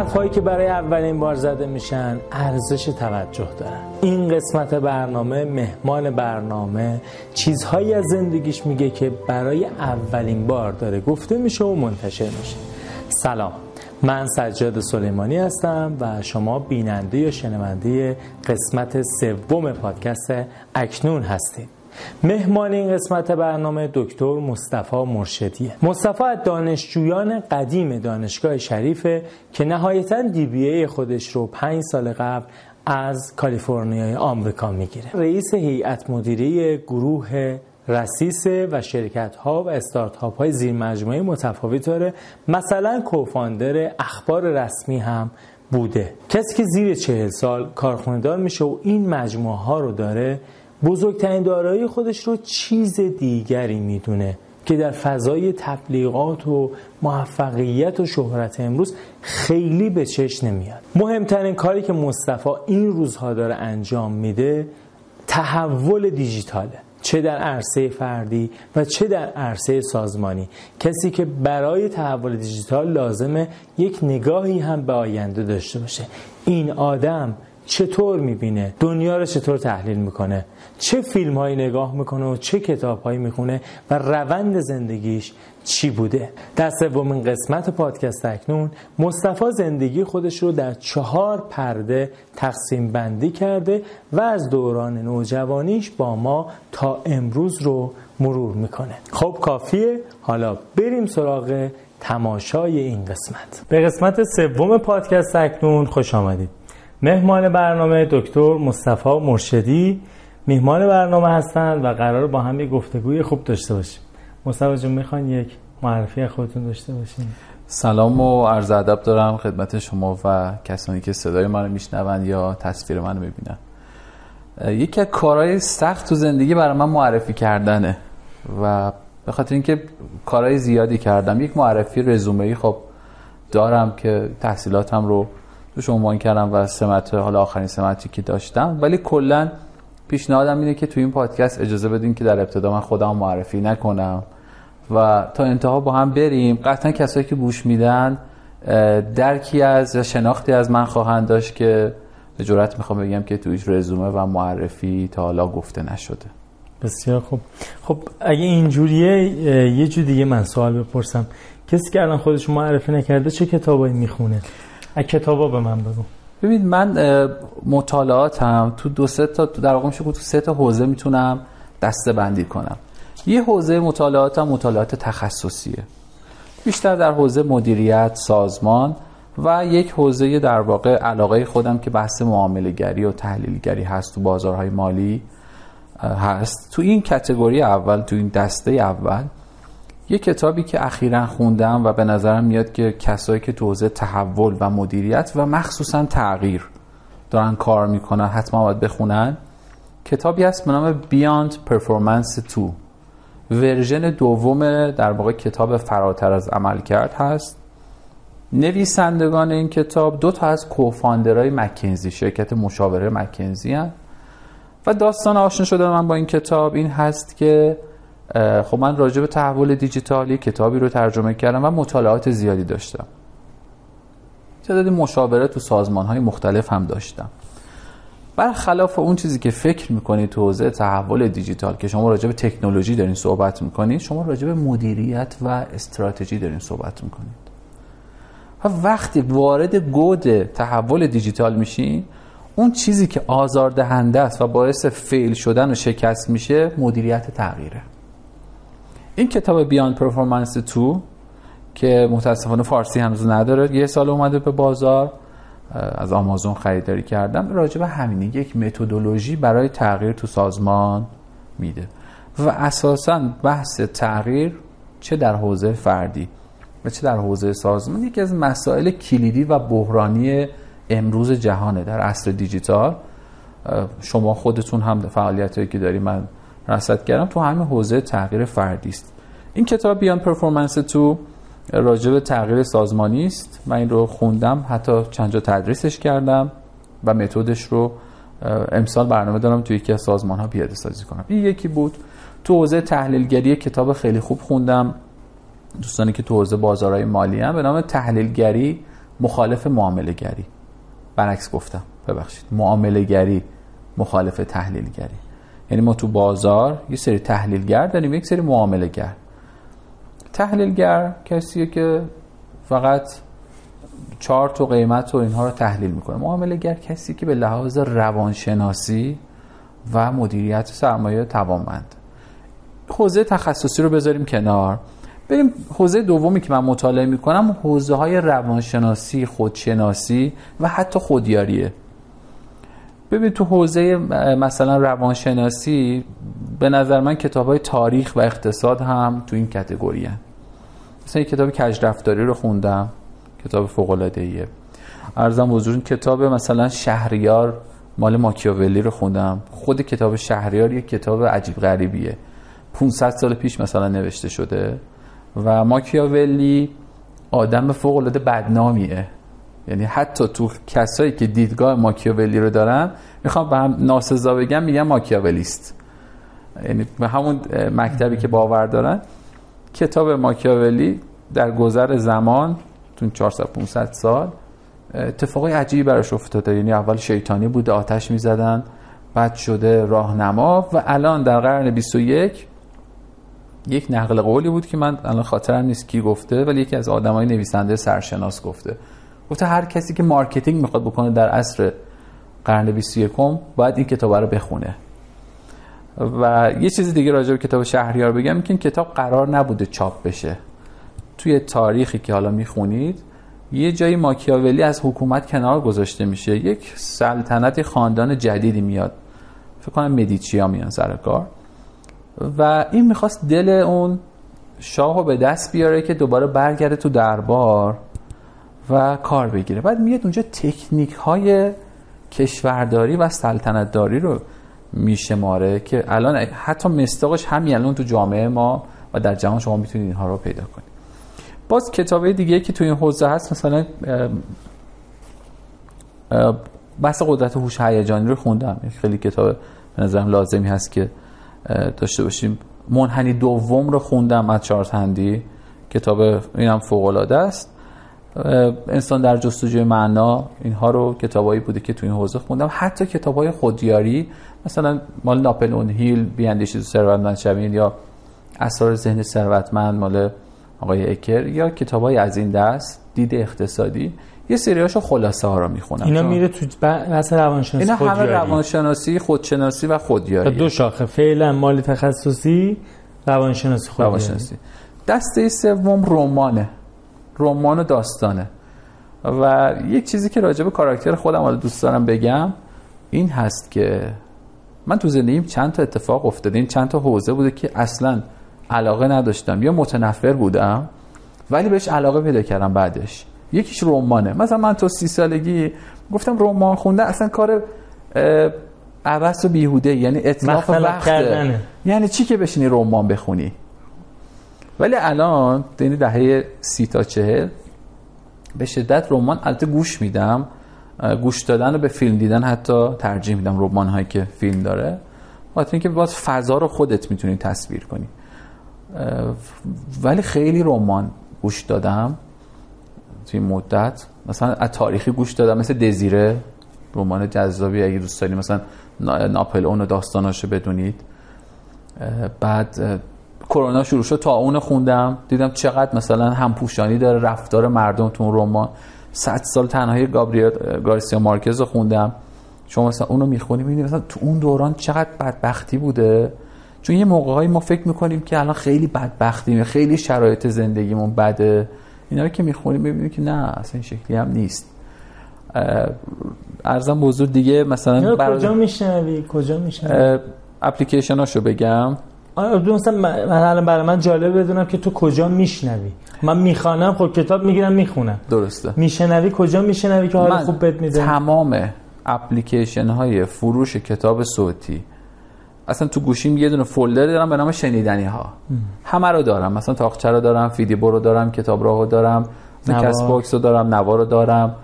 حرفهایی که برای اولین بار زده میشن ارزش توجه دارن. این قسمت برنامه مهمان برنامه چیزهایی از زندگیش میگه که برای اولین بار داره گفته میشه و منتشر میشه. سلام من سجاد سلیمانی هستم و شما بیننده یا شنونده قسمت سوم پادکست اکنون هستید. مهمان این قسمت برنامه دکتر مصطفی مرشدیه. مصطفی از دانشجویان قدیم دانشگاه شریفه که نهایتا دی بی ای خودش رو پنج سال قبل از کالیفرنیای آمریکا می‌گیره. رئیس هیئت مدیره گروه رسیسه و شرکت ها و استارتاپ های زیر مجموعه متفاوت داره. مثلا کوفاندر اخبار رسمی هم بوده. کسی که زیر چهل سال کارخوندار میشه و این مجموعه ها رو داره بزرگترین دارایی خودش رو چیز دیگری می‌دونه که در فضای تبلیغات و موفقیت و شهرت امروز خیلی به چشم نمیاد. مهمترین کاری که مصطفی این روزها داره انجام میده تحول دیجیتاله. چه در عرصه فردی و چه در عرصه سازمانی. کسی که برای تحول دیجیتال لازمه یک نگاهی هم به آینده داشته باشه. این آدم چطور می‌بینه؟ دنیا رو چطور تحلیل می‌کنه؟ چه فیلم هایی نگاه می‌کنه و چه کتاب هایی می‌خونه و روند زندگیش چی بوده؟ در سومین قسمت پادکست اکنون مصطفی زندگی خودش رو در چهار پرده تقسیم بندی کرده و از دوران نوجوانیش با ما تا امروز رو مرور می‌کنه. خب کافیه. حالا بریم سراغ تماشای این قسمت. به قسمت سوم پادکست اکنون خوش آمدید. مهمان برنامه دکتر مصطفی مرشدی میهمان برنامه هستند و قرار با هم یک گفتگوی خوب داشته باشیم. مصطفی جون می‌خوان یک معرفی خودتون داشته باشیم سلام و عرض ادب دارم خدمت شما و کسانی که صدای منو میشنون یا تصویر منو می‌بینن. یکی از کارهای سخت تو زندگی برای من معرفی کردنه و به خاطر اینکه کارهای زیادی کردم یک معرفی رزومه خب دارم که تحصیلاتم رو توش عنوان کردم و سمت حالا آخرین سمتی که داشتم. ولی کلا پیشنهادم اینه که تو این پادکست اجازه بدین که در ابتدا من خودم معرفی نکنم و تا انتها با هم بریم. قطعا کسایی که گوش میدن درکی از یا شناختی از من خواهند داشت که به جرات می‌خوام بگم که تویش رزومه و معرفی تا حالا گفته نشده. بسیار خوب. خب اگه اینجوریه یه جو دیگه من سوال بپرسم. کسی که الان خودش معرفی نکرده چه کتابایی می‌خونه؟ از کتابا به من بگو. ببین من مطالعاتم تو دو سه تا در واقع میشه تو سه تا حوزه می‌تونم دسته بندی کنم. یه حوزه مطالعاتم مطالعات تخصصیه. بیشتر در حوزه مدیریت سازمان و یک حوزه در واقع علاقه خودم که بحث معامله گری و تحلیلگری هست تو بازارهای مالی هست. تو این کتگوری اول تو این دسته اول یه کتابی که اخیرا خوندم و به نظرم میاد که کسایی که تو حوزه تحول و مدیریت و مخصوصا تغییر دارن کار می‌کنن حتما باید بخونن. کتابی هست به نام Beyond Performance 2 ورژن دوم در واقع کتاب فراتر از عمل کرد هست. نویسندگان این کتاب دو تا از کوفاندرهای مکنزی شرکت مشاوره مکنزی هست. و داستان آشنا شده من با این کتاب این هست که خب من راجع به تحول دیجیتالی کتابی رو ترجمه کردم و مطالعات زیادی داشتم. تعداد مشاوره تو سازمان های مختلف هم داشتم. برخلاف اون چیزی که فکر می‌کنید تو حوزه تحول دیجیتال که شما راجع به تکنولوژی دارین صحبت می‌کنید شما راجع به مدیریت و استراتژی دارین صحبت می‌کنید. و وقتی وارد گود تحول دیجیتال میشین اون چیزی که آزاردهنده است و باعث فیل شدن و شکست میشه مدیریت تغییره. این کتاب بیان پرفورمنس 2 که متاسفانه فارسی هنوز نداره یه سال اومده به بازار از آمازون خریداری کردم. راجع به همینه یک متدولوژی برای تغییر تو سازمان میده. و اساسا بحث تغییر چه در حوزه فردی و چه در حوزه سازمان؟ یکی از مسائل کلیدی و بحرانی امروز جهانه در عصر دیجیتال. شما خودتون هم فعالیتی که داری من رصد کردم تو همین حوزه تغییر فردی است. این کتاب بیان پرفورمنس تو راجع به تغییر سازمانی است. من این رو خوندم حتی چند جا تدریسش کردم و متدش رو امسال برنامه دارم توی یکی از سازمان ها پیاده سازی کنم. این یکی بود. تو حوزه تحلیلگری کتاب خیلی خوب خوندم. دوستانی که تو حوزه بازارهای مالی هم به نام تحلیلگری مخالف معامله گری برعکس گفتم ببخشید. معامله گری مخالف تحلیل گری یعنی ما تو بازار یه سری تحلیلگر داریم یک سری معامله گر تحلیلگر کسیه که فقط چارت و قیمت و اینها رو تحلیل می‌کنه. معامله گر کسی که به لحاظ روانشناسی و مدیریت سرمایه توانمند. حوزه تخصصی رو بذاریم کنار. بریم حوزه دومی که من مطالعه می‌کنم حوزه های روانشناسی خودشناسی و حتی خودیاریه. ببین تو حوزه مثلا روانشناسی به نظر من کتاب های تاریخ و اقتصاد هم تو این کتگوری هن. مثلا کتاب کج رفتاری رو خوندم کتاب فوق العاده ایه ارزم حضور کتاب مثلا شهریار مال ماکیاولی رو خوندم. خود کتاب شهریار یک کتاب عجیب غریبیه. 500 سال پیش مثلا نوشته شده. و ماکیاولی آدم فوق العاده بدنامیه. یعنی حتی تو کسایی که دیدگاه ماکیاولی رو دارن می‌خوام به هم ناسزا بگم میگم ماکیاولیست. یعنی به همون مکتبی که باور دارن. کتاب ماکیاولی در گذر زمان تو 400 500 سال اتفاقی عجیبی براش افتاده یعنی اول شیطانی بوده آتش می‌زدن بعد شده راهنما و الان در قرن 21 یک نقل قولی بود که من الان خاطرم نیست کی گفته ولی یکی از آدمای نویسنده سرشناس گفته. گفته هر کسی که marketing می‌خواد بکنه در عصر قرن 21 باید این کتاب رو بخونه. و یه چیز دیگه راجع به کتاب شهریار بگم که این کتاب قرار نبوده چاپ بشه. توی تاریخی که حالا می‌خونید یه جایی ماکیاولی از حکومت کنار گذاشته میشه. یک سلطنت خاندان جدیدی میاد. فکر کنم مدیچیا میان سر کار. و این می‌خواست دل اون شاه رو به دست بیاره که دوباره برگرده تو دربار. و کار بگیره. بعد میاد اونجا تکنیک های کشورداری و سلطنتداری رو میشماره که الان حتی مستاقش همین الان تو جامعه ما و در جهان شما می‌تونید اینها رو پیدا کنید. باز کتابه دیگه که تو این حوزه هست مثلا بحث قدرت هوش هیجانی رو خوندم. خیلی کتاب به نظرم لازمی هست که داشته باشیم. منحنی دوم رو خوندم از چارلز هندی کتاب اینم فوق است. انسان در جستجوی معنا اینها رو کتابایی بوده که تو این حوزه خوندم. حتی کتابای خودیاری مثلا مال ناپل اون هیل بیاندیشید ثروتمند شوین یا اسرار ذهن ثروتمند مال آقای اکر یا کتابای از این دست دید اقتصادی یه سریاشو خلاصه ها رو می‌خونم. اینا میره تو بحث روانشناسی اینا همه روانشناسی خودشناسی و خودیاری. دو شاخه. فعلا مال تخصصی روانشناسی خودیاری. روانشناسی. دسته سوم رمانه. رمان و داستانه. و یک چیزی که راجع به کاراکتر خودم حالا دوست دارم بگم این هست که من تو زندگیم چند تا اتفاق افتاده. این چند تا حوزه بوده که اصلا علاقه نداشتم. یا متنفر بودم ولی بهش علاقه پیدا کردم بعدش. یکیش رمانه. مثلا من تو سی سالگی گفتم رمان خونده اصلا کار عبس و بیهوده یعنی اطلاف وقت یعنی چی که بشینی رمان بخونی؟ ولی الان یعنی دهه سی تا چهل به شدت رمان البته گوش میدم گوش دادن رو به فیلم دیدن حتی ترجیح میدم رمان هایی که فیلم داره. خاطر اینکه باز فضا رو خودت می‌تونی تصویر کنی. ولی خیلی رمان گوش دادم توی مدت. مثلا از تاریخی گوش دادم مثل دزیره رمان جذابی اگه دوست دارید مثلا ناپل اون داستاناشو بدونید. بعد کرونا شروع شد تا اون خوندم دیدم چقدر مثلا همپوشانی داره رفتار مردم تو اون رمان. 100 سال تنهایی گابریل گارسیا مارکز رو خوندم. شما مثلا اونو می‌خونی می‌بینی مثلا تو اون دوران چقدر بدبختی بوده. چون یه موقعهایی ما فکر می‌کنیم که الان خیلی بدبختیم خیلی شرایط زندگیمون بده. اینا رو که می‌خونیم می‌بینیم که نه اصلا این شکلی هم نیست. ارزم بزرگ دیگه مثلا کجا میشنوی؟ کجا میشنوی؟ اپلیکیشناشو بگم. آره مثلا من برای من جالب بدونم که تو کجا میشنوی. من می‌خوانم خب کتاب می‌گیرم می‌خونم. درسته. میشنوی؟ کجا میشنوی که حال خوب بهت میده تمام اپلیکیشن های فروش کتاب صوتی. اصلا تو گوشیم یه دونه folder دارم به نام شنیدنی ها همه رو دارم. مثلا طاقچه رو دارم فیدیبو رو دارم کتابراه رو دارم Castbox رو دارم نوار رو دارم.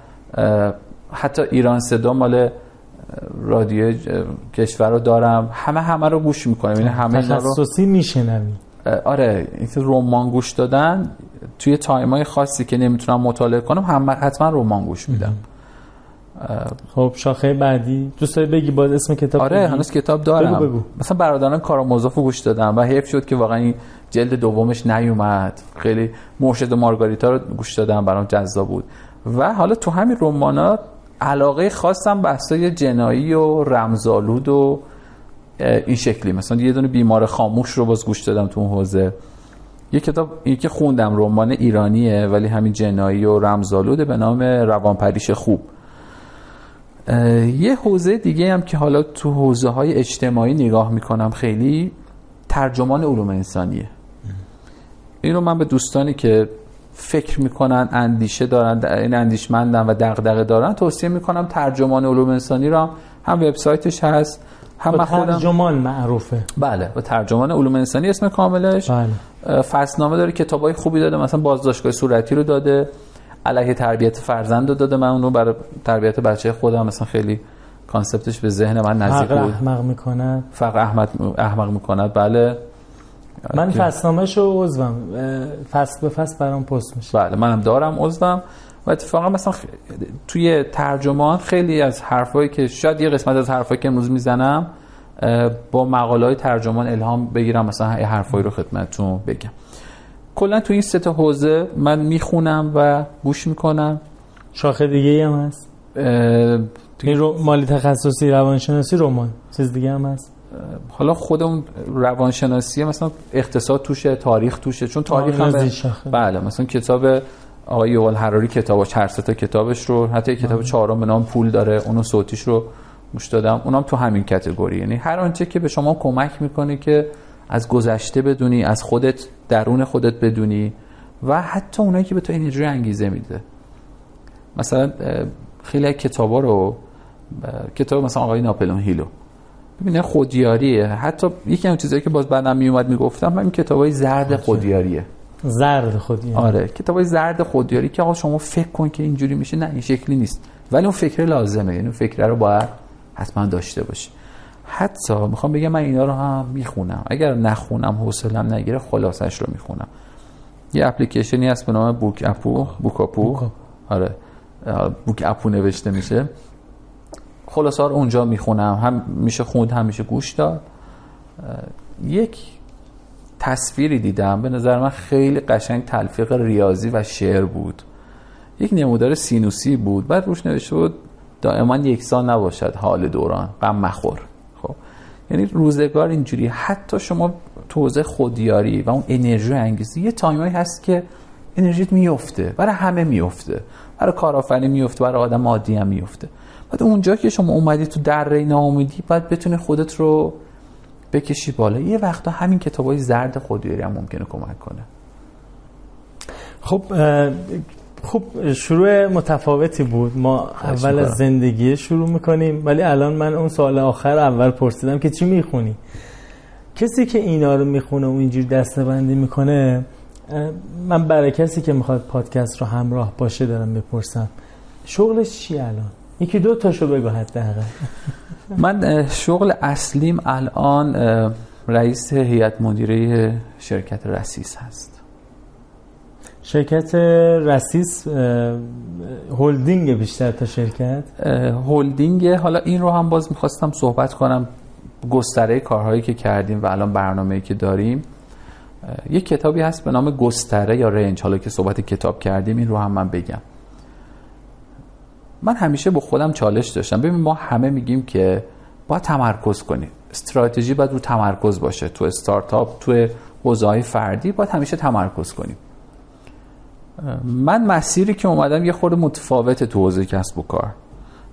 حتی ایران صدا مال رادیو کشور رو دارم. همه همه رو گوش می‌کنم این یعنی همه تخصصی میشنوی. آره این رمان گوش دادن توی time های خاصی که نمی‌تونم مطالعه کنم هم حتما رمان گوش میدم. خب شاخه بعدی. دوست داری بگی باز اسم کتاب آره بگی؟ هنوز کتاب دارم. بگو بگو. مثلا برادران کارامازوف رو گوش دادم و حیف شد که واقعا این جلد دومش نیومد. خیلی مرشد مارگاریتا رو گوش دادم برام جذاب بود. و حالا تو همین رمانات علاقه خاصم بحثای جنایی و رمزآلود و این شکلی. مثلا یه دونه بیمار خاموش رو باز گوش دادم تو اون حوزه. یه کتاب یکی خوندم رمان ایرانیه ولی همین جنایی و رمزآلوده به نام روانپریش خوب. یه حوزه دیگه هم که حالا تو حوزه های اجتماعی نگاه می‌کنم خیلی ترجمان علوم انسانیه. این رو من به دوستانی که فکر می‌کنن اندیشه دارن این اندیشمندن و دغدغه دارن توصیه می‌کنم ترجمان علوم انسانی رو هم, وبسایتش هست هم خودم ترجمان معروفه. بله و ترجمان علوم انسانی اسم کاملش. بله. فصلنامه داره کتابای خوبی داده مثلا بازداشتگاه صورتی رو داده علیه تربیت فرزند رو داده من اونو برای تربیت بچه خودم مثلا خیلی کانسپتش به ذهن من نزدیک بود. احمق می‌کنن فقر احمد احمق می‌کند بله. من که- فصلنامه‌شو عضوم اه، فصل به فصل برام پست میشه. بله منم دارم عضوم و اتفاقا مثلا خ- توی ترجمان خیلی از حرفایی که شاید یه قسمت از حرفایی که امروز می‌زنم اه، با مقاله های ترجمان الهام بگیرم مثلا یه حرفایی رو خدمتتون بگم. کلا تو این سه تا حوزه من می‌خونم و گوش می‌کنم. شاخه دیگه هم هست؟ این رو مالی تخصصی روانشناسی رمان چیز دیگه هم هست؟ حالا خود اون روانشناسی مثلا اقتصاد توشه تاریخ توشه چون تاریخ هم آه، به-. بله مثلا کتاب آقای یوال حراری کتابش هر تا کتابش رو حتی کتاب چهارم به نام پول داره اونو صوتیش رو گوش دادم اونم تو همین کتگوری یعنی هر آنچه که به شما کمک می‌کنه که از گذشته بدونی از خودت درون خودت بدونی و حتی اونایی که به تو انرژی انگیزه میده. مثلا خیلی کتابا رو کتاب مثلا آقای ناپلون هیلو. ببینه خودیاریه. حتی یکی از چیزایی که باز بعدم میومد می‌گفتم همین کتابای زرد خودیاریه. زرد خودی آره کتابای زرد خودیاری که آقا شما فکر کن که اینجوری میشه. نه این شکلی نیست. ولی اون فکر لازمه. یعنی اون فکر رو باید حتما داشته باشی حتی می‌خوام بگم من اینا رو هم می‌خونم. اگر نخونم حوصلم نگیره خلاصش رو می‌خونم. یه اپلیکیشنی هست به نام بوک اپو بوک اپو. آره. بوک اپو نوشته میشه. خلاصه رو اونجا می‌خونم. هم میشه خوند هم میشه گوش داد. یک تصویری دیدم. به نظر من خیلی قشنگ تلفیق ریاضی و شعر بود. یک نمودار سینوسی بود. بعد روش نوشته بود دائما یکسان نباشد حال دوران. غم مخور. خب. یعنی روزگار اینجوری. حتی شما تو حوزه خودیاری و اون انرژی و انگیزه یه time ایی هست که انرژیت میفته. برای همه میفته. برای کارآفرین میفته. برای آدم عادی هم میفته. بعد اونجا که شما اومدی تو دره ناامیدی باید بتونی خودت رو بکشی بالا. یه وقتا همین کتابای زرد خودیاری هم ممکنه کمک کنه. خب خب شروع متفاوتی بود. ما اول. از زندگی شروع می‌کنیم ولی الان من اون سال آخر اول پرسیدم که چی می‌خونی؟ کسی که اینا رو می‌خونه و اینجوری دستبندی می‌کنه اه، من برای کسی که می‌خواد پادکست رو همراه باشه دارم بپرسم شغلش چی الان؟ یکی دو تاشو بگو حداقل. من شغل اصلیم الان رئیس هیئت مدیره شرکت رسیس هست. شرکت رسیس هلدینگ بیشتر تا شرکت؟ هلدینگ حالا این رو هم باز می‌خواستم صحبت کنم. گستره کارهایی که کردیم و الان برنامه‌ای که داریم یک کتابی هست به نام گستره یا رنج. حالا که صحبت کتاب کردیم این رو هم من بگم. من همیشه با خودم چالش داشتم. ببین ما همه میگیم که باید تمرکز کنیم استراتژی باید رو تمرکز باشه. تو استارتاپ تو حوزه‌های فردی باید همیشه تمرکز کنیم من مسیری که اومدم یه خورده متفاوت تو حوزه کسب و کار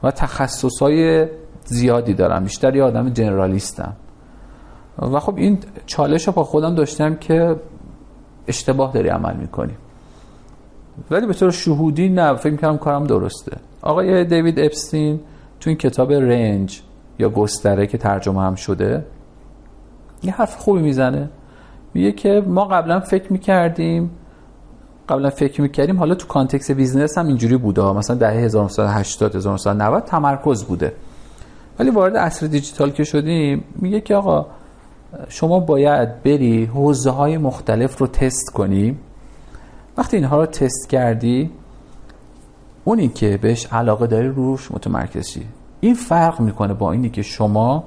و تخصصهای زیادی دارم. بیشتر یه آدم جنرالیستم. و خب این چالش رو با خودم داشتم که اشتباه داری عمل می‌کنی. ولی به طور شهودی نه فکر می‌کردم کارم درسته. آقای دیوید اپستین تو این کتاب Range یا گستره که ترجمه هم شده یه حرف خوبی می‌زنه. میگه که ما قبلا فکر می‌کردیم قبلا فکر می‌کردیم حالا تو context business هم اینجوری بوده. مثلا دهه 1980 1990 تمرکز بوده. ولی وارد عصر دیجیتال که شدیم میگه که آقا شما باید بری حوزه های مختلف رو تست کنی. وقتی اینها رو تست کردی اونی که بهش علاقه داری روش متمرکز این فرق می‌کنه با اینی که شما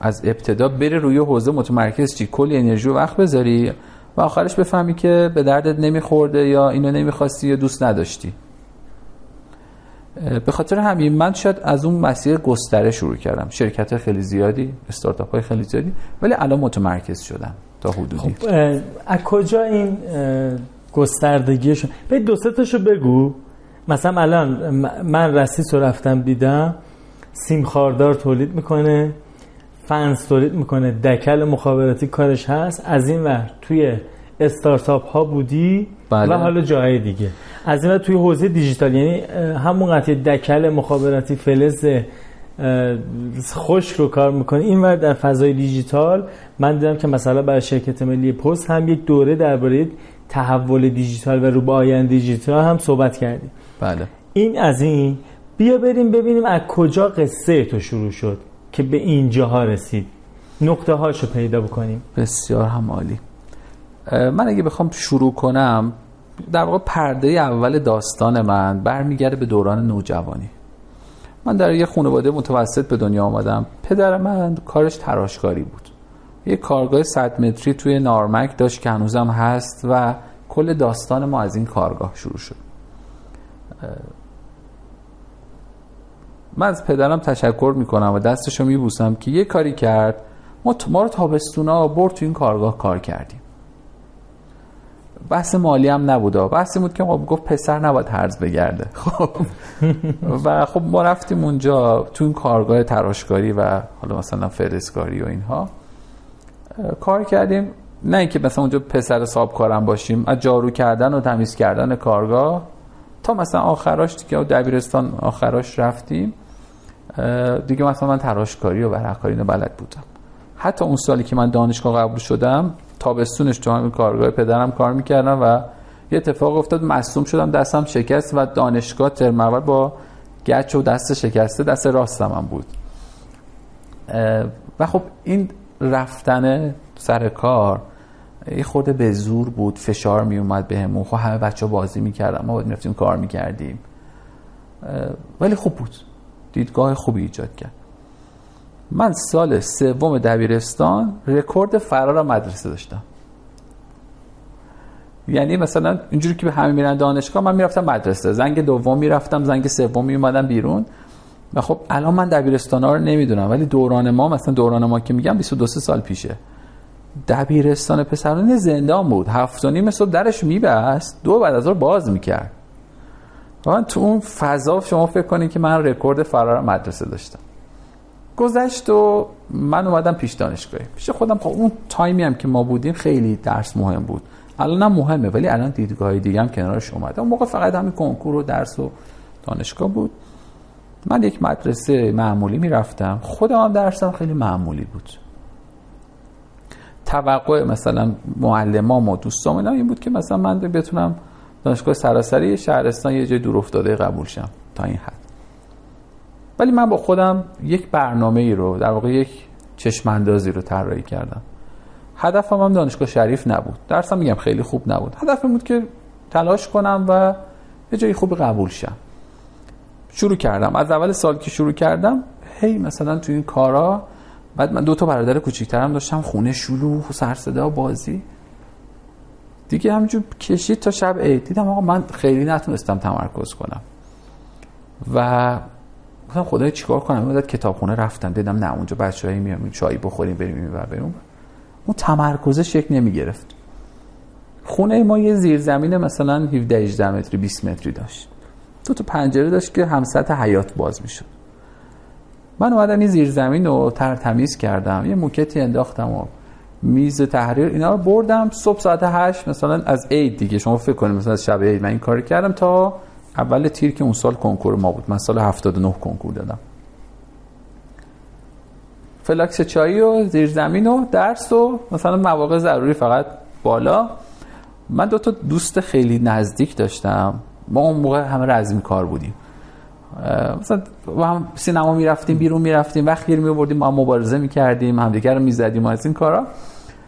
از ابتدا بری روی حوزه متمرکز چی؟ کلی انرژی و وقت بذاری و آخرش بفهمی که به دردت نمیخورده یا اینو نمی‌خواستی یا دوست نداشتی. به خاطر همین من شاید از اون مسیر گستره شروع کردم. شرکت خیلی زیادی استارتاپ های خیلی زیادی ولی الان متمرکز شدم تا حدودی. خب از کجا این گستردگیشون؟ به دو سه تاشو بگو. مثلا الان من رسیس رو رفتم دیدم سیم خاردار تولید می‌کنه فنس تولید می‌کنه دکل مخابراتی کارش هست. از این ور توی استارتاپ ها بودی بله. و حالا جای دیگه. از این ور توی حوزه دیجیتال یعنی همون قطعه دکل مخابراتی فلز خوش رو کار می‌کنه این ور در فضای دیجیتال من دیدم که مثلا برای شرکت ملی پست هم یک دوره درباره تحول دیجیتال و رو به آینده دیجیتال هم صحبت کردیم. بله. این از این. بیا بریم ببینیم از کجا قصه تو شروع شد که به اینجاها رسید. نقطه هاشو پیدا بکنیم. بسیار هم عالی من اگه بخوام شروع کنم در واقع پرده اول داستان من برمیگرده به دوران نوجوانی. من در یه خانواده متوسط به دنیا آمدم. پدر من کارش تراشکاری بود. یه کارگاه 100 متری توی نارمک داشت که هنوزم هست و کل داستان ما از این کارگاه شروع شد. من از پدرم تشکر می‌کنم و دستشو میبوسم که یه کاری کرد. ما, ما رو تابستونا برد تو این کارگاه کار کردیم. بحث مالی هم نبوده. بحثی بود که خب گفت پسر نباید هرز بگرده. خب. و خب ما رفتیم اونجا تو این کارگاه تراشکاری و حالا مثلا فرسکاری و اینها. کار کردیم. نه اینکه مثلا اونجا پسر صاحب کارم باشیم. از جارو کردن و تمیز کردن کارگاه. تا مثلا آخراش دیگه دبیرستان آخراش رفتیم دیگه مثلا من تراشکاری و ورقکاری بلد بودم. حتی اون سالی که من دانشگاه قبول شدم تابستونش تو همین کارگاه پدرم کار می‌کردم و یه اتفاق افتاد مصوم شدم دستم شکست و دانشگاه ترمرور با گچ و دست شکسته دست راستم هم بود. و خب این رفتن سر کار یه خورده به زور بود فشار می اومد بهمون. خب همه بچه بازی می‌کردن ما باید می‌رفتیم کار می‌کردیم. ولی خوب بود. دیدگاه خوبی ایجاد کرد. من سال سوم دبیرستان رکورد فرار مدرسه داشتم. یعنی مثلا اینجوری که به همه میرن دانشگاه من می‌رفتم مدرسه. زنگ دوم می‌رفتم زنگ سوم میومدم بیرون. و خب الان من دبیرستان ها رو نمی‌دونم ولی دوران ما مثلا دوران ما که میگم 22 سال پیشه. دبیرستان پسران زندان بود. هفت و نیم صبح درش میبست دو بعد از باز می‌کرد. من تو اون فضا شما فکر کنید که من رکورد فرار مدرسه داشتم. گذشت و من اومدم پیش دانشگاهی پیش خودم خب اون تایمی هم که ما بودیم خیلی درس مهم بود. الان هم مهمه ولی الان دیدگاه دیگه هم کنارش اومده. اون موقع فقط همین کنکور و درس و دانشگاه بود. من یک مدرسه معمولی می‌رفتم. خودم هم درسم خیلی معمولی بود. توقع مثلا معلمام و دوستام این بود که مثلا من بتونم دانشگاه سراسری شهرستان یه جای دور افتاده قبول شم تا این حد. ولی من با خودم یک برنامه ای رو در واقع یک چشم اندازی رو طراحی کردم. هدفم هم دانشگاه شریف نبود. درسم میگم خیلی خوب نبود. هدفم بود که تلاش کنم و یه جایی خوب قبول شم. شروع کردم. از اول سال که شروع کردم هی مثلا تو این کارا بعد من دو تا برادر کوچیک‌ترم داشتم خونه شلوغ و سر صدا بازی. دیگه همینجور کشید تا شب عید. دیدم آقا من خیلی نتونستم تمرکز کنم. و گفتم خدای چیکار کنم؟ مدت کتابخونه رفتم دیدم نه اونجا بچه‌ای میام چای بخوریم بریم این ور بریم اون تمرکز شکل نمی گرفت خونه ما یه زیرزمین مثلا 17 18 متری 20 متری داشت. دو تا پنجره داشت که هم سطح حیات باز می‌شد. من اومدم این زیرزمین رو تر تمیز کردم یه موکتی انداختم و میز تحریر اینا رو بردم صبح ساعت 8 مثلا از عید دیگه شما فکر کنید مثلا از شب عید من این کار کردم تا اول تیر که اون سال کنکور ما بود. من سال 79 کنکور دادم. فلاکس چایی و زیرزمین و درس و مثلا مواقع ضروری فقط بالا. من دو تا دوست خیلی نزدیک داشتم. ما اون موقع همه رزمی کار بودیم. مثلا با هم سینما می‌رفتیم بیرون می‌رفتیم وقت گیر میاوردیم ما مبارزه می‌کردیم همدیگر رو می‌زدیم از این کارا.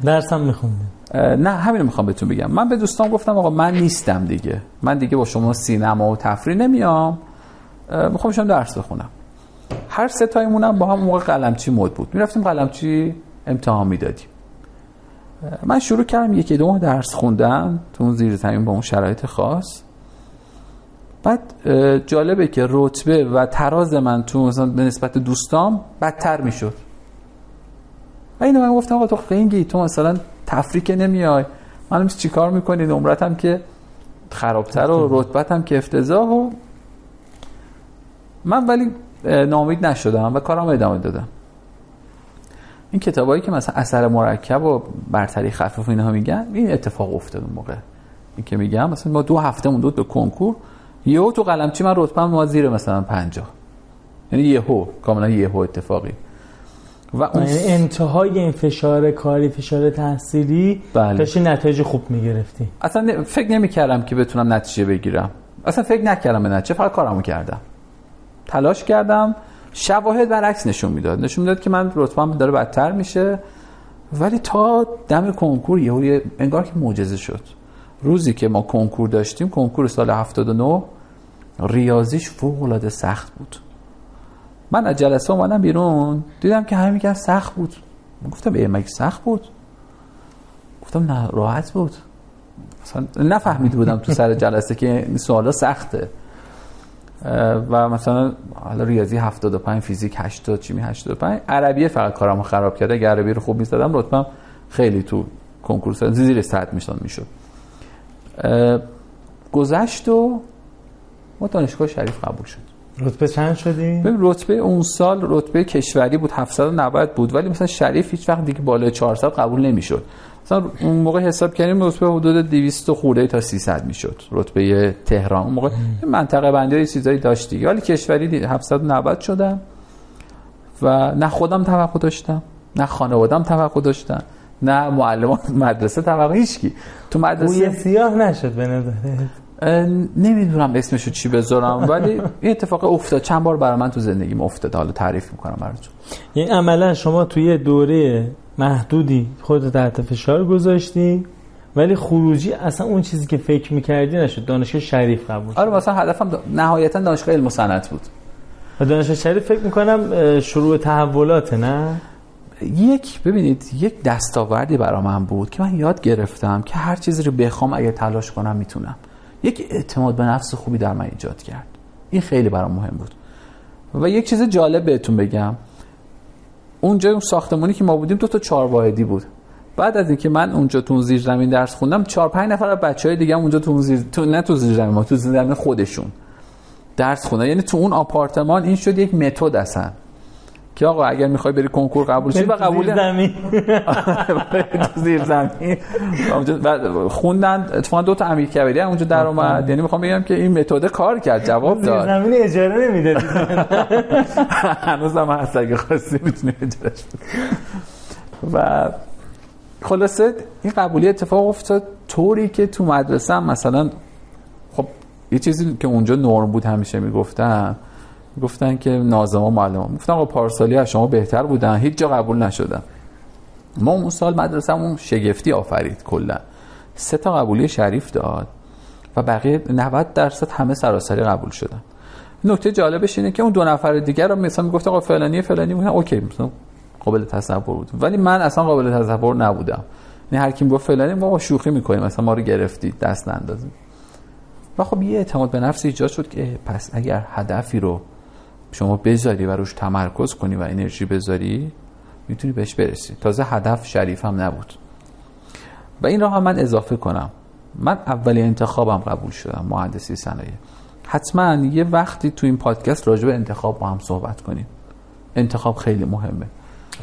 درسم میخوندی نه همین رو می‌خوام بهتون بگم. من به دوستان گفتم آقا من نیستم دیگه. من دیگه با شما سینما و تفریح نمیام. می‌خوام شما درس بخونم. هر سه تایمونم با هم موقع قلمچی مد بود. می‌رفتیم قلمچی امتحان می‌دادیم. من شروع کردم یکی دو ماه درس خوندم تو اون زیر زمین با اون شرایط خاص. بعد جالبه که رتبه و تراز من تو مثلا به نسبت دوستام بدتر می‌شد. و اینو من گفتم آقا تو خنگی تو مثلا تفریک نمیای. من چی کار می‌کنی؟ نمرتم که خرابتر و رتبتم که افتضاح و من ولی نامید نشدم و کارم ادامه دادم. این کتابایی که مثلا اثر مرکب و برتری خفیف اینها میگن این اتفاق افتاد اون موقع. این که میگم مثلا ما دو هفته موندود به کنکور. یهو تو قلمچی من رتبه ما زیر مثلا 50 یعنی یهو کاملا یهو اتفاقی. و اون یعنی انتهای این فشار کاری فشار تحصیلی بله. داشتی نتایج خوب می‌گرفتی. اصلا فکر نمی کردم که بتونم نتیجه بگیرم. اصلا فکر نکردم به نتیجه فقط کارمو کردم. تلاش کردم. شواهد برعکس نشون می‌داد. نشون می‌داد که من رتبه‌ام داره بدتر میشه. ولی تا دم کنکور یهو انگار که معجزه شد. روزی که ما کنکور داشتیم کنکور سال 79 ریاضیش فوق العاده سخت بود. من از جلسه اومدم بیرون دیدم که همین که سخت بود. گفتم ای مگه سخت بود؟ گفتم نه راحت بود. مثلا نفهمیده بودم تو سر جلسه که این سوالا سخته. و مثلا حالا ریاضی 75 فیزیک 80 چیمی 85 عربی فقط کارامو خراب کرده. اگر عربی رو خوب می‌زدم رتبم خیلی تو کنکور زیر 100 می‌شد می‌شد. گذشت و ما دانشگاه شریف قبول شد. رتبه چند شدی؟ ببین رتبه اون سال رتبه کشوری بود 790 بود ولی مثلا شریف هیچ وقت دیگه بالای 400 قبول نمی‌شد. مثلا اون موقع حساب کردیم رتبه حدود 200 خورده تا 300 می‌شد رتبه تهران. اون موقع منطقه بندی چیزایی داشت دیگه. ولی کشوری 790 شدم و نه خودم توقع داشتم نه خانوادم توقع داشتن نه معلمان مدرسه توقع هیچکی. تو مدرسه سیاه نشد به نظر نمی‌دونم اسمشو چی بذارم ولی این اتفاق افتاد. چند بار برای من تو زندگیم افتاد. حالا تعریف می‌کنم براتون. یعنی عملا شما توی دوره محدودی خود تحت فشار گذاشتی ولی خروجی اصلا اون چیزی که فکر می‌کردی نشد. دانشگاه شریف قبول آره مثلا هدفم نهایتا دانشگاه علم و صنعت بود. دانشگاه شریف فکر می‌کنم شروع تحولات نه؟ یک ببینید یک دستاوردی برای من بود که من یاد گرفتم که هر چیزی رو بخوام اگه تلاش کنم می‌تونم. یک اعتماد به نفس خوبی در من ایجاد کرد. این خیلی برام مهم بود. و یک چیز جالب بهتون بگم. اونجا اون ساختمانی که ما بودیم دو تا چهار واحدی بود. بعد از اینکه من اونجا تو زیر زمین درس خوندم چهار پنج نفر از بچهای دیگه اونجا تو زیر تو نه تو زیر زمین ما تو زیر زمین خودشون درس خوندن. یعنی تو اون آپارتمان این شد یک متد اصلا. که آقا اگر می‌خوای بری کنکور قبول شی و قبول زمین. زیر زمین. و خوندن اتفاقا دو تا امیر کبیری اونجا در اومد. یعنی می‌خوام بگم که این متد کار کرد جواب داد. زیر زمین اجاره نمی‌دادی هنوز هم هست اگه خواستی می‌تونی اجارش و خلاصه این قبولی اتفاق افتاد طوری که تو مدرسه مثلا خب یه چیزی که اونجا نرم بود همیشه می‌گفتم. گفتن که نازما معلم گفتن آقا پارسالی از شما بهتر بودن هیچ جا قبول نشدن. ما اون سال شگفتی آفرید کلا. سه تا قبولی شریف داد و بقیه 90 درصد همه سراسری قبول شدن. نکته جالبش اینه که اون دو نفر دیگر رو مثلا می‌گفت آقا فلانی فلانی بودن. اوکی مثلا قابل تصور بود. ولی من اصلا قابل تصور نبودم. نه هر کی می‌گفت فلانی ما شوخی می‌کنیم. مثلا ما رو گرفتی دست نندازیم و خب یه اعتماد به نفس ایجاد شد که پس اگر هدفی رو شما بذاری و روش تمرکز کنی و انرژی بذاری می‌تونی بهش برسی. تازه هدف شریف هم نبود. و این را هم من اضافه کنم. من اولی انتخابم قبول شدم مهندسی صنایع. حتما یه وقتی تو این پادکست راجع به انتخاب با هم صحبت کنیم. انتخاب خیلی مهمه.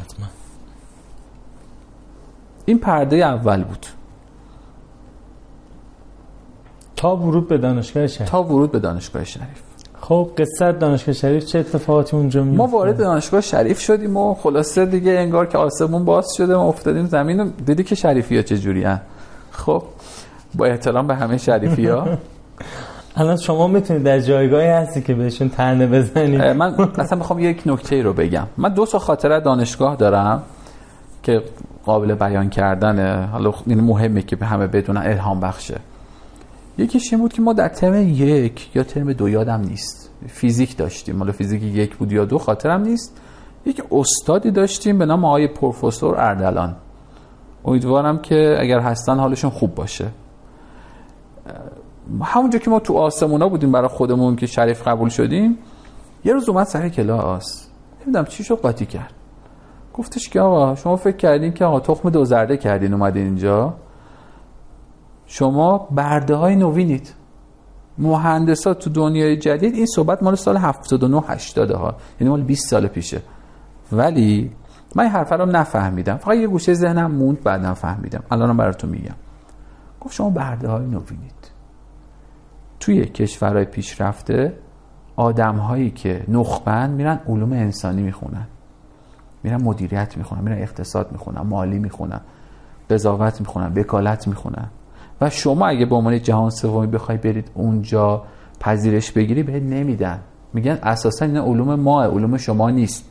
حتما. این پرده اول بود. تا ورود به دانشگاه شریف. تا ورود به دانشگاه شریف. خب قصه دانشگاه شریف چه اتفاقاتی اونجا میفته ما وارد دانشگاه شریف شدیم و خلاصه دیگه انگار که آسمون باز شده ما افتادیم زمین و دیدی که شریفی ها چجوری هن. خب با احترام به همه شریفی ها الان شما می‌تونید در جایگاهی هستی که بهشون تنه بزنید. من اصلا می‌خوام یک نکته رو بگم. من دو تا خاطره دانشگاه دارم که قابل بیان کردنه. حالا این مهمه که به همه بدونن الهام بخشه. یکیش این بود که ما در ترم یک یا ترم دو یادم نیست. فیزیک داشتیم. حالا فیزیک یک بود یا دو خاطرم نیست. یک استادی داشتیم به نام آقای پروفسور اردلان. امیدوارم که اگر هستن حالشون خوب باشه. همونجا که ما تو آسمونا بودیم برای خودمون که شریف قبول شدیم یه روز اومد سر کلاس. نمی‌دونم چی شو قاطی کرد. گفتش که آقا شما فکر کردین که آقا تخم دو زرده کردین اومدین اینجا؟ شما برده های نوینید. مهندسات تو دنیای جدید این صحبت مال سال 79 80 ها. یعنی مال 20 سال پیشه. ولی من حرف رو نفهمیدم. فقط یه گوشه ذهنم موند بعدم فهمیدم. الانم براتون میگم. گفت شما برده های نوینید. توی کشورهای پیشرفته آدم هایی که نخبن میرن علوم انسانی می‌خونن. میرن مدیریت می‌خونن میرن اقتصاد می‌خونن مالی می‌خونن قضاوت می‌خونن وکالت می‌خونن. و شما اگه به عنوان جهان سومی بخوای برید اونجا پذیرش بگیری بهت نمیدن. میگن اساسا این علوم ما علوم شما نیست.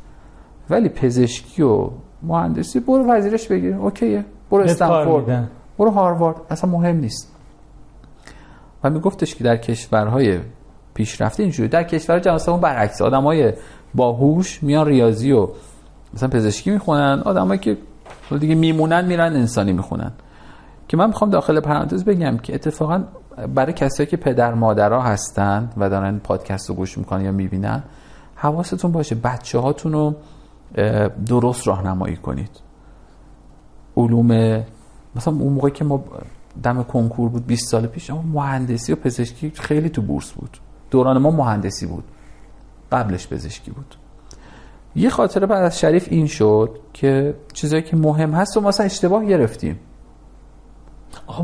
ولی پزشکی و مهندسی برو پذیرش بگیر اوکیه. برو استنفورد. برو هاروارد. اصلا مهم نیست. و میگفتش که در کشورهای پیشرفته اینجوری در کشور جهان سوم برعکس آدمای باهوش میان ریاضی و مثلا پزشکی می‌خونن آدمایی که دیگه میمونن میرن انسانی می‌خونن. که من می‌خوام داخل پرانتز بگم که اتفاقا برای کسایی که پدر مادرها هستن و دارن پادکست رو گوش می‌کنن یا می‌بینن حواستون باشه بچه هاتون رو درست راهنمایی کنید. علوم مثلا اون موقعی که ما دم کنکور بود 20 سال پیش اما مهندسی و پزشکی خیلی تو بورس بود. دوران ما مهندسی بود. قبلش پزشکی بود. یه خاطره بعد از شریف این شد که چیزایی که مهم هست و مثلا اشتباه گرفتیم.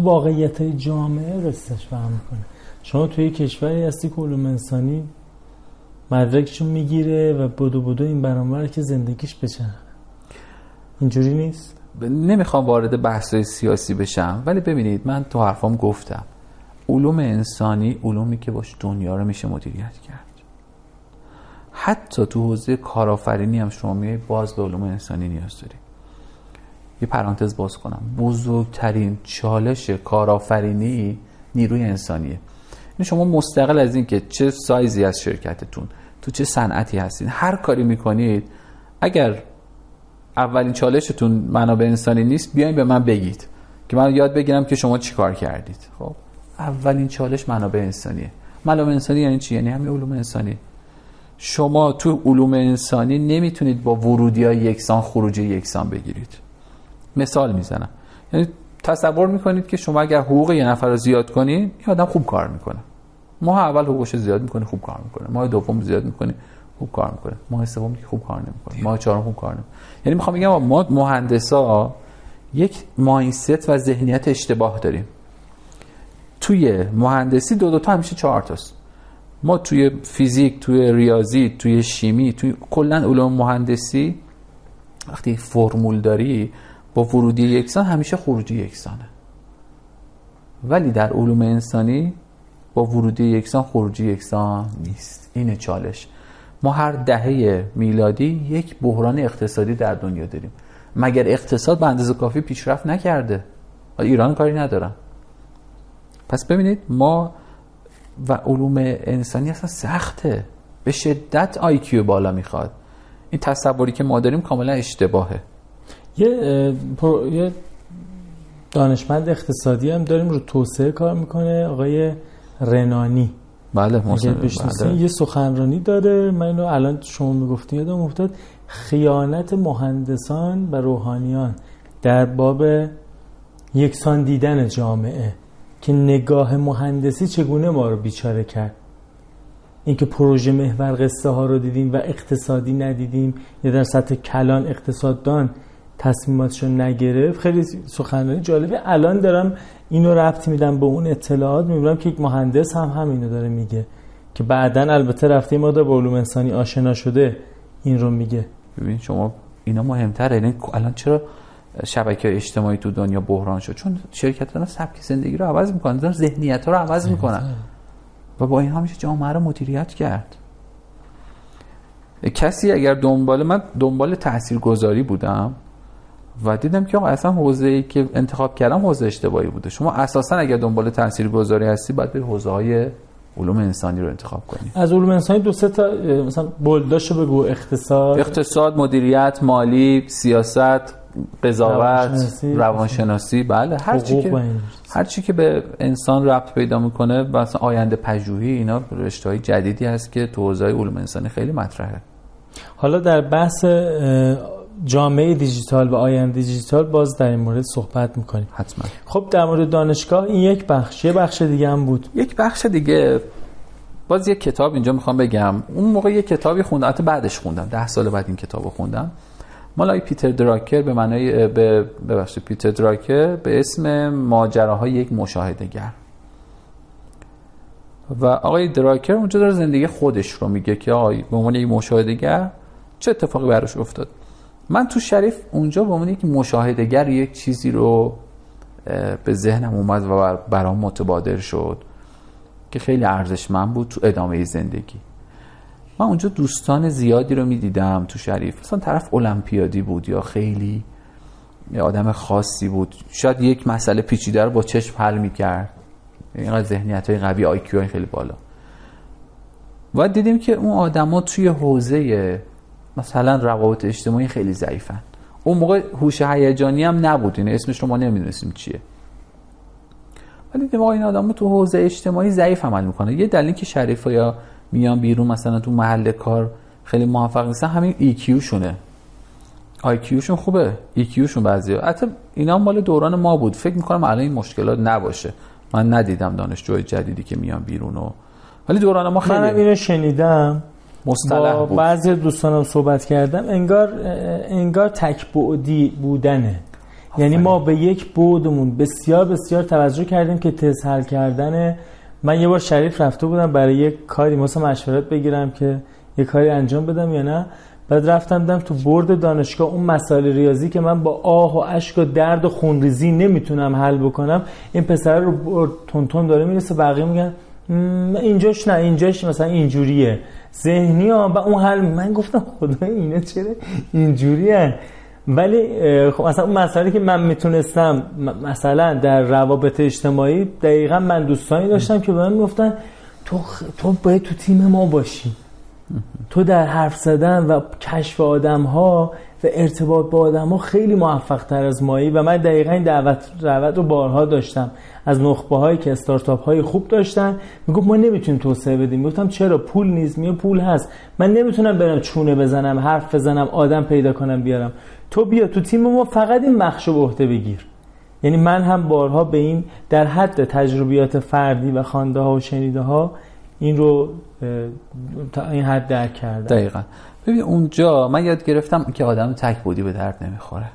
واقعیت جامعه رستش فهم می‌کنه. شما توی کشوری هستی که علوم انسانی مدرکشون می‌گیره و بدو بدو این برانور که زندگیش بچن اینجوری نیست؟ نمی‌خوام وارد بحث سیاسی بشم ولی ببینید من تو حرفام گفتم. علوم انسانی علومی که باش دنیا رو میشه مدیریت کرد. حتی تو حوزه کارآفرینی هم شما میای باز به علوم انسانی نیاز داری. یه پرانتز باز کنم. بزرگترین چالش کارآفرینی نیروی انسانیه. این یعنی شما مستقل از این که چه سایزی از شرکتتون تو چه صنعتی هستین هر کاری می‌کنید اگر اولین چالشتون منابع انسانی نیست بیاین به من بگید که من یاد بگیرم که شما چی کار کردید. خب اولین چالش منابع انسانیه. منابع انسانی یعنی چی؟ یعنی همین علوم انسانی. شما تو علوم انسانی نمی‌تونید با ورودی یکسان خروجی یکسان بگیرید. مثال می‌زنم. یعنی تصور می‌کنید که شما اگر حقوق یه نفر رو زیاد کنید این آدم خوب کار می‌کنه. ماه اول حقوقش زیاد می‌کنه خوب کار می‌کنه. ماه دوم زیاد می‌کنه خوب کار می‌کنه. ماه سوم که خوب کار نمی‌کنه. ماه چهارم خوب کار نمی‌کنه. یعنی می‌خوام بگم ما مهندسا یک مایندست و ذهنیت اشتباه داریم. توی مهندسی دو دو تا همیشه چهار تاست. ما توی فیزیک توی ریاضی توی شیمی توی کلا علوم مهندسی وقتی فرمول داری با ورودی یکسان همیشه خروجی یکسانه. ولی در علوم انسانی با ورودی یکسان خروجی یکسان نیست. اینه چالش. ما هر دهه میلادی یک بحران اقتصادی در دنیا داریم. مگر اقتصاد به اندازه کافی پیشرفت نکرده؟ ایران کاری ندارن پس ببینید ما و علوم انسانی اصلا سخته. به شدت آیکیو بالا می‌خواد. این تصوری که ما داریم کاملا اشتباهه. یه, یه دانشمند اقتصادی هم داریم رو توسعه کار می‌کنه آقای رنانی. بله بله. یه سخنرانی داره. من اینو الان شما می‌گفتین یادم افتاد. خیانت مهندسان و روحانیان در باب یکسان دیدن جامعه که نگاه مهندسی چگونه ما رو بیچاره کرد. اینکه پروژه محور قصه ها رو دیدیم و اقتصادی ندیدیم. یا در سطح کلان اقتصاددان تصمیماتشو نگرفت. خیلی سخنرانی جالبه. الان دارم اینو ربط میدم به اون اطلاعات. می‌بینم که یک مهندس هم همینو داره میگه که بعدا البته رفته ما با علوم انسانی آشنا شده این رو میگه. ببین شما اینا مهمتره. یعنی الان چرا شبکه اجتماعی تو دنیا بحران شد؟ چون شرکت ها سبک زندگی رو عوض می‌کنن. دارن ذهنیت ها رو عوض می‌کنن. و با این همیشه جامعه رو مدیریت کرد. کسی اگر دنبال من دنبال تاثیرگذاری بودم. و دیدم که آقا اصلا حوزه ای که انتخاب کردم حوزه اشتباهی بوده. شما اساسا اگر دنبال گذاری هستی باید به حوزه های علوم انسانی رو انتخاب کنی. از علوم انسانی دو سه تا مثلا بولداشو بگو اقتصاد. اقتصاد مدیریت مالی سیاست قضاوت روانشناسی, بله هر چی که هر چی که به انسان ربط پیدا می‌کنه مثلا آینده پژوهی اینا رشته های جدیدی هست که تو حوزه علوم انسانی خیلی مطرحه. حالا در بحث جامعه دیجیتال و آینده دیجیتال باز در این مورد صحبت می‌کنیم. حتما. خب در مورد دانشگاه این یک بخش یه بخش دیگه هم بود. یک بخش دیگه باز یک کتاب اینجا می‌خوام بگم. اون موقع یک کتابی خوندم بعدش خوندم. ده سال بعد این کتابو خوندم. مال پیتر دراکر به معنای به ببخشید پیتر دراکر به اسم ماجراهای یک مشاهدهگر. و آقای دراکر اونجا داره زندگی خودش رو میگه که آقای به عنوان یک مشاهدهگر چه اتفاقی براش افتاد؟ من تو شریف اونجا به عنوان یک مشاهدهگر یک چیزی رو به ذهنم اومد و برام متبادر شد که خیلی ارزشمند بود تو ادامه زندگی. من اونجا دوستان زیادی رو می‌دیدم تو شریف. مثلا طرف المپیادی بود یا خیلی آدم خاصی بود. شاید یک مسئله پیچیده رو با چشم حل می‌کرد. اینقدر ذهنیت های قوی آی های خیلی بالا. و دیدیم که اون آدما توی حوزه مثلا روابط اجتماعی خیلی ضعیفن. اون موقع هوش هیجانی هم نبود. این اسمش رو ما نمی‌دونستیم چیه. ولی دیدیم این آدم تو حوزه اجتماعی ضعیف عمل می‌کنه. یه دلیل که شریف یا میان بیرون مثلا تو محل کار خیلی موفق نیستن همین EQ شونه IQ شون خوبه. EQ شون بعضی حتی اینا مال دوران ما بود. فکر می‌کنم الان این مشکلات نباشه. من ندیدم دانشجوی جدیدی که میان بیرون و ولی دوران ما خیلی من اینو شنیدم. مصطلح با بعضی دوستانم صحبت کردم انگار انگار تک بعدی بودنه. یعنی ما به یک بودمون بسیار بسیار توجه کردیم که تست حل کردن. من یه بار شریف رفته بودم برای یک کاری مثلا مشورت بگیرم که یه کاری انجام بدم یا نه. بعد رفتم دم تو برد دانشگاه اون مسائل ریاضی که من با آه و اشک و درد و خونریزی نمی‌تونم حل بکنم این پسر رو برد تون داره می‌رسه بقیه میگن اینجاش نه اینجاش مثلا اینجوریه. ذهنی ها و اون حل من گفتم خدا اینه چرا اینجوریه ولی خب مثلا اون مسئله که من می‌تونستم مثلا در روابط اجتماعی دقیقا من دوستانی داشتم که به من می‌گفتن تو, تو باید تو تیم ما باشی. تو در حرف زدن و کشف آدم ها و ارتباط با آدم ها خیلی موفق تر از مایی و من دقیقا این دعوت روت رو بارها داشتم. از نخبه هایی که استارتاپ های خوب داشتن. می‌گفت ما نمی‌تونیم توسعه بدیم. گفتم چرا؟ پول نیست. میگه پول هست. من نمی‌تونم برم چونه بزنم حرف بزنم آدم پیدا کنم بیارم. تو بیا تو تیم ما فقط این مخشو به بگیر. یعنی من هم بارها به این در حد تجربیات فردی و خوانده ها و شنیده ها این رو تا این حد درک کردم. دقیقا. ببین اونجا من یاد گرفتم که آدم تک بودی به درد نمی‌خوره.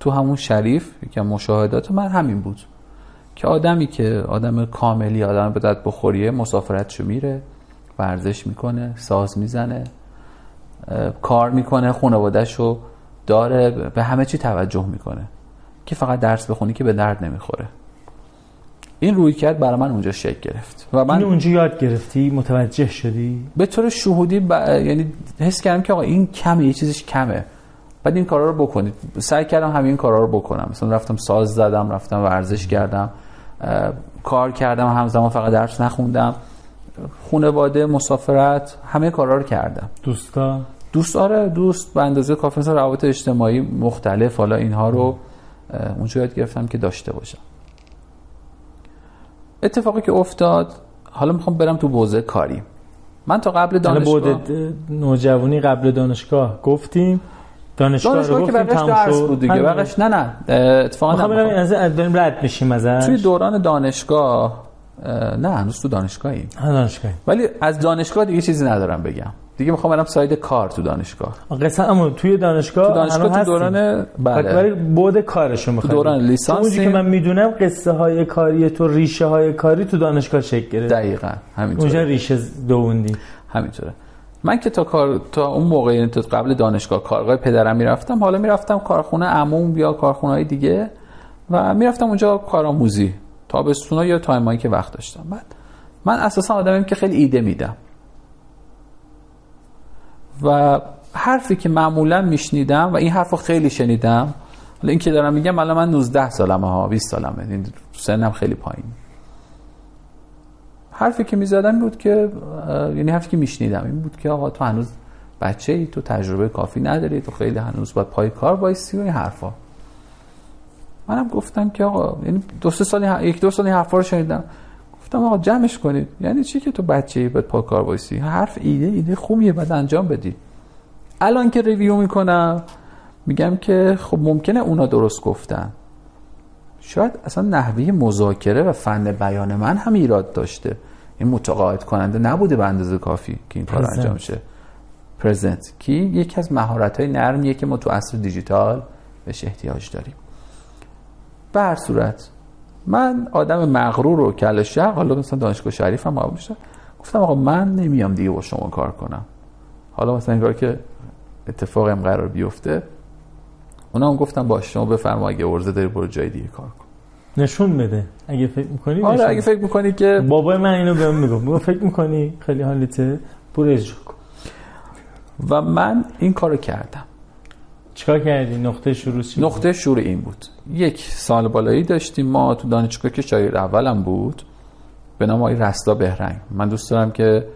تو همون شریف که مشاهدات من همین بود. که آدمی که آدم کاملی آدم به درد بخوریه مسافرتشو میره ورزش می‌کنه ساز می‌زنه کار می‌کنه خانوادهشو داره به همه چی توجه می‌کنه. که فقط درس بخونی که به درد نمی‌خوره. این روی کرد برای من اونجا شکل گرفت. و من اونجا یاد گرفتی متوجه شدی؟ به طور شهودی ب... یعنی حس کردم که آقا این کمه یه چیزش کمه. بعد این کارا رو بکنید. سعی کردم همین کارا رو بکنم. مثلا رفتم ساز زدم رفتم ورزش کردم کار کردم همزمان فقط درس نخوندم. خانواده مسافرت همه کارا رو کردم. دوستا دوست آره دوست به اندازه کافی روابط اجتماعی مختلف. حالا اینها رو اونجا یاد گرفتم که داشته باشم. اتفاقی که افتاد حالا می‌خوام برم تو حوزه کاری. من تا قبل دانشگاه نوجوانی قبل دانشگاه گفتیم. دانشگاه, دانشگاه رو که بقیش درس بود دیگه. بقیش نه نه. اتفاقا نه از داریم رد میشیم ازش؟ توی دوران دانشگاه نه هنوز تو دانشگاهی. دانشگاهی. ولی از دانشگاه دیگه چیزی ندارم بگم. دیگه می‌خوام برم ساید کار تو دانشگاه. قصه اما توی دانشگاه تو دانشگاه تو دوران بله. ولی بود کارشو می‌خوام دوران لیسانس که من می‌دونم قصه های کاری تو ریشه های کاری تو دانشگاه شکل گرفت. دقیقاً همینطوره. اونجا ریشه دووندی. همینطوره. من که تا کار تا اون موقع یعنی تا قبل دانشگاه کارگاه پدرم می‌رفتم حالا می‌رفتم کارخونه عموم یا کارخونه های دیگه و می‌رفتم اونجا کارآموزی تابستونا یا time ایی که وقت داشتم. بعد من اساسا آدمیم که خیلی ایده میدم. و حرفی که معمولا میشنیدم و این حرف رو خیلی شنیدم حالا این که دارم میگم الان من 19 سالمه ها 20 سالمه این سنم خیلی پایین. حرفی که می‌زدم بود که یعنی حرفی که میشنیدم این بود که آقا تو هنوز بچه ای تو تجربه کافی نداری تو خیلی هنوز باید پای کار وایسی و این حرفا. منم گفتم که آقا یعنی دو سه سال یک دو سال این حرفا رو شنیدم. گفتم آقا جمعش کنید. یعنی چی که تو بچه ای باید پای کار وایسی؟ حرف ایده ایده خوبیه بعد انجام بدی. الان که review می‌کنم میگم که خب ممکنه اونا درست گفتن. شاید اصلا نحوه مذاکره و فن بیان من هم ایراد داشته. این متقاعد کننده نبوده به اندازه کافی که این کار انجام شه. present که یکی از مهارت های نرمیه که ما تو عصر دیجیتال بهش احتیاج داریم. به هر صورت من آدم مغرور و کل شق حالا مثلا دانشگاه شریف هم گفتم آقا من نمیام دیگه با شما کار کنم. حالا مثلا این کار که اتفاق هم قرار بیفته اونا هم گفتم باش شما بفرما اگه ارزه داری برو جای دیگه کار کن. نشون بده. اگه فکر می‌کنی آره اگه فکر می‌کنی که بابای من اینو بهم میگم فکر می‌کنی خیلی حالته. برو اجرا کن. و من این کارو کردم. چیکار کردی؟ نقطه شروع چی نقطه شروع این بود. یک سال بالایی داشتیم ما تو دانشگاه که شاگرد اولم بود به نام آقای رستا بهرنگ. من دوست دارم که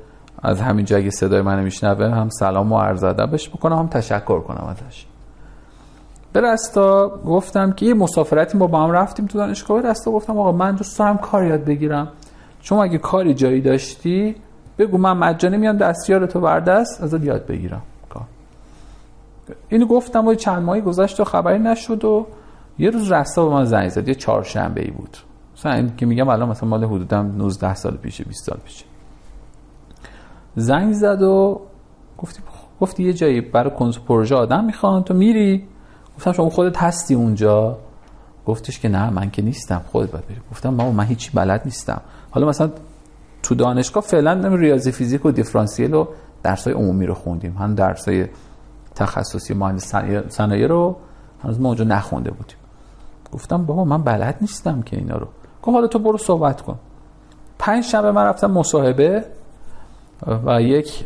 از همین اگه صدای منو میشنوه هم سلام و عرض ادبش بکنم هم تشکر کنم ازش. به رستا گفتم که یه مسافرتی ما با هم رفتیم تو دانشگاه. رستا گفتم آقا من دوست دارم کار یاد بگیرم. چون اگه کاری جایی داشتی بگو من مجانی میام دستیار تو بردست ازت یاد بگیرم. کار اینو گفتم و چند ماهی گذشت و خبری نشد و یه روز رستا به من زنگ زد یه چهارشنبه ای بود. مثلا این که میگم الان مثلا مال حدودا 19 سال پیشه 20 سال پیشه. زنگ زد و گفتی گفتی یه جایی برای کنس پروژه آدم می‌خوان تو میری؟ گفتم شما خودت هستی اونجا؟ گفتش که نه من که نیستم خودت باید بری. گفتم ما من هیچی بلد نیستم. حالا مثلا تو دانشگاه فعلا ریاضی فیزیک و دیفرانسیل و درسای عمومی رو خوندیم. هم درسای تخصصی مهندس صنایع رو هنوز ما اونجا نخونده بودیم. گفتم بابا من بلد نیستم که اینا رو. گفت حالا تو برو صحبت کن. پنج شنبه من رفتم مصاحبه و یک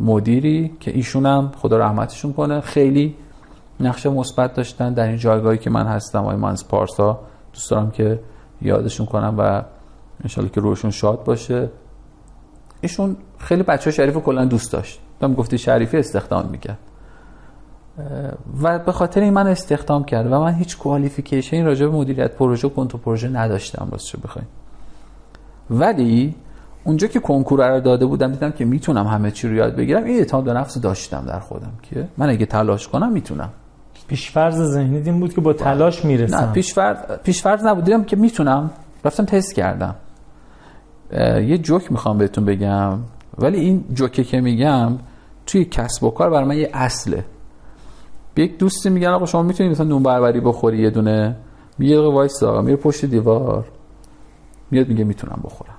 مدیری که ایشون هم خدا رحمتشون کنه خیلی نقش مثبت داشتن در این جایگاهی که من هستم. آقای مانس پارسا دوست دارم که یادشون کنم و انشالله که روشون شاد باشه. ایشون خیلی بچه شریف کلا دوست داشت. دم گفتی شریفی استخدام می‌کرد. و به خاطر این من استخدام کرد و من هیچ کوالیفیکیشن راجع به مدیریت پروژه و کنترل پروژه نداشتم راستش بخواید ولی اونجا که کنکور رو داده بودم دیدم که می‌تونم همه چی رو یاد بگیرم. این اعتماد به نفس داشتم در خودم که من اگه تلاش کنم می‌تونم. پیشفرض ذهنی این بود که با تلاش می‌رسم. نه پیشفرض پیشفرض نبود. دیدم که می‌تونم. رفتم تست کردم. یه جوک می‌خوام بهتون بگم. ولی این جوکه که میگم توی کسب و کار برای من یه اصله. یک دوستی میگن آقا شما می‌تونید مثلا نون بربری بخوری یه دونه؟ میگه آقا وایس آقا میره پشت دیوار. میاد میگه می‌تونم بخورم.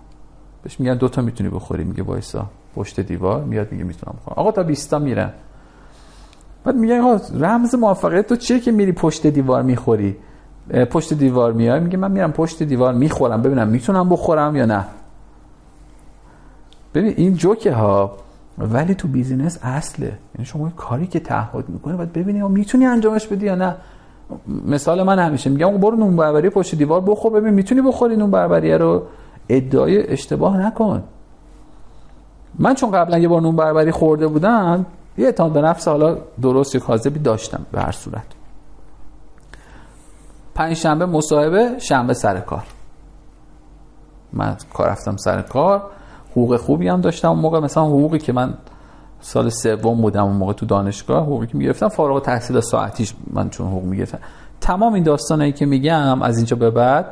بهش میگن دوتا می‌تونی بخوری. میگه وایسا پشت دیوار. میاد میگه می‌تونم بخورم. آقا تا 20 تا میرن. بعد میگن آقا رمز موفقیت تو چیه که میری پشت دیوار می‌خوری؟ پشت دیوار میای؟ میگه من میرم پشت دیوار می‌خورم. ببینم می‌تونم بخورم یا نه. ببین این جوکه ها ولی تو بیزینس اصله. یعنی شما کاری که تعهد می‌کنی باید ببینی می‌تونی انجامش بدی یا نه. مثال من همیشه میگم برو نون بربری پشت دیوار بخور ببین می‌تونی بخوری نون بربری رو؟ ادعای اشتباه نکن. من چون قبلا یه بار نون بربری خورده بودم یه اعتماد به نفس حالا درست یا کاذبی داشتم به هر صورت. پنج شنبه مصاحبه شنبه سر کار. من کار رفتم سر کار. حقوق خوبی هم داشتم اون موقع. مثلا حقوقی که من سال سوم بودم اون موقع تو دانشگاه حقوقی که می‌گرفتم فارغ تحصیل ساعتیش من چون حقوق می‌گرفتم. تمام این داستانایی که میگم از اینجا به بعد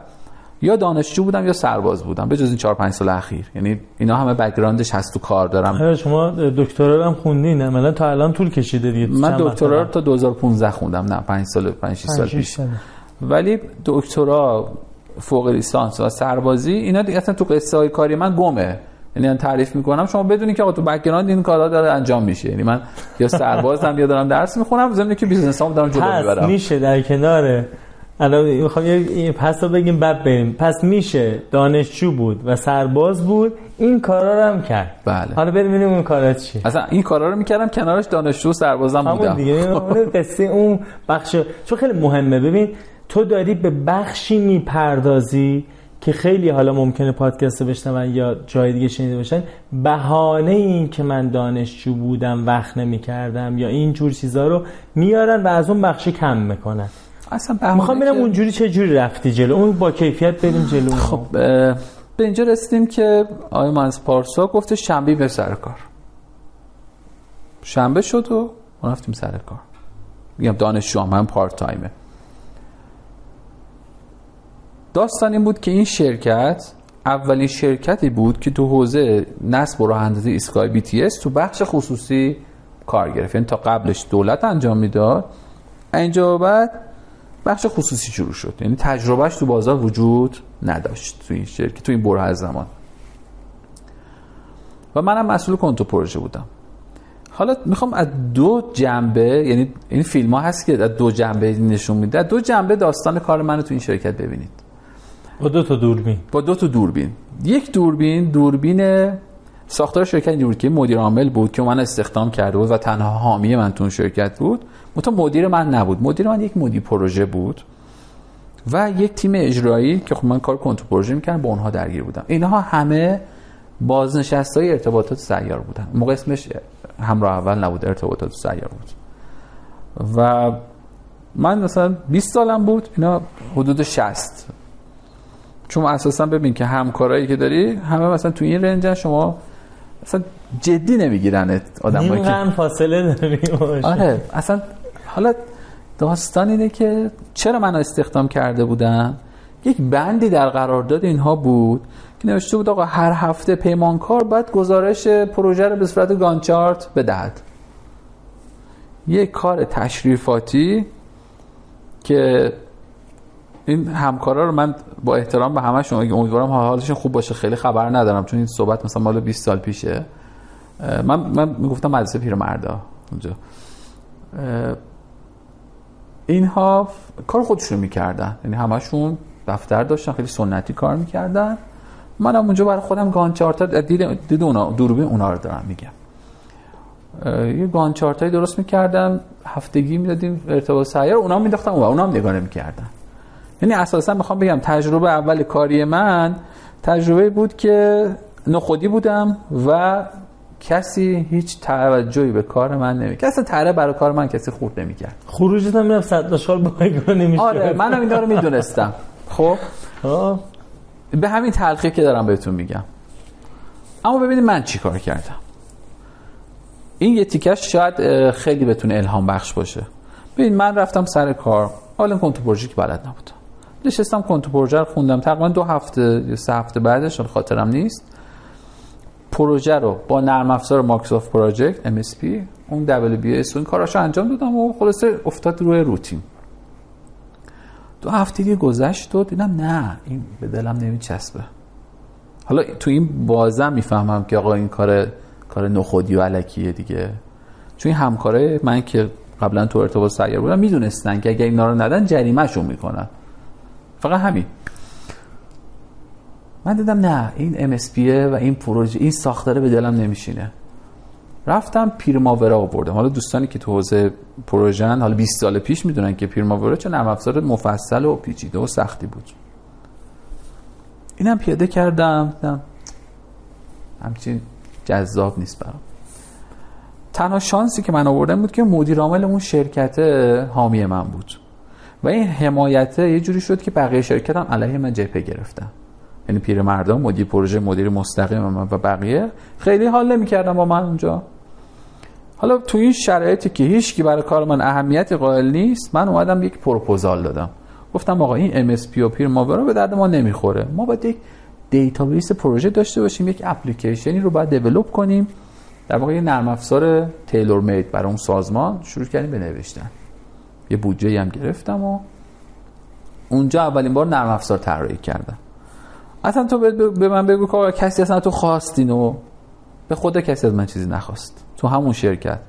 یا دانشجو بودم یا سرباز بودم به جز این 4 5 سال اخیر. یعنی اینا همه background ش هست تو کار دارم. شما دکترا هم خوندین. عملا تا الان طول کشیده دیگه. من دکترا رو تا 2015 خوندم. نه 5 سال 5 6 سال پیش. ولی دکترا فوق لیسانس و سربازی اینا دیگه اصلا تو قصه های کاری من گمه. یعنی تعریف می‌کنم شما بدونی که آقا تو background این کارا داره انجام میشه. یعنی من یا سربازم یا دارم درس می‌خونم ضمن که business هم دارم جلو می‌برم. میشه در کنار. الان می‌خوام یه پس رو بگیم بعد بریم. پس میشه. دانشجو بود و سرباز بود. این کارا رو هم کرد. بله. حالا بریم ببینیم اون کارا چی اصلا این کارا رو می‌کردم کنارش دانشجو سربازم همون بودم. دیگه. اون قصه اون بخش چون خیلی مهمه. ببین تو داری به بخشی می‌پردازی که خیلی حالا ممکنه پادکست بشنون یا جای دیگه شنیده باشن بهانه این که من دانشجو بودم وقت نمی کردم یا این جور چیزا رو میارن و از اون بخشی کم می‌کنن. اصلا بهانه می‌خوام ببینم اونجوری چه جوری رفتی جلو؟ اون با کیفیت بریم جلو. خب به اینجا رسیدیم که آقای مهندس پارسا گفته شنبه به سر کار. شنبه شد و ما رفتیم سر کار. میگم دانشجو من پارت تایمه داستان این بود که این شرکت اولین شرکتی بود که تو حوزه نصب و راه اندازی ایستگاه بی تی اس تو بخش خصوصی کار گرفت. یعنی تا قبلش دولت انجام می‌داد. اینجا بعد بخش خصوصی شروع شد. یعنی تجربهش تو بازار وجود نداشت تو این شرکت تو این بره از زمان. و منم مسئول کنتو پروژه بودم. حالا می‌خوام از دو جنبه یعنی این فیلم ها هست که از دو جنبه نشون میده. دو جنبه داستان کار منو تو این شرکت ببینید. با دو تا دوربین. با دو تا دوربین. یک دوربین دوربین ساختار شرکت این بود که مدیر عامل بود که من استخدام کرده بود و تنها حامی من تو شرکت بود. متو مدیر من نبود. مدیر من یک مدیر پروژه بود و یک تیم اجرایی که خب من کار کنترل پروژه می‌کردم با اونها درگیر بودم. اینها همه بازنشست های ارتباطات سیار بودن. موقع اسمش همراه اول نبود ارتباطات سیار بود. و من مثلا 20 سالم بود اینا حدود 60 چون اساسا ببین که همکارایی که داری همه مثلا تو این رنجن شما اصلا جدی نمی‌گیرن آدمایی که فاصله داریم آره اصلا حالا داستان اینه که چرا من استخدام کرده بودن؟ یک بندی در قرارداد اینها بود که نوشته بود آقا هر هفته پیمانکار باید گزارش پروژه رو به صورت گانچارت بدهد. یک کار تشریفاتی که این همکارا رو من با احترام به همشون امیدوارم حالشون خوب باشه خیلی خبر ندارم چون این صحبت مثلا مال 20 سال پیشه. من من می‌گفتم مدرسه پیرمردا اونجا. اینها کار خودشون می‌کردن. یعنی همشون دفتر داشتن خیلی سنتی کار می‌کردن. منم اونجا برای خودم گانچارت دید, دید اونا دوربین اونا رو دارم میگم. یه گانچارتایی درست می‌کردم هفتگی می‌دادیم ارتباط سیار اونا میداختم و اونا هم نگاه نمی‌کردن. یعنی اساسا می‌خوام بگم تجربه اول کاری من تجربه بود که نخودی بودم و کسی هیچ توجهی به کار من نمی‌کرد. اصلا تره برای کار من کسی خورد نمی‌کرد. خروجت هم می‌رفت صد شال بایگانی میشه آره منم اینا رو می‌دونستم. خب؟ آه. به همین تلخی که دارم بهتون میگم. اما ببینید من چی کار کردم. این یه تیکش شاید خیلی بتونه الهام بخش باشه. ببین من رفتم سر کار. حالا کنتو پروژه که بلد نبودم. نشستم کنتو پروژه رو خوندم. تقریبا دو هفته یا سه هفته بعدش خاطرم نیست. پروژه رو با نرم افزار مایکروسافت پروژکت MSP اون WBS و این کاراشو انجام دادم و خلاصه افتاد روی روتین. دو هفته دیگه گذشت و دیدم نه این به دلم نمیچسبه. حالا تو این بازم می‌فهمم که آقا این کار کار نخودی و علکیه دیگه. چون همکاره من که قبلا تو ارتباط سیار بودم می‌دونستن که اگر اینا رو ندن جریمهشون می‌کنن. فقط همین. من دیدم نه این MSP و این پروژه این ساختاره به دلم نمیشینه. رفتم پیرماورا آوردم. حالا دوستانی که تو حوزه پروژن حالا 20 سال پیش می‌دونن که پیرماورا چه نرم افزار مفصل و پیچیده و سختی بود. اینم پیاده کردم دیدم همچین جذاب نیست برام. تنها شانسی که من آوردم بود که مدیر عامل اون شرکت حامی من بود. و این حمایت یه جوری شد که بقیه شرکت هم علیه من جبهه گرفتن. یعنی پیرمردان مدیر پروژه مدیر مستقیم من و بقیه خیلی حال نمی‌کردن با من اونجا. حالا تو این شرایطی که هیچکی برای کار من اهمیتی قائل نیست من اومدم یک پروپوزال دادم. گفتم آقا این MSP و Primavera به درد ما نمی‌خوره. ما باید یک database پروژه داشته باشیم یک اپلیکیشنی رو باید develop کنیم. در واقع یه نرم افزار tailor made برای اون سازمان شروع کردیم به یه بودجه هم گرفتم و اونجا اولین بار نرم افزار طراحی کردم. اصلا تو به من بگو که کسی اصلا تو خواستین و به خدا کسی از من چیزی نخواست. تو همون شرکت.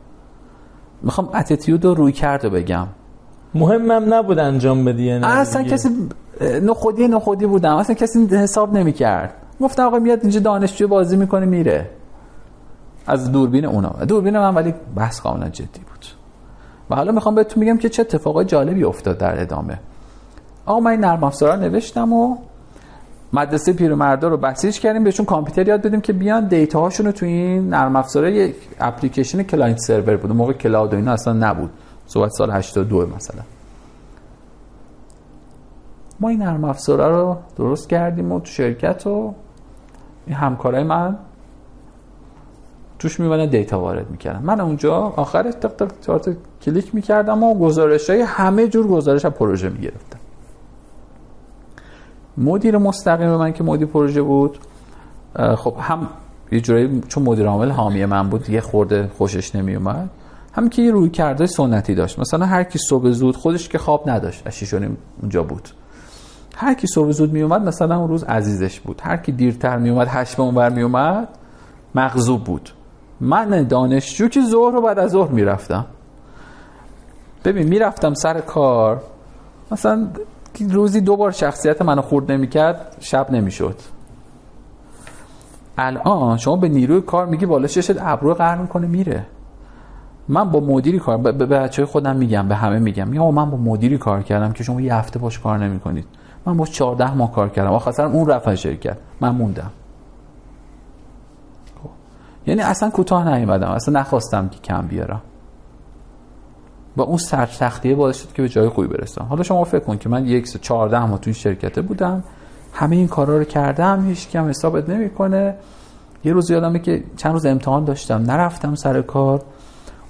می‌خوام attitude رو رویکرد بگم. مهمم نبود انجام بدی یعنی اصلا کسی نخودی نخودی بودم. اصلا کسی حساب نمی‌کرد. گفتم آقا میاد اینجا دانشجو بازی می‌کنه میره. از دوربین اونا. دوربین من ولی بحث کاملا جدی بود. و حالا می‌خوام بهتون میگم که چه اتفاقای جالبی افتاد در ادامه. آقا من این نرم افزارا نوشتم و مدرسه پیرمردا رو بسیج کردیم. بهشون کامپیوتر یاد بدیم که بیان data هاشون رو تو این نرم افزار یک application client server بود. موقع cloud و اینا اصلا نبود. صحبت سال 82 مثلا. ما این نرم افزاره رو درست کردیم و تو شرکت و این همکارای من توش میمونه دیتا وارد می‌کردم من اونجا آخرش تق تق چارت کلیک می‌کردم و گزارش های همه جور گزارش از پروژه می‌گرفتم. مدیر مستقیم من که مدیر پروژه بود خب هم یه جورایی چون مدیر عامل حامی من بود یه خورده خوشش نمیومد هم که یه روی کرده سنتی داشت. مثلا هر کی صبح زود خودش که خواب نداشت از اونجا بود. هر کی صبح زود می اومد مثلا اون روز عزیزش بود. هر کی دیرتر می اومد هشت اونور می اومد مغضوب بود. من دانشجو که ظهر رو بعد از ظهر می‌رفتم. ببین می‌رفتم سر کار. مثلا روزی دو بار شخصیت منو خورد نمی‌کرد شب نمی‌شد. الان شما به نیروی کار میگی بالا ششت ابرو قرن می‌کنه میره. من با مدیری کار به بچه خودم میگم به همه میگم. یا من با مدیری کار کردم که شما یه هفته باش کار نمی‌کنید. من با 14 ماه کار کردم. آخر اون رفت شرکت. من موندم. یعنی اصلا کوتاه نیومدم اصلا نخواستم که کم بیارم. با اون سرسختیه باعث شد که به جای خوبی برسم. حالا شما فکر کن که من یک سه 14 ماه تو این شرکت بودم. همه این کارا رو کردم هیچ کم حسابت نمی‌کنه. یه روز یادمه که چند روز امتحان داشتم نرفتم سر کار.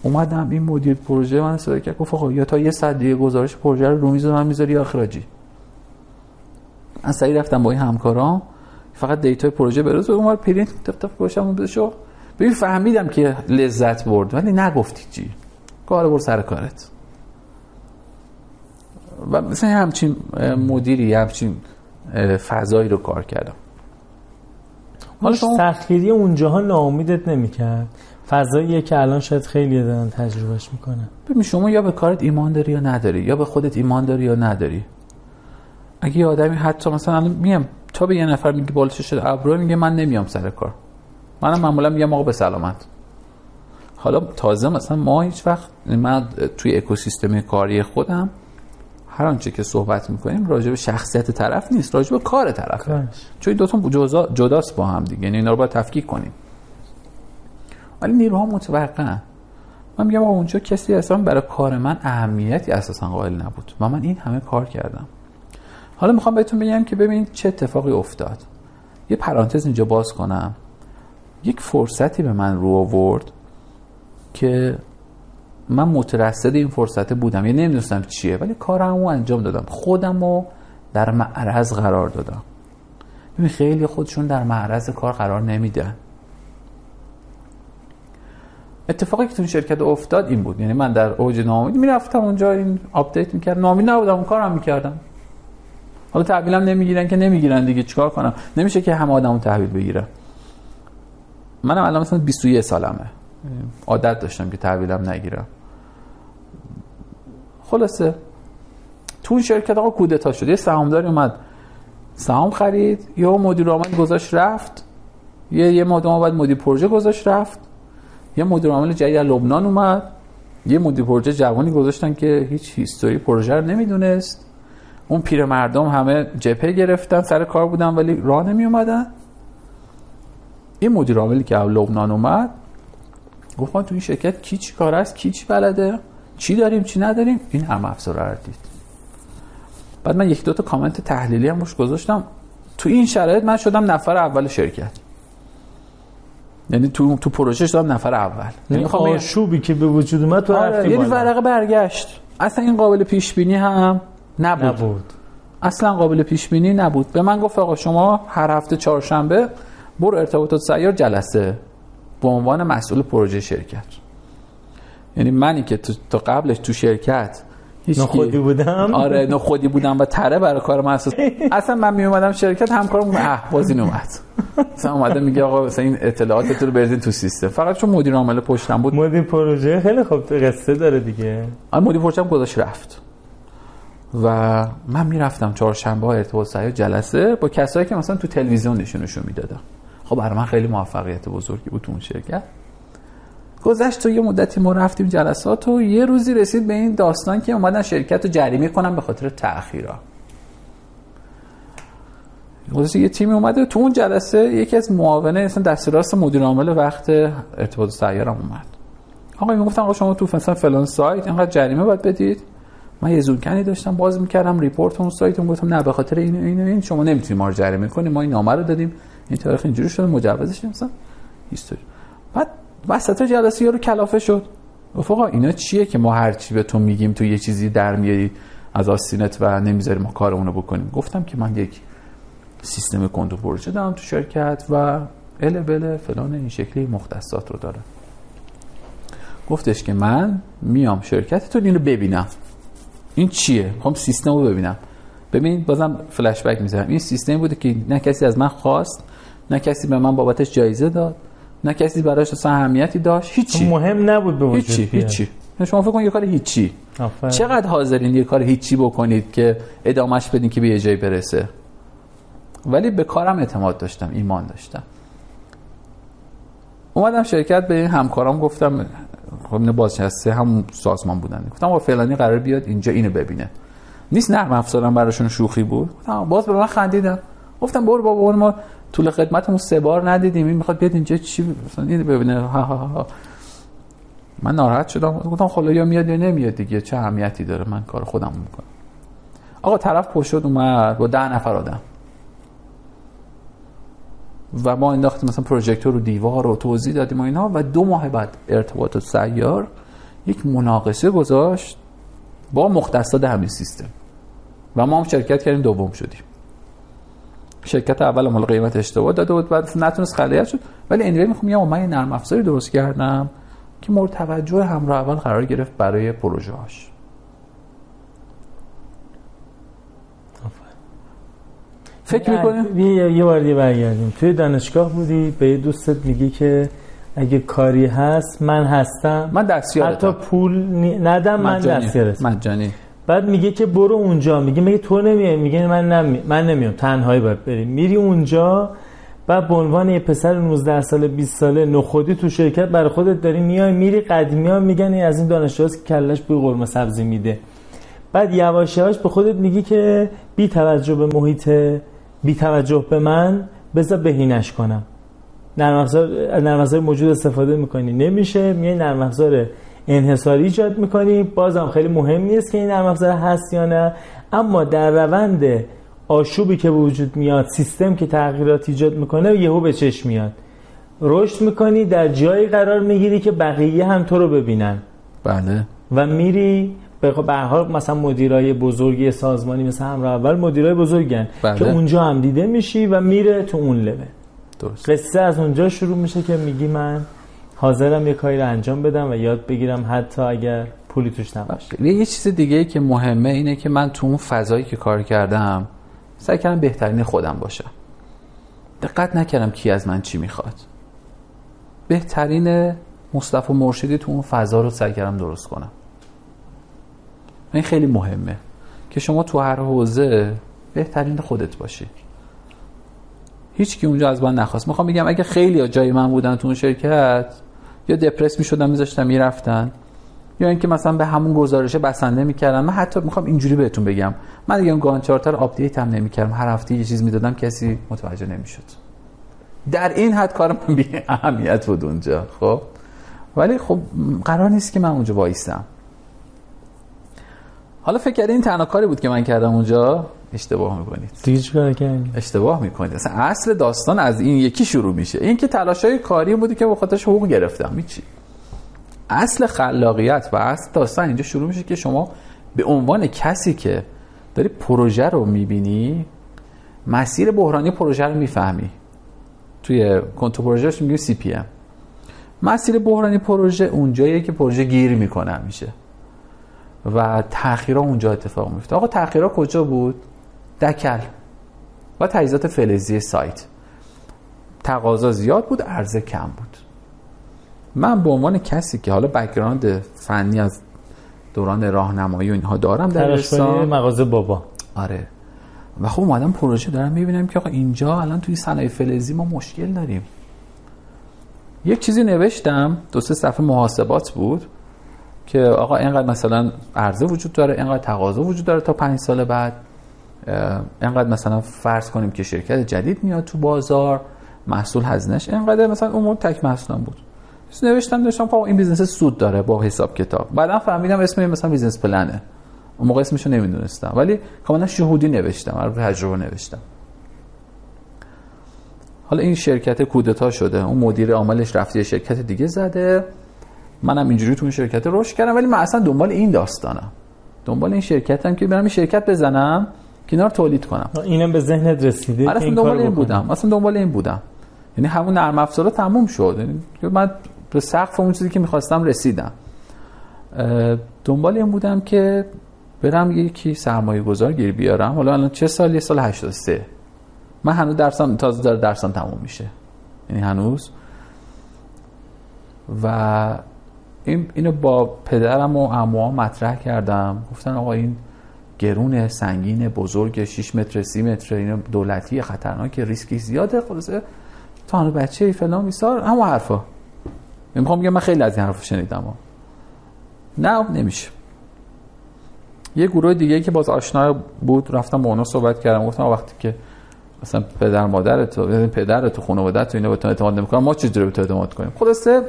اومدم این مدیر پروژه من صدا کرد گفت آقا یا تا یه صد دیگه گزارش پروژه رو رو میز من می‌ذاری اخراجی؟ من سعی رفتم با این همکارام. فقط دیتا پروژه بروز و اومد پرینت تف تف گوشم و بشو ببین فهمیدم که لذت برد ولی نگفتی چی. کار بر سر کارت. و مثلا همچین مدیری همچین فضایی رو کار کردم. حالا شما سختگیری اونجاها ناامیدت نمی‌کرد؟ فضاییه که الان شاید خیلی دارن تجربهش می‌کنن. ببین شما یا به کارت ایمان داری یا نداری یا به خودت ایمان داری یا نداری. اگه یه آدمی حتی مثلا میام تا به یه نفر میگه بالش شده ابرو میگه من نمیام سر کار. منم معمولا میگم آقا به سلامت. حالا تازه مثلا ما هیچ وقت من توی اکوسیستم کاری خودم هر آنچه که صحبت می‌کنیم راجع به شخصیت طرف نیست راجع به کار طرف. چون دو تا جدا جداست با هم دیگه یعنی اینا رو باید تفکیک کنیم. ولی نیروها متوقع من میگم اونجا کسی اصلا برای کار من اهمیتی اساسا قائل نبود و من این همه کار کردم. حالا می‌خوام بهتون بگم که ببینید چه اتفاقی افتاد. یه پرانتز اینجا باز کنم. یک فرصتی به من رو آورد که من مترصد این فرصت بودم. یعنی نمی‌دونستم چیه ولی کارم رو انجام دادم. خودم رو در معرض قرار دادم. ببین خیلی خودشون در معرض کار قرار نمیدن. اتفاقی که تو شرکت افتاد این بود. یعنی من در اوج ناامیدی می‌رفتم اونجا این آپدیت می‌کرد. ناامید نبودم اون کارم می‌کردم. حالا تحویلم نمی‌گیرن که نمی‌گیرن دیگه چیکار کنم؟ نمیشه که همه آدمو تحویل بگیرن. منم الان مثلا 21 سالمه. عادت داشتم که تحویلم نگیرم. خلاصه. تو اون شرکت آقا کودتا شد. یه سهامداری اومد. سهام خرید. یا مدیر عامل گذاشت رفت. یه یه ماه بعد مدیر پروژه گذاشت رفت. یه مدیر عامل جدید از لبنان اومد. یه مدیر پروژه جوانی گذاشتن که هیچ هیستوری پروژه رو نمی‌دونست. اون پیر مردم همه جپه گرفتن سر کار بودن ولی راه نمی اومدن این مدیر عاملی که از لبنان اومد گفت تو این شرکت کی چی کار است کی چی بلده چی داریم چی نداریم؟ این هم افزار رو دید. بعد من یک دو تا کامنت تحلیلی هم روش گذاشتم. تو این شرایط من شدم نفر اول شرکت. یعنی تو تو پروژه شدم نفر اول. یعنی آشوبی که به وجود اومد تو آره یعنی ورقه برگشت. اصلا این قابل پیش بینی هم نبود. نبود. اصلا قابل پیش بینی نبود. به من گفت آقا شما هر هفته چهارشنبه برو ارتباطات سیار جلسه به عنوان مسئول پروژه شرکت. یعنی منی که تا قبلش تو شرکت نخودی بودم. آره نخودی بودم و تره برای کار من اساس اصلا من می اومدم شرکت همکارم اه بازی اومد مثلا اومده میگه آقا مثلا این اطلاعات رو بریزین تو سیستم. فقط چون مدیر عامل پشتم بود مدیر پروژه خیلی خوب قصه داره دیگه. آره مدیر پروژه گذاشت رفت. و من می‌رفتم چهارشنبه ها ارتباط سعی جلسه با کسایی که مثلا تو تلویزیون نشونشون می‌دادم خب برای من خیلی موفقیت بزرگی بود تو اون شرکت. گذشت تو یه مدتی ما رفتیم جلسات و یه روزی رسید به این داستان که اومدن شرکت رو جریمه کنم به خاطر تأخیرا. گذشت یه تیمی اومده. تو اون جلسه یکی از معاونه اصلا دست راست مدیر عامل وقت ارتباط سیارم اومد. آقا می‌گفتن آقا شما تو مثلا فلان سایت اینقدر جریمه باید بدید. من یه زونکنی داشتم باز می‌کردم ریپورت اون سایت. گفتم نه به خاطر این این این شما نمی‌تونید ما رو جریمه کنیم ما این نامه رو دادیم. این تاریخ اینجوری شده مجوزش مثلا هیستوری بعد وسط جلسه یارو کلافه شد. گفت اینا چیه که ما هر چی به تو میگیم تو یه چیزی در میاری از آستینت و نمی‌ذاری ما کارمون بکنیم. گفتم که من یک سیستم کنترل پروژه دارم تو شرکت و ال بله فلان این شکلی مختصات رو داره گفتش که من میام شرکت تو اینو ببینم. این چیه؟ می‌خوام سیستم رو ببینم. ببین بازم فلش بک می‌ذارم. این سیستمی بوده که نه کسی از من خواست نه کسی به من بابتش جایزه داد نه کسی براش اصلا اهمیتی داشت هیچی. مهم نبود به وجود هیچی بیاد. هیچی. شما فکر کن یه کار هیچی. آفرین. چقدر حاضرین یه کار هیچی بکنید که ادامش بدین که به یه جایی برسه؟ ولی به کارم اعتماد داشتم ایمان داشتم. اومدم شرکت به این همکارام گفتم خب اینو بازنشسته هم سازمان بودن. گفتم آقا فلانی قرار بیاد اینجا اینو ببینه. نیست نرم افزارم براشون شوخی بود؟ گفتم باز به من خندیدم گفتم برو بابا ما طول خدمتمون سه بار ندیدیم. این می‌خواد بیاد اینجا چی مثلا اینو ببینه. ها ها ها. من ناراحت شدم. گفتم خلا یا میاد یا نمیاد دیگه. چه اهمیتی داره؟ من کار خودم می‌کنم. آقا طرف پشت اومد. با ده نفر آدم. و ما انداختیم مثلا پروژکتور رو دیوار رو توضیح دادیم و اینا. و دو ماه بعد ارتباط سیار یک مناقصه گذاشت با مختصات همین سیستم. و ما هم شرکت کردیم. دوم شدیم. شرکت اول مال قیمت اشتباه داده بود بعد نتونست خلیت شد. ولی انیوی می‌خوام یه من نرم افزاری درست کردم که مورد توجه همراه اول قرار گرفت برای پروژه هاش فکر می‌کنیم یه بار دیگه برگردیم. توی دانشگاه بودی به یه دوستت میگی که اگه کاری هست من هستم. من دستیارتم. حتی پول ندم من مجانی. دستیارتم. مجانی. بعد میگه که برو اونجا. میگه میگه تو نمیای؟ میگه من نمی... من نمیام. تنهایی باید بریم. میری اونجا بعد به عنوان یه پسر 19 ساله 20 ساله نخودی تو شرکت برای خودت داری میای میری قدیمی ها میگن از این دانشجوهاست که کلش بوی قرمه سبزی میده. بعد یواش یواش به خودت میگی که بی توجه به محیط بی توجه به من بذار بهینش کنم. نرم افزار موجود استفاده می‌کنی. نمیشه میای نرم افزار انحصاری ایجاد می‌کنی. بازم خیلی مهم نیست که این نرم افزار هست یا نه. اما در روند آشوبی که به وجود میاد سیستم که تغییرات ایجاد می‌کنه یهو به چشم میاد. رشد می‌کنی در جایی قرار می‌گیری که بقیه هم تو رو ببینن. بله. و میری به هر حال مثلا مدیرای بزرگی سازمانی مثل همراه اول مدیرای بزرگن بله. که اونجا هم دیده میشی و میره تو اون لول درست. قصه از اونجا شروع میشه که میگی من حاضرم یه کاری رو انجام بدم و یاد بگیرم حتی اگر پولی توش نباشه. یه چیز دیگه ای که مهمه اینه که من تو اون فضایی که کار کردم سعی کردم بهترین خودم باشم دقت نکردم کی از من چی می‌خواد. بهترین مصطفی مرشدی تو اون فضا رو سعی کردم درست کنم. این خیلی مهمه که شما تو هر حوزه بهترین خودت باشی. هیچ کی اونجا از من نخواست. می‌خوام بگم اگه خیلی جای من بودن تو اون شرکت یا depress می‌شدن میذاشتن می‌رفتن. یا اینکه مثلا به همون گزارشه بسنده می‌کردم. من حتی می‌خوام اینجوری بهتون بگم. من دیگه اون Gantt chart رو update هم نمی‌کردم. هر هفته یه چیز می‌دادم کسی متوجه نمی‌شد. در این حد کار من بی اهمیت بود اونجا خب. ولی خب قرار نیست که من اونجا وایسم حالا فکر کردین این تنها کاری بود که من کردم اونجا؟ اشتباه می‌کنید. دیگه چیکار کردی؟ اشتباه می‌کنید. اصلا اصل داستان از این یکی شروع میشه. این که تلاشای کاری بودی که به خاطرش حقوق گرفتم هیچی. اصل خلاقیت و اصل داستان اینجا شروع میشه که شما به عنوان کسی که داری پروژه رو می‌بینی مسیر بحرانی پروژه رو می‌فهمی. توی کنترل پروژهش میگیم سی پی ام مسیر بحرانی پروژه اونجاییه که پروژه گیر می‌کنه میشه و تأخیرها اونجا اتفاق میفته آقا تأخیرها کجا بود؟ دکل و تجهیزات فلزی سایت. تقاضا زیاد بود عرضه کم بود. من به عنوان کسی که حالا background فنی از دوران راهنمایی و اینها دارم در تراشفاری مغازه بابا. آره. و خب اومدم پروژه دارم می‌بینم که آقا اینجا الان توی صنایع فلزی ما مشکل داریم. یک چیزی نوشتم دو سه صفحه محاسبات بود که آقا اینقدر مثلا عرضه وجود داره اینقدر تقاضا وجود داره تا پنج سال بعد. اینقدر مثلا فرض کنیم که شرکت جدید میاد تو بازار محصول هزینهش اینقدر مثلا امور تک محصولم بود. نوشتم داشتم خب این business سود داره با حساب کتاب. بعدا فهمیدم اسم مثلا business plan ه اون موقع اسمشو نمی‌دونستم. ولی کاملا شهودی نوشتم رو تجربه نوشتم. حالا این شرکت کودتا شده. اون مدیر عاملش رفته شرکت دیگه زده. منم اینجوری تو اون شرکت رشد کردم ولی من اصلا دنبال این داستانم. دنبال این شرکتم که برم شرکت بزنم. کنار تولید کنم. اینم به ذهنت رسیده آره اصلا دنبال این بودم. اصلا دنبال این بودم. یعنی همون نرم افزارا تموم شد. یعنی من به سقف اون چیزی که می‌خواستم رسیدم. دنبال این بودم که برم یکی سرمایه گذار گیر بیارم. حالا الان چه سالی سال 83 من هنوز درسم تازه داره درسم تموم میشه. یعنی هنوز. و این اینو با پدرم و عموها مطرح کردم. گفتن آقا این گرون سنگین بزرگ 6 متر 30 متر اینو دولتی خطرناک ریسکی زیاده. خلاصه هنوز بچه فلان بیسار همون حرفا. می‌خوام بگم من خیلی از این حرف شنیدم. نه نمیشه. یه گروه دیگه که باز آشنا بود رفتم با اونا صحبت کردم. گفتم وقتی که مثلا پدر مادر تو یعنی پدر تو خانواده تو اینا به تو اعتماد نمی‌کنن ما چجوری به تو اعتماد کنیم؟ خلاصه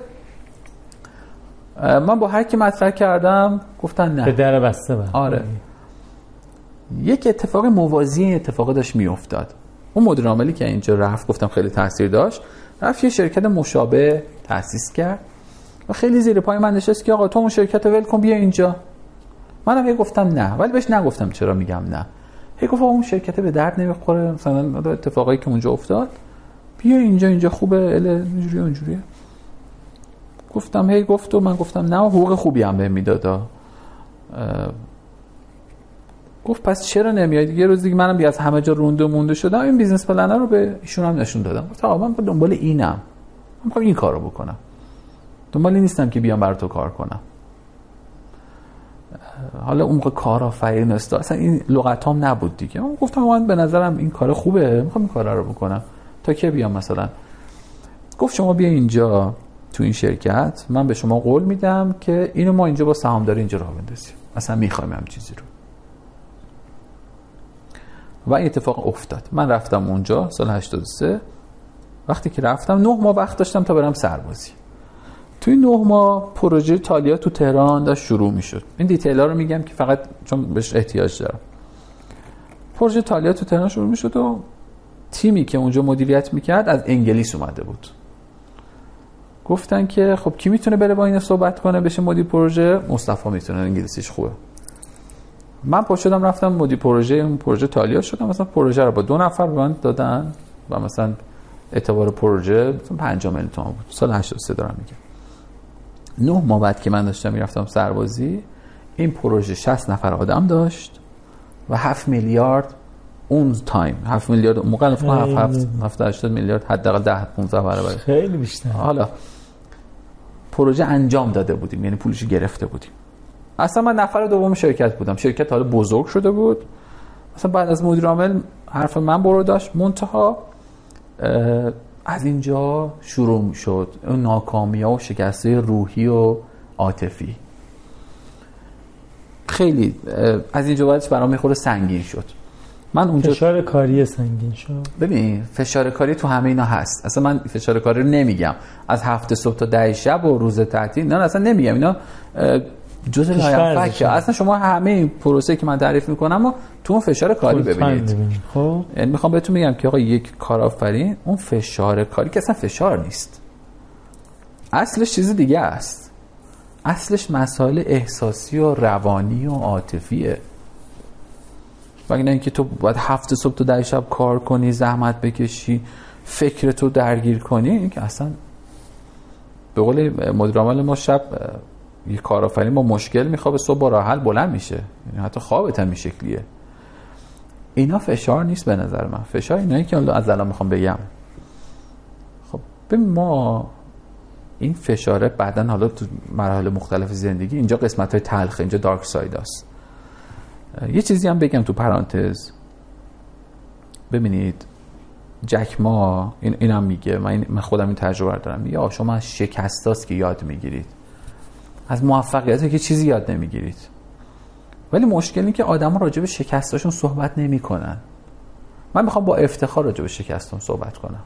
من با هر کی مطرح کردم گفتن نه. پدر بسته. آره. یک اتفاق موازی اتفاق داشت میافتاد. اون مدیر عاملی که اینجا رفت گفتم خیلی تاثیر داشت رفت یه شرکت مشابه تاسیس کرد و خیلی زیر پای من نشست که آقا تو اون شرکت ول کن بیا اینجا. منم هی گفتم نه ولی بهش نگفتم چرا میگم نه. هی گفت اون شرکت به درد نمی‌خوره مثلا اتفاقایی که اونجا افتاد. بیا اینجا اینجا خوبه ال اینجوری اونجوریه. گفتم هی گفت و من گفتم نه حقوق خوبی هم بهم می‌داد. گفت پس چرا نمیاد یه روز دیگه منم از همه جا رونده مونده شدم. این business plan رو به ایشون هم نشون دادم. گفت آقا من دنبال اینم. من می‌خوام این کارو بکنم. دنبال نیستم که بیام برا تو کار کنم. حالا اون کارآفرین است اصلا این لغت هم نبود دیگه. من گفتم من به نظرم این کار خوبه. می‌خوام این کار رو بکنم. تا که بیام مثلا؟ گفت شما بیا اینجا تو این شرکت. من به شما قول میدم که اینو ما اینجا با سهامداری اینجا راه بندازیم. مثلا می‌خوایم هم چیزی رو. و این اتفاق افتاد. من رفتم اونجا سال 83 وقتی که رفتم نه ماه وقت داشتم تا برم سربازی. توی نه ماه پروژه تالیا تو تهران داشت شروع می‌شد. این دیتیل ها رو میگم که فقط چون بهش احتیاج دارم. پروژه تالیا تو تهران شروع می‌شد و تیمی که اونجا مدیریت می‌کرد از انگلیس اومده بود. گفتن که خب کی می‌تونه بره با این صحبت کنه بشه مدیر پروژه؟ مصطفی می‌تونه. انگلیسیش خوبه. من پا شدم رفتم مدیر پروژه اون پروژه تالیا شدم مثلا پروژه رو با دو نفر به من دادن و مثلا اعتبار پروژه 5 میلیون تومان بود. سال 83 دارم میگم. نه ماه بعد که من داشتم می‌رفتم سربازی این پروژه 60 نفر آدم داشت و 7 میلیارد اون تایم. 7 میلیارد موقع فکر 7 7 80 میلیارد حداقل 10 15 برابر. خیلی بیشتر. حالا پروژه انجام داده بودیم یعنی پولش گرفته بودیم. اصلا من نفر دوم شرکت بودم. شرکت حالا بزرگ شده بود. مثلا بعد از مدیر عامل حرف من برو داشت. منتها از اینجا شروع شد. اون ناکامی ها و شکسته روحی و عاطفی. خیلی از اینجا بعدش برام می‌خوره سنگین شد. من اونجا فشار کاری سنگین شد. ببین فشار کاری تو همه اینا هست. اصلا من فشار کاری رو نمیگم. از هفته صبح تا ده شب و روز تعطیل نه اصلا نمیگم. اینا جزء لایفکه اصلا شما همه این پروسه که من تعریف می‌کنم و تو اون فشار کاری ببینید. خب. یعنی می‌خوام بهتون بگم که آقا یک کارآفرین اون فشار کاری که اصلا فشار نیست. اصلش چیز دیگه است. اصلش مسائل احساسی و روانی و عاطفیه. و اینکه تو باید هفته صبح تا ده شب کار کنی زحمت بکشی فکر تو درگیر کنی. این که اصلا به قول مدیر ما شب یه کارآفرین با مشکل میخوابه صبح با راه حل بلند میشه. یعنی حتی خوابت هم این شکلیه. اینا فشار نیست به نظر من. فشار اینایی که از الان می‌خوام بگم. خب ببین ما این فشاره بعدا حالا تو مراحل مختلف زندگی اینجا قسمت های تلخه اینجا دارک ساید است. یه چیزی هم بگم تو پرانتز. ببینید جک ما این اینم میگه. من, خودم این تجربه دارم. یا شما از شکستاست که یاد می‌گیرید. از موفقیت که چیزی یاد نمی‌گیرید. ولی مشکلی که آدم راجع به شکستاشون صحبت نمی‌کنن. من می‌خوام با افتخار راجع به شکستون صحبت کنم.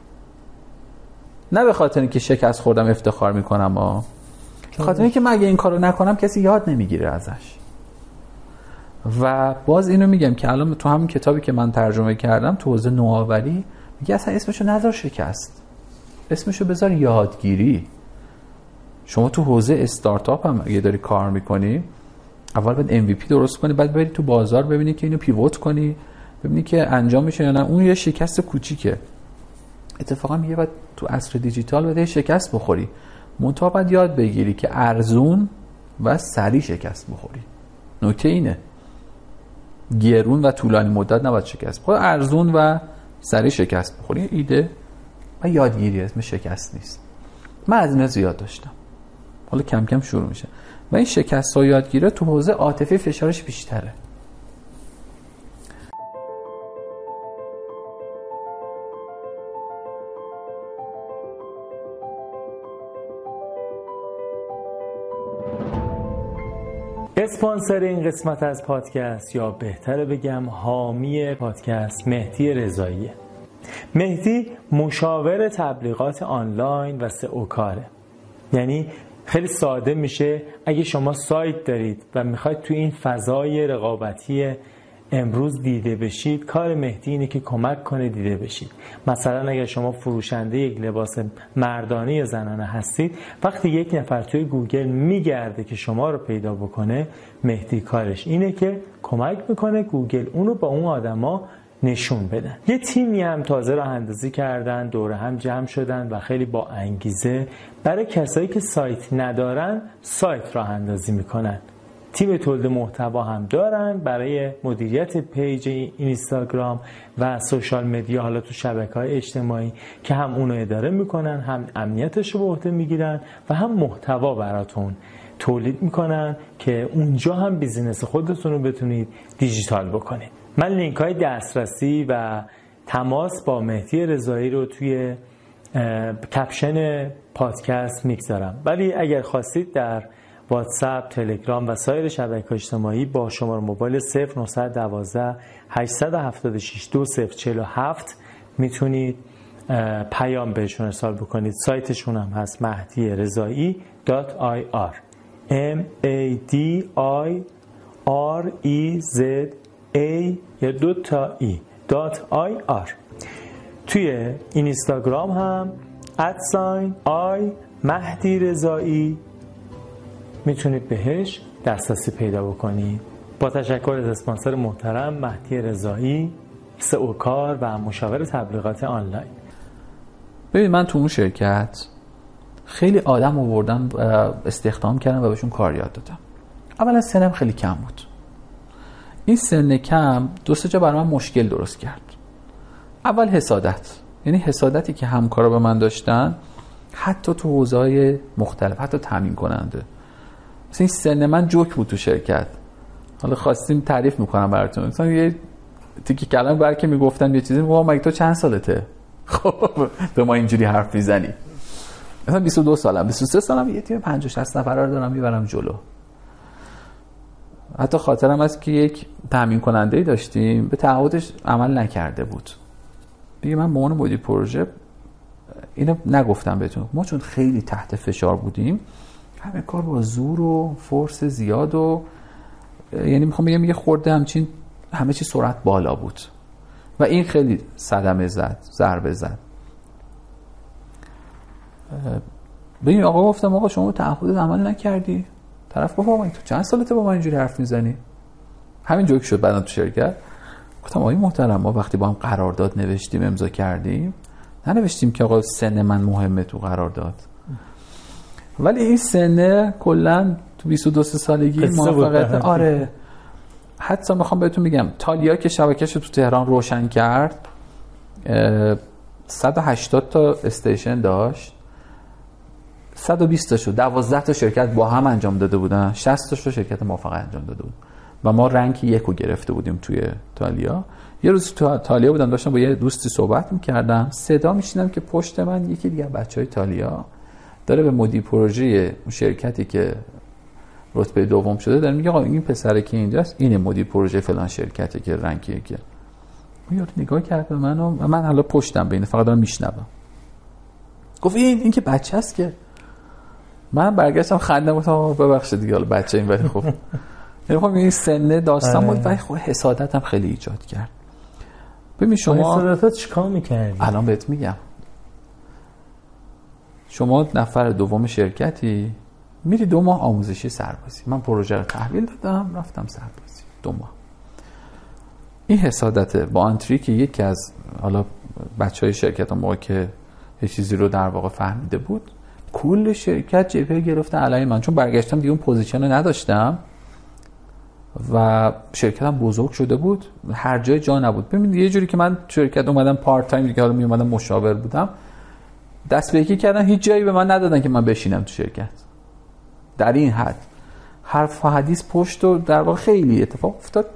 نه به خاطر اینکه شکست خوردم افتخار می‌کنم به خاطر اینکه مگه این کارو نکنم کسی یاد نمی‌گیره ازش. و باز اینو میگم که الان تو همین کتابی که من ترجمه کردم تو حوزه نوآوری میگه اصلا اسمشو نذار شکست. اسمشو بذار یادگیری. شما تو حوزه استارتاپ هم اگه داری کار می‌کنی اول باید MVP درست کنی بعد بری تو بازار ببینی که اینو پیوت کنی ببینی که انجام میشه یا نه. اون یه شکست کوچیکه. اتفاقا میگه باید تو عصر دیجیتال باید شکست بخوری. منتها باید یاد بگیری که ارزون و سریع شکست بخوری. نکته اینه. گرون و طولانی مدت نباید شکست بخوری. ارزون و سریع شکست بخوری. ایده و یادگیری اسم شکست نیست. من از این زیاد داشتم. حالا کم کم شروع میشه. و این شکست و یادگیری تو حوزه عاطفی فشارش بیشتره. اسپانسر این قسمت از پادکست یا بهتره بگم حامی پادکست مهدی رضاییه. مهدی مشاور تبلیغات آنلاین و سئو کاره یعنی خیلی ساده میشه. اگه شما سایت دارید و می‌خواید تو این فضای رقابتی امروز دیده بشید کار مهدی اینه که کمک کنه دیده بشید. مثلا اگر شما فروشنده یک لباس مردانه یا زنانه هستید وقتی یک نفر توی گوگل میگرده که شما رو پیدا بکنه مهدی کارش اینه که کمک می‌کنه گوگل اونو به اون آدما نشون بدن. یه تیمی هم تازه راه اندازی کردن دور هم جمع شدن و خیلی با انگیزه برای کسایی که سایت ندارن سایت راه اندازی می‌کنن. تیم تولید محتوا هم دارن برای مدیریت page اینستاگرام و social media حالا تو شبکه های اجتماعی که هم اونو اداره می‌کنن هم امنیتش رو به عهده می‌گیرن و هم محتوا براتون تولید می‌کنن که اونجا هم business خودتون رو بتونید دیجیتال بکنید. من لینک های دسترسی و تماس با مهدی رضایی رو توی caption پادکست می‌گذارم. ولی اگر خواستید در واتساپ، تلگرام و سایر شبکه اجتماعی با شماره موبایل 0912 876 2047 می‌تونید پیام بهشون ارسال بکنید. سایتشون هم هست مهدی رضایی .ir m a d i r e z a یا دو تا ای .ir توی اینستاگرام هم ادساین آی مهدی رضایی. می‌تونید بهش دسترسی پیدا بکنید با تشکر از اسپانسر محترم مهدی رضایی سئوکار و مشاور تبلیغات آنلاین. ببین من تو اون شرکت خیلی آدم آوردم استخدام کردم و بهشون کار یاد دادم. اولا سنم خیلی کم بود. این سن کم دو جا برای من مشکل درست کرد. اول حسادت. یعنی حسادتی که همکارا به من داشتن حتی تو حوزه مختلف حتی تامین کننده. مثلا این سن من جوک بود تو شرکت. حالا خواستیم تعریف می‌کنم براتون. مثلا یه تیکی کلام بر که می‌گفتن یه چیزی میگم مگه تو چند سالته؟ خب تو ما اینجوری حرف می‌زنی. مثلا 22 سالم 23 سالم یه تیم 50 60 نفر رو دارم می‌برم جلو. حتی خاطرم است که یک تامین کننده داشتیم به تعهدش عمل نکرده بود. دیگه من به عنوان مدیر پروژه اینو نگفتم بهتون. ما چون خیلی تحت فشار بودیم همه کار با زور و فرس زیاد و یعنی می‌خوام بگم یه خورده همچین همه چی سرعت بالا بود. و این خیلی صدمه زد ضربه زد. به این آقا گفتم آقا شما تعهد عمل نکردی؟ طرف گفت آقا تو چند سالته با ما اینجوری حرف می‌زنی؟ همین جوک شد بعدا تو شرکت. گفتم آقای محترم ما وقتی با هم قرارداد نوشتیم امضا کردیم ننوشتیم که آقا سن من مهمه تو قرارداد. ولی این سنه کلا تو 22 سالگی موفقیت آره. حتی می‌خوام بهتون میگم تالیا که شبکهش تو تهران روشن کرد 180 تا استیشن داشت. 120 تا شد 12 تا شرکت با هم انجام داده بودن. 60 تا شرکت موفق انجام داده بود. و ما رنگ یک رو گرفته بودیم توی تالیا. یه روز تو تالیا بودم داشتم با یه دوستی صحبت می‌کردم. صدا میشنم که پشت من یکی دیگه بچه های تالیا داره به مدیر پروژه شرکتی که رتبه دوم شده داره میگه آقا این پسره که اینجاست این مدیر پروژه فلان شرکتی که رنگ یکه. یارو نگاه کرد به من و من حالا پشتم بینه فقط دارم میشنوم. گفت این این که بچه است که. من برگشتم خنده گفتم ببخشید دیگه حالا بچه این ولی خب. یعنی خب این سنه داستان بود ولی خب حسادت خیلی ایجاد کرد. ببین شما حسادت چیکار می‌کردی؟ الان بهت میگم. شما نفر دوم شرکتی میری دو ماه آموزشی سربازی. من پروژه رو تحویل دادم رفتم سربازی. دو ماه. این حسادت با آنتری که یکی از حالا بچه های شرکت موقع که یه چیزی رو در واقع فهمیده بود کل شرکت جبهه گرفته علیه من. چون برگشتم دیگه اون position رو نداشتم و شرکتم بزرگ شده بود. هر جایی جا نبود. ببینید یه جوری که من شرکت اومدم part time دیگه حالا می اومدم مشاور بودم. دست به یکی کردن هیچ جایی به من ندادن که من بشینم تو شرکت. در این حد. و حدیث پشتش و در واقع خیلی اتفاق افتاد.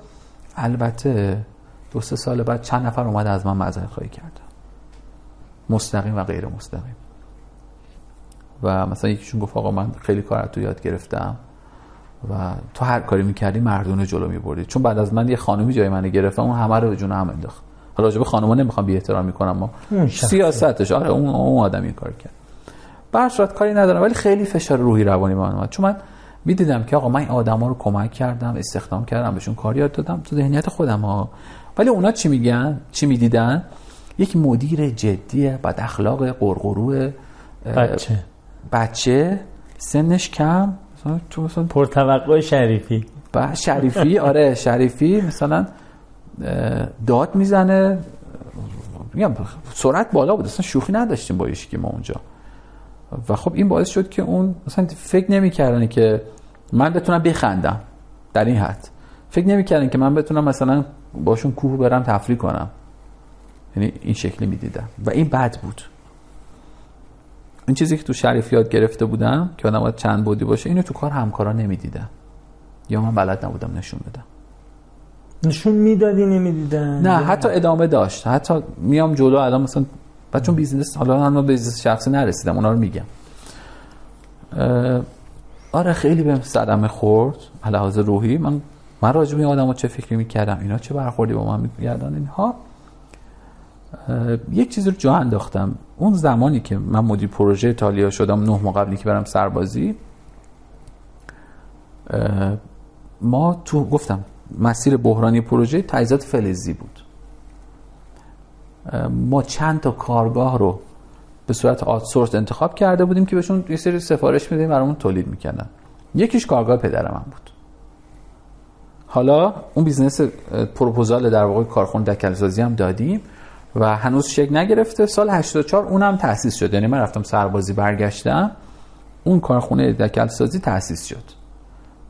البته دو سه سال بعد چند نفر اومد از من معذرت خواهی کردن. مستقیم و غیر مستقیم. و مثلا یکیشون گفت آقا من خیلی کار تو یاد گرفتم و تو هر کاری می‌کردی مردونه جلو میبردی. چون بعد از من یه خانومی جای من گرفتم اون همه رو به جون هم انداخت. حالا راجب خانوما نمی‌خوام بی احترام می‌کنم ما سیاستش. آره اون اون آدم این کار کرد. برشاد کاری ندارم ولی خیلی فشار روحی روانی من اومد. چون من می‌دیدم که آقا من این آدما رو کمک کردم استخدام کردم بهشون کار یاد دادم تو ذهنیت خودم ها. ولی اونا چی میگن؟ چی می‌دیدن؟ یک مدیر جدی بد اخلاق قرقرو بچه. بچه سنش کم مثلا تو مثلا پرتوقع شریفی. با شریفی آره شریفی مثلا داد می‌زنه. میگم سرعت بالا بود اصلا شوخی نداشتیم با که ما اونجا. و خب این باعث شد که اون مثلا فکر نمی‌کردن که من بتونم بخندم در این حد. فکر نمی‌کردن که من بتونم مثلا باشون کوه برم تفریح کنم. یعنی این شکلی می‌دیدم. و این بد بود. این چیزی که تو شریف یاد گرفته بودم که آدم باید چند بعدی باشه اینو تو کار همکارا نمی‌دیدم یا من بلد نبودم نشون بدم. نشون می‌دادی نمی‌دیدن؟ نه حتی ادامه داشت. حتی میام جلو الان مثلا بچه‌های business حالا من business شخصی نرسیدم اونا رو میگم. آره خیلی بهم صدمه خورد لحاظ روحی. من من راجع به آدمو چه فکری می‌کردم؟ اینا چه برخوردی با من میگردن؟ اینها. یک چیزی رو جا انداختم. اون زمانی که من مدیر پروژه ایتالیا شدم نه ماه قبلی که برم سربازی ما تو گفتم مسیر بحرانی پروژه تجهیزات فلزی بود. ما چند تا کارگاه رو به صورت outsource انتخاب کرده بودیم که بهشون یه سری سفارش میدیم برامون تولید می‌کردن. یکیش کارگاه پدر من بود. حالا اون business proposal در واقع کارخونه دکل سازی هم دادیم. و هنوز شکل نگرفته. سال 84 اونم تأسیس شد. یعنی من رفتم سربازی برگشتم اون کارخونه دکل سازی تأسیس شد.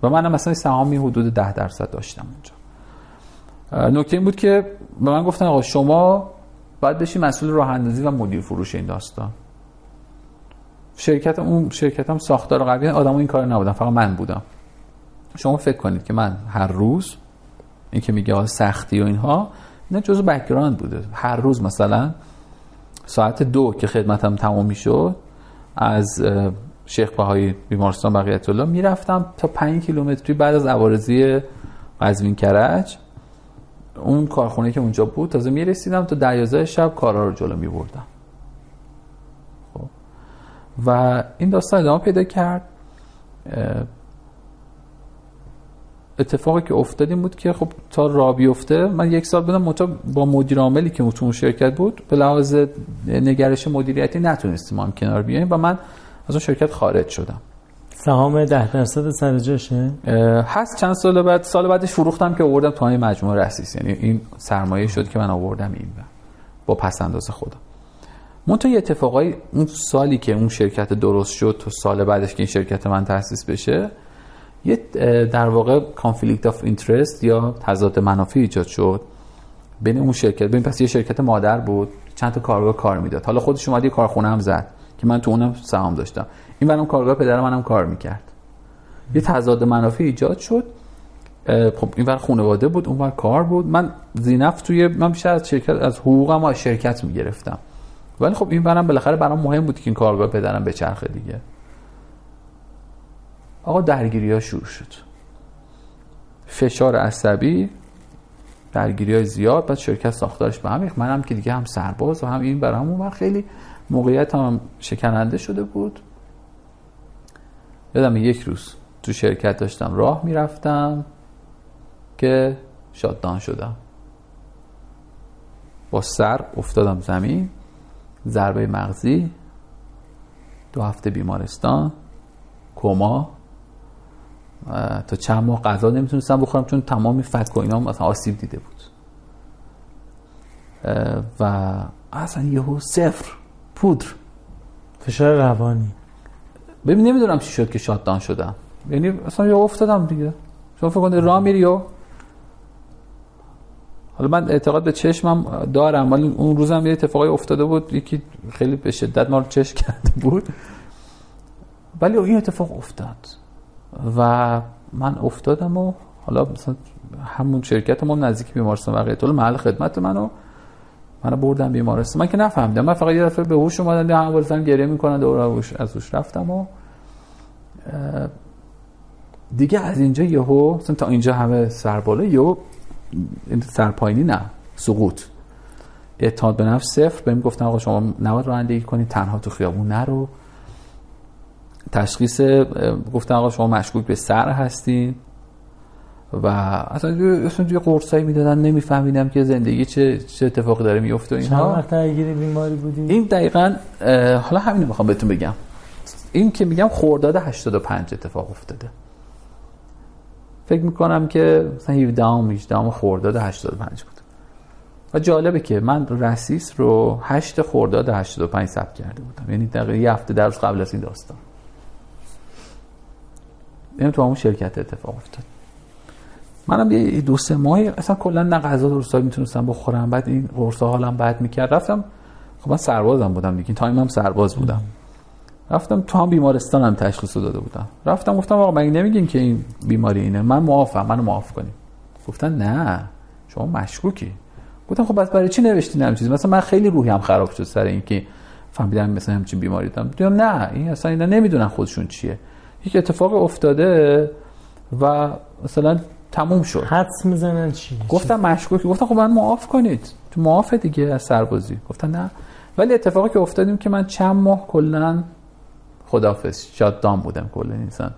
و منم مثلا سهامی حدود 10 درصد داشتم اونجا. نکته این بود که به من گفتن آقا شما باید بشی مسئول راه اندازی و مدیر فروش این داستان. شرکت اون شرکتم ساختار قوی آدم این کار نبودن فقط من بودم. شما فکر کنید که من هر روز این که میگه سختی و اینها نه جزو background بوده. هر روز مثلا ساعت دو که خدمتم تمام می‌شد از شیخ بهایی بیمارستان بقیت الله می‌رفتم تا پنج کیلومتری بعد از عوارضی قزوین کرج. اون کارخونه که اونجا بود تازه می‌رسیدم تا دیازه شب کارا رو جلو میبردم. خب. و این داستان ادامه پیدا کرد. اتفاقی که افتاد بود که خب تا را بیفته من یک سال بودم متا با مدیر عاملی که تو شرکت بود به لحاظ نگرش مدیریتی نتونستیم هم کنار بیایم و من از اون شرکت خارج شدم. سهام ده درصد سر جاشه؟ هست. چند سال بعد سال بعدش فروختم که آوردم تو مجموعه رسیس یعنی این سرمایه شد که من آوردم این با پس انداز خودم. منتها یه اتفاقای اون سالی که اون شرکت درست شد تو سال بعدش که این شرکت من تأسیس بشه یه در واقع conflict of interest یا تضاد منافع ایجاد شد. بین اون شرکت ببین پس یه شرکت مادر بود چند تا کارگاه کار می‌داد. حالا خودش اومد یه کارخونه هم زد که من تو اونم سهام داشتم. این برام کارگاه پدر منم کار می‌کرد. یه تضاد منافع ایجاد شد. خب این ور خانواده بود اون ور کار بود. من زینف توی من بیشتر از شرکت از حقوقم از شرکت می‌گرفتم. ولی خب این برام بالاخره برام مهم بود که این کارگاه پدرم به چرخه دیگه. آقا درگیری ها شروع شد. فشار عصبی درگیری های زیاد بعد شرکت ساختارش به هم منم که دیگه هم سرباز و هم این برام اون خیلی موقعیت هم شکننده شده بود. یادم یک روز تو شرکت داشتم راه می‌رفتم که شاددان شدم. با سر افتادم زمین ضربه مغزی دو هفته بیمارستان کما. تا چند ماه غذا نمی‌تونستم بخورم چون تمامی فک و اینا مثلا آسیب دیده بود. و اصلا یهو صفر پودر. فشار روانی. ببین نمی‌دونم چی شد که شاددان شدم. یعنی اصلا یه افتادم دیگه. شما فکر کنید راه میری و حالا من اعتقاد به چشمم دارم ولی اون روزم یه اتفاقی افتاده بود یکی خیلی به شدت ما رو چشم کرده بود. ولی این اتفاق افتاد. و من افتادم و حالا مثلا همون شرکت ما نزدیک بیمارستان واقعیت طول محل خدمت منو منو بردم بیمارستان. من که نفهمیدم. من فقط یه دفعه به هوش اومدم هم واسه گریه می‌کنن دور از هوش رفتم و دیگه از اینجا یهو مثلا تا اینجا همه سرباله یهو سرپاینی نه سقوط. اعتماد به نفس صفر. بهم گفتن آقا شما نباید رانندگی کنید تنها تو خیابون نرو. تشخیص گفتن آقا شما مشکوک به سر هستین و اصلا اصلا یه قرصایی می‌دادن نمیفهمیدم که زندگی چه چه اتفاقی داره میفته اینها وقت درگیر بیماری بودی؟ این دقیقا حالا همین می‌خوام بهتون بگم. این که میگم خورداد 85 اتفاق افتاده. فکر می‌کنم که مثلا 17 ام 18 ام خرداد 85 بود. و جالبه که من رسیس رو 8 خرداد 85 ثبت کرده بودم. یعنی دقیقا یه هفته در قبل از این داستان. یعنی تو همون شرکت اتفاق افتاد. منم یه دو سه ماهی اصلا کلا نه غذا درست می‌تونستم بخورم. بعد این قرصا حالم بد می‌کرد. رفتم خب من سربازم بودم دیگه. تایم هم سرباز بودم. رفتم تو هم بیمارستان هم تشخیص داده بودم. رفتم گفتم آقا مگه نمیگین که این بیماری اینه؟ من معافم منو معاف کنیم گفتن نه شما مشکوکی. گفتم خب بس برای چی نوشتین همین چیز مثلا من خیلی روحیم خراب شد سر اینکه فهمیدم مثلا همچین بیماری دارم. دیدم نه این اصلا اینا نمی‌دونن خودشون چیه. یک اتفاق افتاده و مثلا تموم شد. حدس می‌زنن چی؟ گفتم مشکوکی گفتم خب من معاف کنید. تو معافه دیگه از سربازی. گفتن نه. ولی اتفاقی که افتادیم که من چند ماه کلا خدافظ دام بودم کل انسان.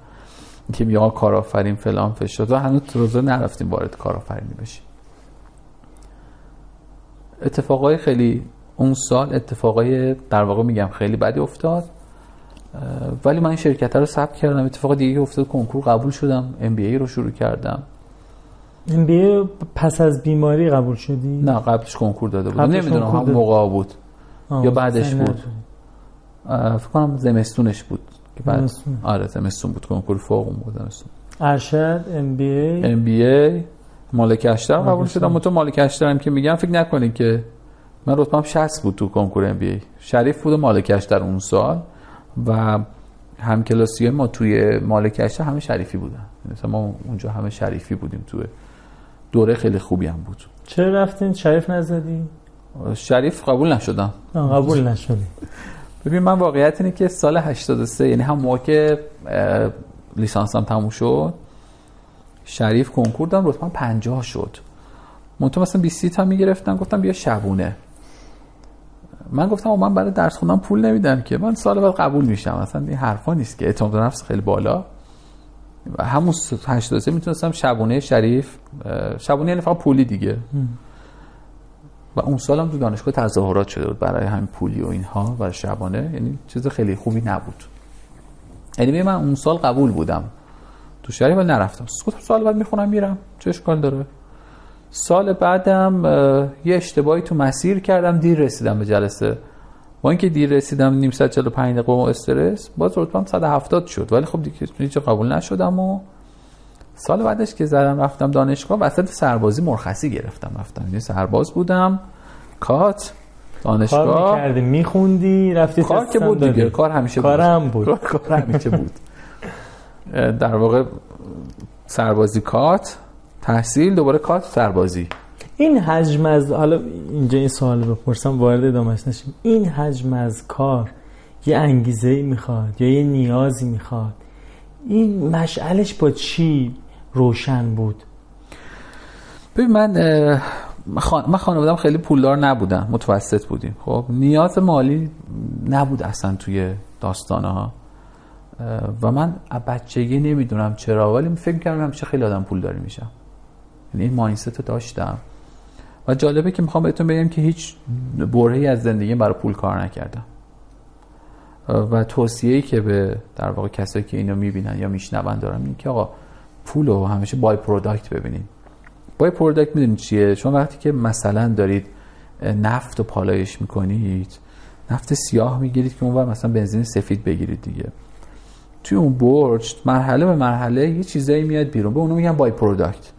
که یا کارآفرین فلان فشد و هنوز روزه نرفتیم وارد کارآفرینی بشیم. اتفاقای خیلی اون سال اتفاقای در واقع میگم خیلی بدی افتاد. ولی من این شرکت رو ثبت کردم. اتفاق دیگه افتاد کنکور قبول شدم. MBA رو شروع کردم. MBA پس از بیماری قبول شدی؟ نه قبلش کنکور داده بودم. نمی‌دونم هم موقع بود یا بعدش بود. فکر کنم زمستونش بود که بعد زمستون. آره زمستون بود. کنکور فوق اون بود زمستون. ارشد ام بی ای ام بی ای مالک اشتر قبول شدم. تو مالک اشترم که میگم فکر نکنید که من رتبم 60 بود تو کنکور MBA شریف بود مالک اشتر اون سال. و هم کلاسی ما توی مالک اشتر همه شریفی بودن. مثلا ما اونجا همه شریفی بودیم تو دوره خیلی خوبی هم بود. چرا رفتین؟ شریف نزدی؟ شریف قبول نشدم. قبول نشدی. ببین من واقعیت اینه که سال 83 یعنی هم موقع لیسانسم تموم شد شریف کنکور دادم رتبه 50 شد. منتها مثلا 20 تا می‌گرفتن گفتم بیا شبونه. من گفتم من برای درس خوندن پول نمیدم که. من سال بعد قبول میشم. مثلا این حرفا نیست که اعتماد نفس خیلی بالا. و همون 83 می‌تونستم شبونه شریف شبونه یعنی فقط پولی دیگه. و اون سال هم تو دانشگاه تظاهرات شده بود برای همین پولی و اینها و شبانه یعنی چیز خیلی خوبی نبود. یعنی من اون سال قبول بودم. تو شهری ولی نرفتم. سال بعد می‌خونم میرم. چه اشکال داره؟ سال بعدم یه اشتباهی تو مسیر کردم دیر رسیدم به جلسه. با اینکه دیر رسیدم نیم ساعت 45 دقیقه و استرس باز رتبم 170 شد. ولی خب دیگه هیچ قبول نشدم و سال بعدش که زدم رفتم دانشگاه وسط سربازی مرخصی گرفتم رفتم. یه سرباز بودم کات دانشگاه. کار می‌کردی میخوندی رفتی کار که بود دیگه کار همیشه کار بود. هم بود. کار همیشه بود. در واقع سربازی کات تحصیل دوباره کات سربازی. این حجم از حالا اینجا این سوال بپرسم وارد ادامهش نشیم. این حجم از کار یه انگیزه ای می‌خواد یا یه نیازی می‌خواد؟ این مشعلش با چی روشن بود؟ ببین من من خانوادم خیلی پولدار نبودم متوسط بودیم. خب نیاز مالی نبود اصلا توی داستانه ها و من بچگی نمی‌دونم چرا ولی فکر کردم همیشه خیلی آدم پولداری میشم. یعنی این mindset رو داشتم. و جالبه که می‌خوام بهتون بگم که هیچ برهه‌ای از زندگی برای پول کار نکردم. و توصیه‌ای که به در واقع کسایی که اینو می‌بینن یا میشنون دارم این که آقا پول رو همیشه by-product ببینید. by-product می‌دونید چیه؟ شما وقتی که مثلا دارید نفت رو پالایش می‌کنید نفت سیاه می‌گیرید که اون مثلا بنزین سفید بگیرید دیگه. توی اون برج مرحله به مرحله یه چیزایی میاد بیرون. به اونو میگن by-product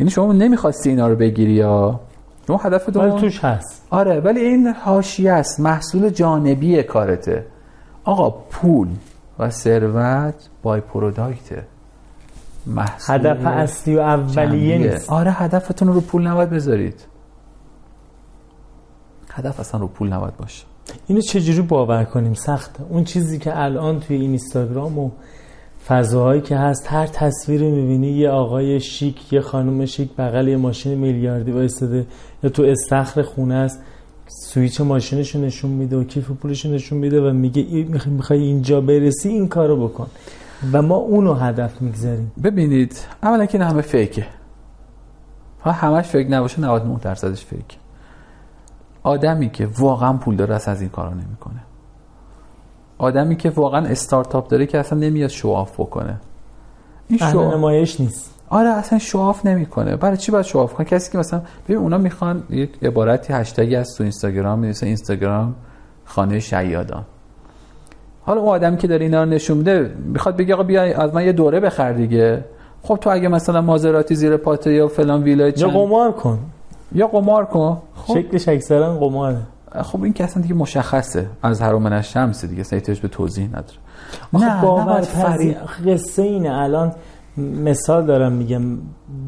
یعنی شما نمی‌خواستی اینا رو بگیری یا؟ شما هدفتون ولی توش هست. آره ولی این حاشیه است. محصول جانبی کارته. آقا پول و ثروت by-product ه محصول هدف اصلی و اولیه نیست. آره هدفتون رو پول نباید بذارید. هدف اصلا رو پول نباید باشه. اینو چجوری باور کنیم؟ سخته. اون چیزی که الان توی این اینستاگرام و فضاهایی که هست هر تصویری می‌بینی یه آقای شیک یه خانم شیک بغل یه ماشین میلیاردی وایساده یا تو استخر خونه است سویچ ماشینشو نشون میده و کیف پولشو نشون میده و میگه می‌خوای اینجا برسی این کارو بکن. و ما اونو هدف می‌گذاریم. ببینید اولا که همه فیکه. ها همش فیک نباشه 99 درصدش فیک آدمی که واقعا پول داره از این کارا نمی‌کنه. آدمی که واقعا استارتاپ داره که اصلا نمیاد شواف بکنه. این شو نمایش نیست. آره اصلا شواف نمی‌کنه. برای چی باید شواف کنه؟ کسی که مثلا ببین اونا می‌خوان یک عبارتی هشتگی از تو اینستاگرام می‌نویسه اینستاگرام خانه شیادان. حالا اون آدمی که داره اینا رو نشون میده می‌خواد بگه آقا بیا از من یه دوره بخر دیگه. خب تو اگه مثلا مازراتی زیر پات یا فلان ویلای چند... یا قمار کن. یا قمار کن. خب. شکلش اکثرا قماره. خب این که اصلا دیگه مشخصه. از هر من شمس دیگه احتیاج به توضیح نداره. نه باور قصه اینه. الان مثال دارم میگم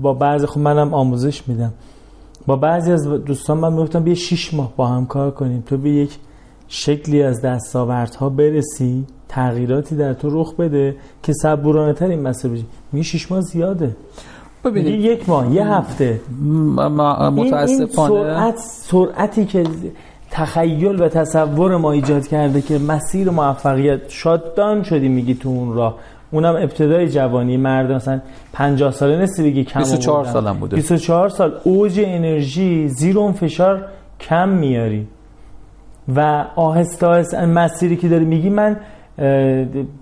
با بعضی خب منم آموزش میدم. با بعضی از دوستان من می‌گفتم بیا 6 ماه با هم کار کنیم. تو به یک شکلی از دستاوردها برسی تغییراتی در تو رخ بده که صبورانه تر این مسئله بشه. میگه 6 ماه زیاده. ببینید. یک ماه یه هفته. متاسفانه این سرعت سرعتی که تخیل و تصور ما ایجاد کرده که مسیر موفقیت شادان شدی میگی تو اون راه. اونم ابتدای جوانی. مرد مثلا 50 ساله نیستی بگی کم 24 سالم بوده. 24 سال. اوج انرژی زیر اون فشار کم میاری. و آهسته آهسته مسیری که داری میگی من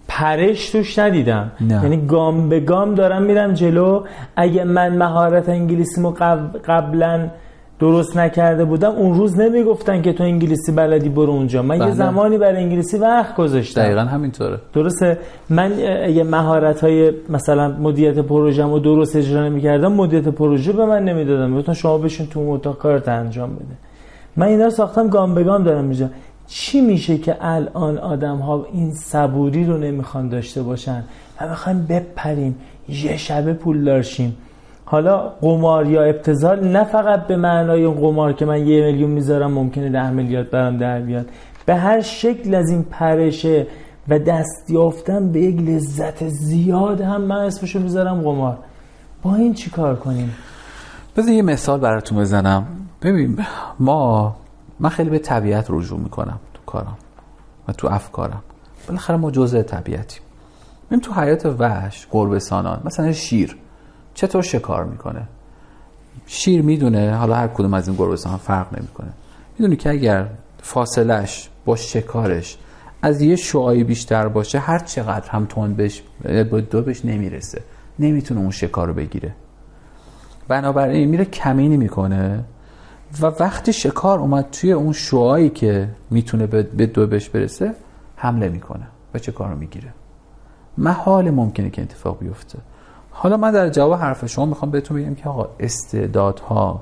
پرش توش ندیدم. نه. یعنی گام به گام دارم میرم جلو. اگه من مهارت انگلیسیمو قبلا درست نکرده بودم اون روز نمی‌گفتن که تو انگلیسی بلدی برو اونجا. من بله. یه زمانی برای انگلیسی وقت گذاشتم. دقیقا همینطوره. درسته؟ من یه مهارت های مثلا مدیریت پروژه رو درست اجرا نمی‌کردم مدیریت پروژه به من نمی‌دادم گفتن شما بشین تو اتاق کارت انجام بده. من اینا رو ساختم گام به گام دارم میجا چی میشه که الان آدم ها این صبوری رو نمی‌خوان داشته باشن و بخوایم بپریم یه شبه پول دارشیم حالا قمار یا ابتزال نه فقط به معنای قمار که من یه میلیون می‌ذارم ممکنه ده میلیارد برام در بیاد. به هر شکل از این پرشه و دست یافتن به یک لذت زیاد هم من اسمشو می‌ذارم قمار. با این چی کار کنیم؟ بذار یه مثال براتون بزنم. ببین ما من خیلی به طبیعت رجوع می‌کنم تو کارم و تو افکارم. بالاخره ما جزء طبیعتیم. ببین تو حیات وحش گربه سانان مثلا شیر. چطور شکار می‌کنه؟ شیر می‌دونه حالا هر کدوم از این گربه فرق نمی‌کنه. می‌دونه که اگر فاصلش با شکارش از یه شعایی بیشتر باشه هر چقدر هم تند بهش با دو بهش نمی‌رسه. نمی‌تونه اون شکار رو بگیره. بنابراین میره کمینی می‌کنه و وقتی شکار اومد توی اون شعایی که می‌تونه به دو بهش برسه حمله می‌کنه و چه کار رو می‌گیره. محال ممکنه که اتفاق بیفته. حالا من در جواب حرف شما می‌خوام بهتون بگم که آقا استعدادها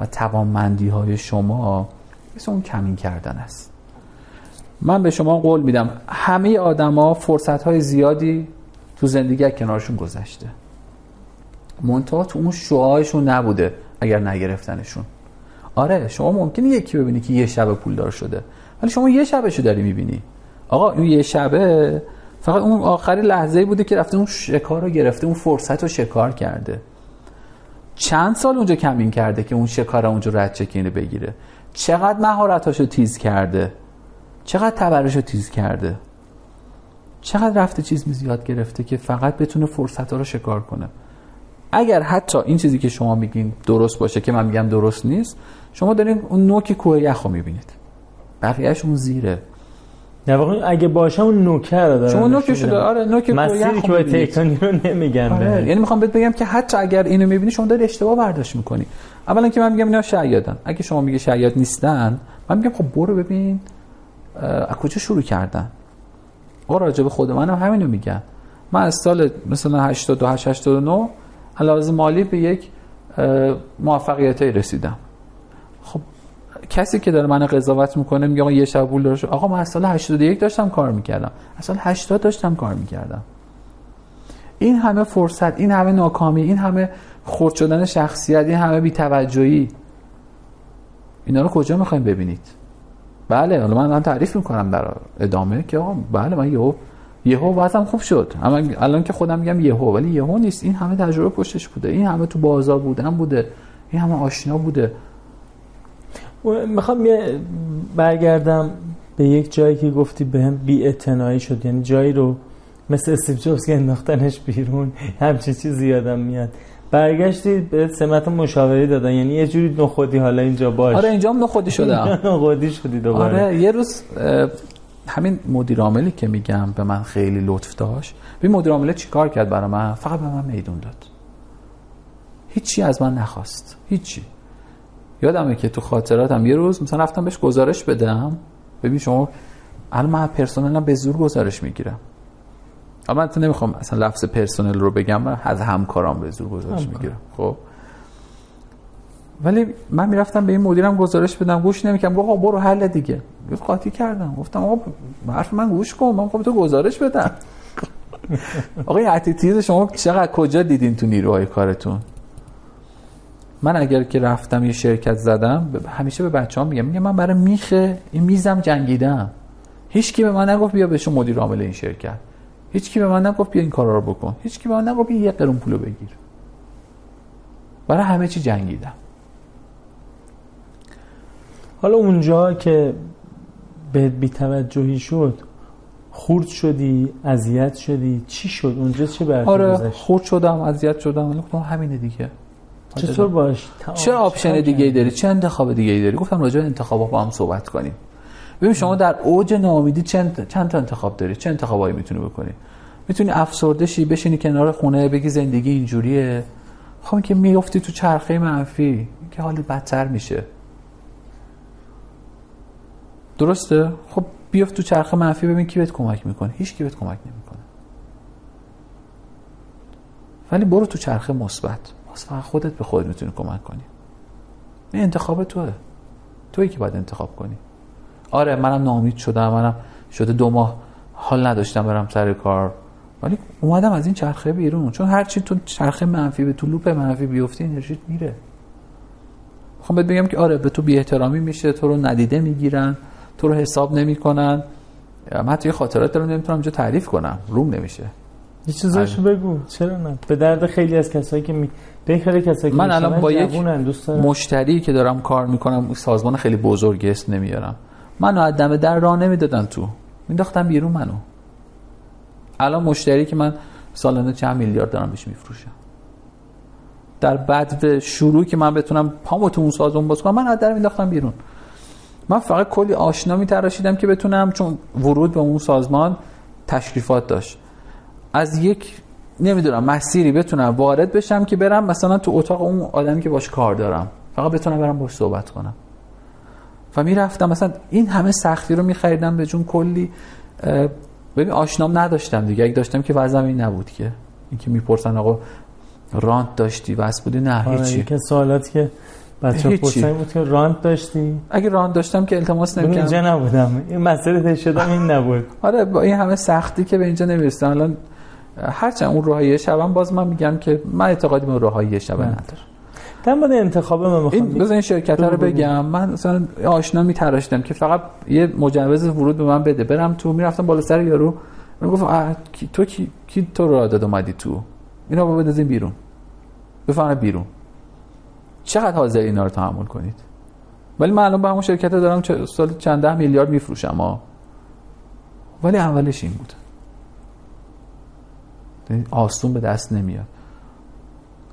و توانمندی های شما مثل اون کمین کردن است. من به شما قول میدم همه آدما فرصت های زیادی تو زندگی کنارشون گذشته. منتها تو اون شعاعشون نبوده اگر نگرفتنشون. آره شما ممکنه یکی ببینی که یه شب پولدار شده ولی شما یه شبشو داری می‌بینی. آقا اون یه شبه فقط اون آخری لحظه بوده که رفته اون شکار رو گرفته اون فرصت رو شکار کرده. چند سال اونجا کمین کرده که اون شکار اونجا رد چکینه بگیره؟ چقدر مهارتاشو تیز کرده؟ چقدر تبرشو تیز کرده؟ چقدر رفته چیز می زیاد گرفته که فقط بتونه فرصت رو شکار کنه؟ اگر حتی این چیزی که شما میگین درست باشه که من میگم درست نیست شما دارین اون نوک کوه یخ رو می‌بینید. بقیهش اون زیره. در واقع اگه باشه اون نوکر داره شما نوک شده آره نوک مسیری که باید تکتونی رو نمیگن آره. یعنی می‌خوام بهت بگم که حتی اگر اینو می‌بینی شما داری اشتباه برداشت می‌کنی. اولا که من میگم اینا شیادن. اگه شما میگه شیاد نیستن من میگم خب برو ببین از کجا شروع کردن؟ آقا راجع به خود منم همینو میگن. من از سال مثلا 88 89 علاوه مالی به یک موفقیت رسیدم. کسی که داره من قضاوت می‌کنه میگه آقا یه شب پول داشت آقا من از سال 81 داشتم کار می‌کردم. از سال 80 داشتم کار می‌کردم. این همه فرصت این همه ناکامی این همه خرد شدن شخصیت این همه بی‌توجهی اینا رو کجا می‌خوایم ببینید؟ بله حالا من تعریف می‌کنم در ادامه که آقا بله من یهو یهو وضعم خوب شد. اما الان که خودم میگم یهو ولی یهو نیست. این همه تجربه پشتش بوده. این همه تو بازار بودن بوده. این همه آشنا بوده. می‌خوام یه برگردم به یک جایی که گفتی به هم بی شد. یعنی جایی رو مثل استیو جوبز که انداختنش بیرون همچین چیزی یادم میاد. برگشتی به سمت مشاوری دادن. یعنی یه جوری نخودی حالا اینجا باش. آره اینجا هم نخودی شده. نخودی شدی دوباره. آره یه روز همین مدیر عاملی که میگم به من خیلی لطف داشت. ببین مدیر عامل چیکار کرد برای من؟ فقط به من میدون داد. هیچی از من نخواست. هیچی. یادمه که تو خاطراتم یه روز مثلا رفتم بهش گزارش بدم. ببین شما الان من پرسنلم به زور گزارش می‌گیرم. اما من نمی‌خوام اصلا لفظ پرسنل رو بگم از همکارام به زور گزارش می‌گیرم. خب. ولی من می‌رفتم به این مدیرم گزارش بدم گوش نمی‌کنم آقا برو حل دیگه. قاطی کردم. گفتم آقا حرف من گوش کن من خب تو گزارش بدم. آقا این اتیتیود شما چقدر کجا دیدین تو نیروهای کارتون؟ من اگر که رفتم یه شرکت زدم همیشه به بچه‌ها میگم میگم من برای میخه این میزم جنگیدم. هیچ کی به من نگفت بیا بشو مدیر عامل این شرکت. هیچ کی به من نگفت بیا این کارا رو بکن. هیچ کی به من نگفت یه قرون پولو بگیر. برای همه چی جنگیدم. حالا اونجا که به بیتوجهی شد خورد شدی اذیت شدی چی شد؟ اونجا چه برات آره خورد شدم اذیت شدم. گفتم همینه دیگه. چطور باش؟ چه option دیگه ای داری؟ چه انتخاب دیگه ای داری؟ گفتم راجع به با هم صحبت کنیم. ببین شما در اوج ناامیدی چند چند تا انتخاب داری؟ چه انتخابایی می‌تونی بکنی؟ می‌تونی افسرده شی بشینی کنار خونه بگی زندگی اینجوریه؟ خب که میافتی تو چرخه منفی که حالت بدتر میشه. درسته؟ خب بیافت تو چرخه منفی ببین کی بهت کمک می‌کنه. هیچ کی بهت کمک نمی‌کنه. ولی برو تو چرخه مثبت. باز فقط خودت به خودت می‌تونی کمک کنی. این انتخاب توه. تویی که باید انتخاب کنی. آره منم ناامید شدم. منم شده دو ماه حال نداشتم برم سر کار. ولی اومدم از این چرخه بیرون. چون هر چی تو چرخه منفی به تو لوپ منفی بیفتی انرژیت میره. خب بهت بگم که آره به تو بی احترامی میشه. تو رو ندیده می‌گیرن. تو رو حساب نمی‌کنن. من توی خاطرات رو نمی‌تونم اینجا تعریف کنم. روم نمیشه. یه چیزاشو بگو. چرا نه؟ به درد خیلی از کسایی که می که من الان با یک مشتری که دارم کار می‌کنم سازمان خیلی بزرگ است نمیارم. منو از دم در راه نمی‌دادن تو. مینداختم بیرون منو. الان مشتری که من سالانه چند میلیارد دارم بهش میفروشم. در بعد شروع که من بتونم پامو تو اون سازمان باز کنم من از در مینداختم بیرون. من فقط کلی آشنا میتراشیدم که بتونم چون ورود به اون سازمان تشریفات داشت. از یک نمی‌دونم مسیری بتونم وارد بشم که برم مثلا تو اتاق اون آدمی که باش کار دارم. فقط بتونم برم باش صحبت کنم. و می‌رفتم مثلا این همه سختی رو میخریدم به جون کلی ببین آشنام نداشتم دیگه. اگه داشتم که وضعم این نبود که. اینکه می‌پرسن آقا رانت داشتی؟ بس بودی؟ نه آره، هیچی. که سوالات که بچه هیچی. پرسن بود که راند داشتی؟ اگه ران داشتم که التماس نمی‌کردم. اینجا نبودم. این مسئله شدم این نبود. آره با این همه سختی که به اینجا نمی‌رسم الان هرچند اون روحایی شبم باز من میگم که من اعتقادی به روحایی شب من. ندارم. در مورد انتخاب من این می‌خوام بذار این شرکت رو. بگم. من مثلا آشنا میتراشتم که فقط یه مجوز ورود به من بده. برم تو می‌رفتم بالا سر یارو. می‌گفت اه، کی- تو کی, کی تو رو داد اومدی تو؟ اینا رو بندازین بیرون. بفهمه بیرون. چقدر حاضر اینا رو تحمل کنید؟ ولی من الان با همون شرکت دارم سال چند ده میلیارد میفروشم ها ولی اولش این بود. آسون به دست نمیاد.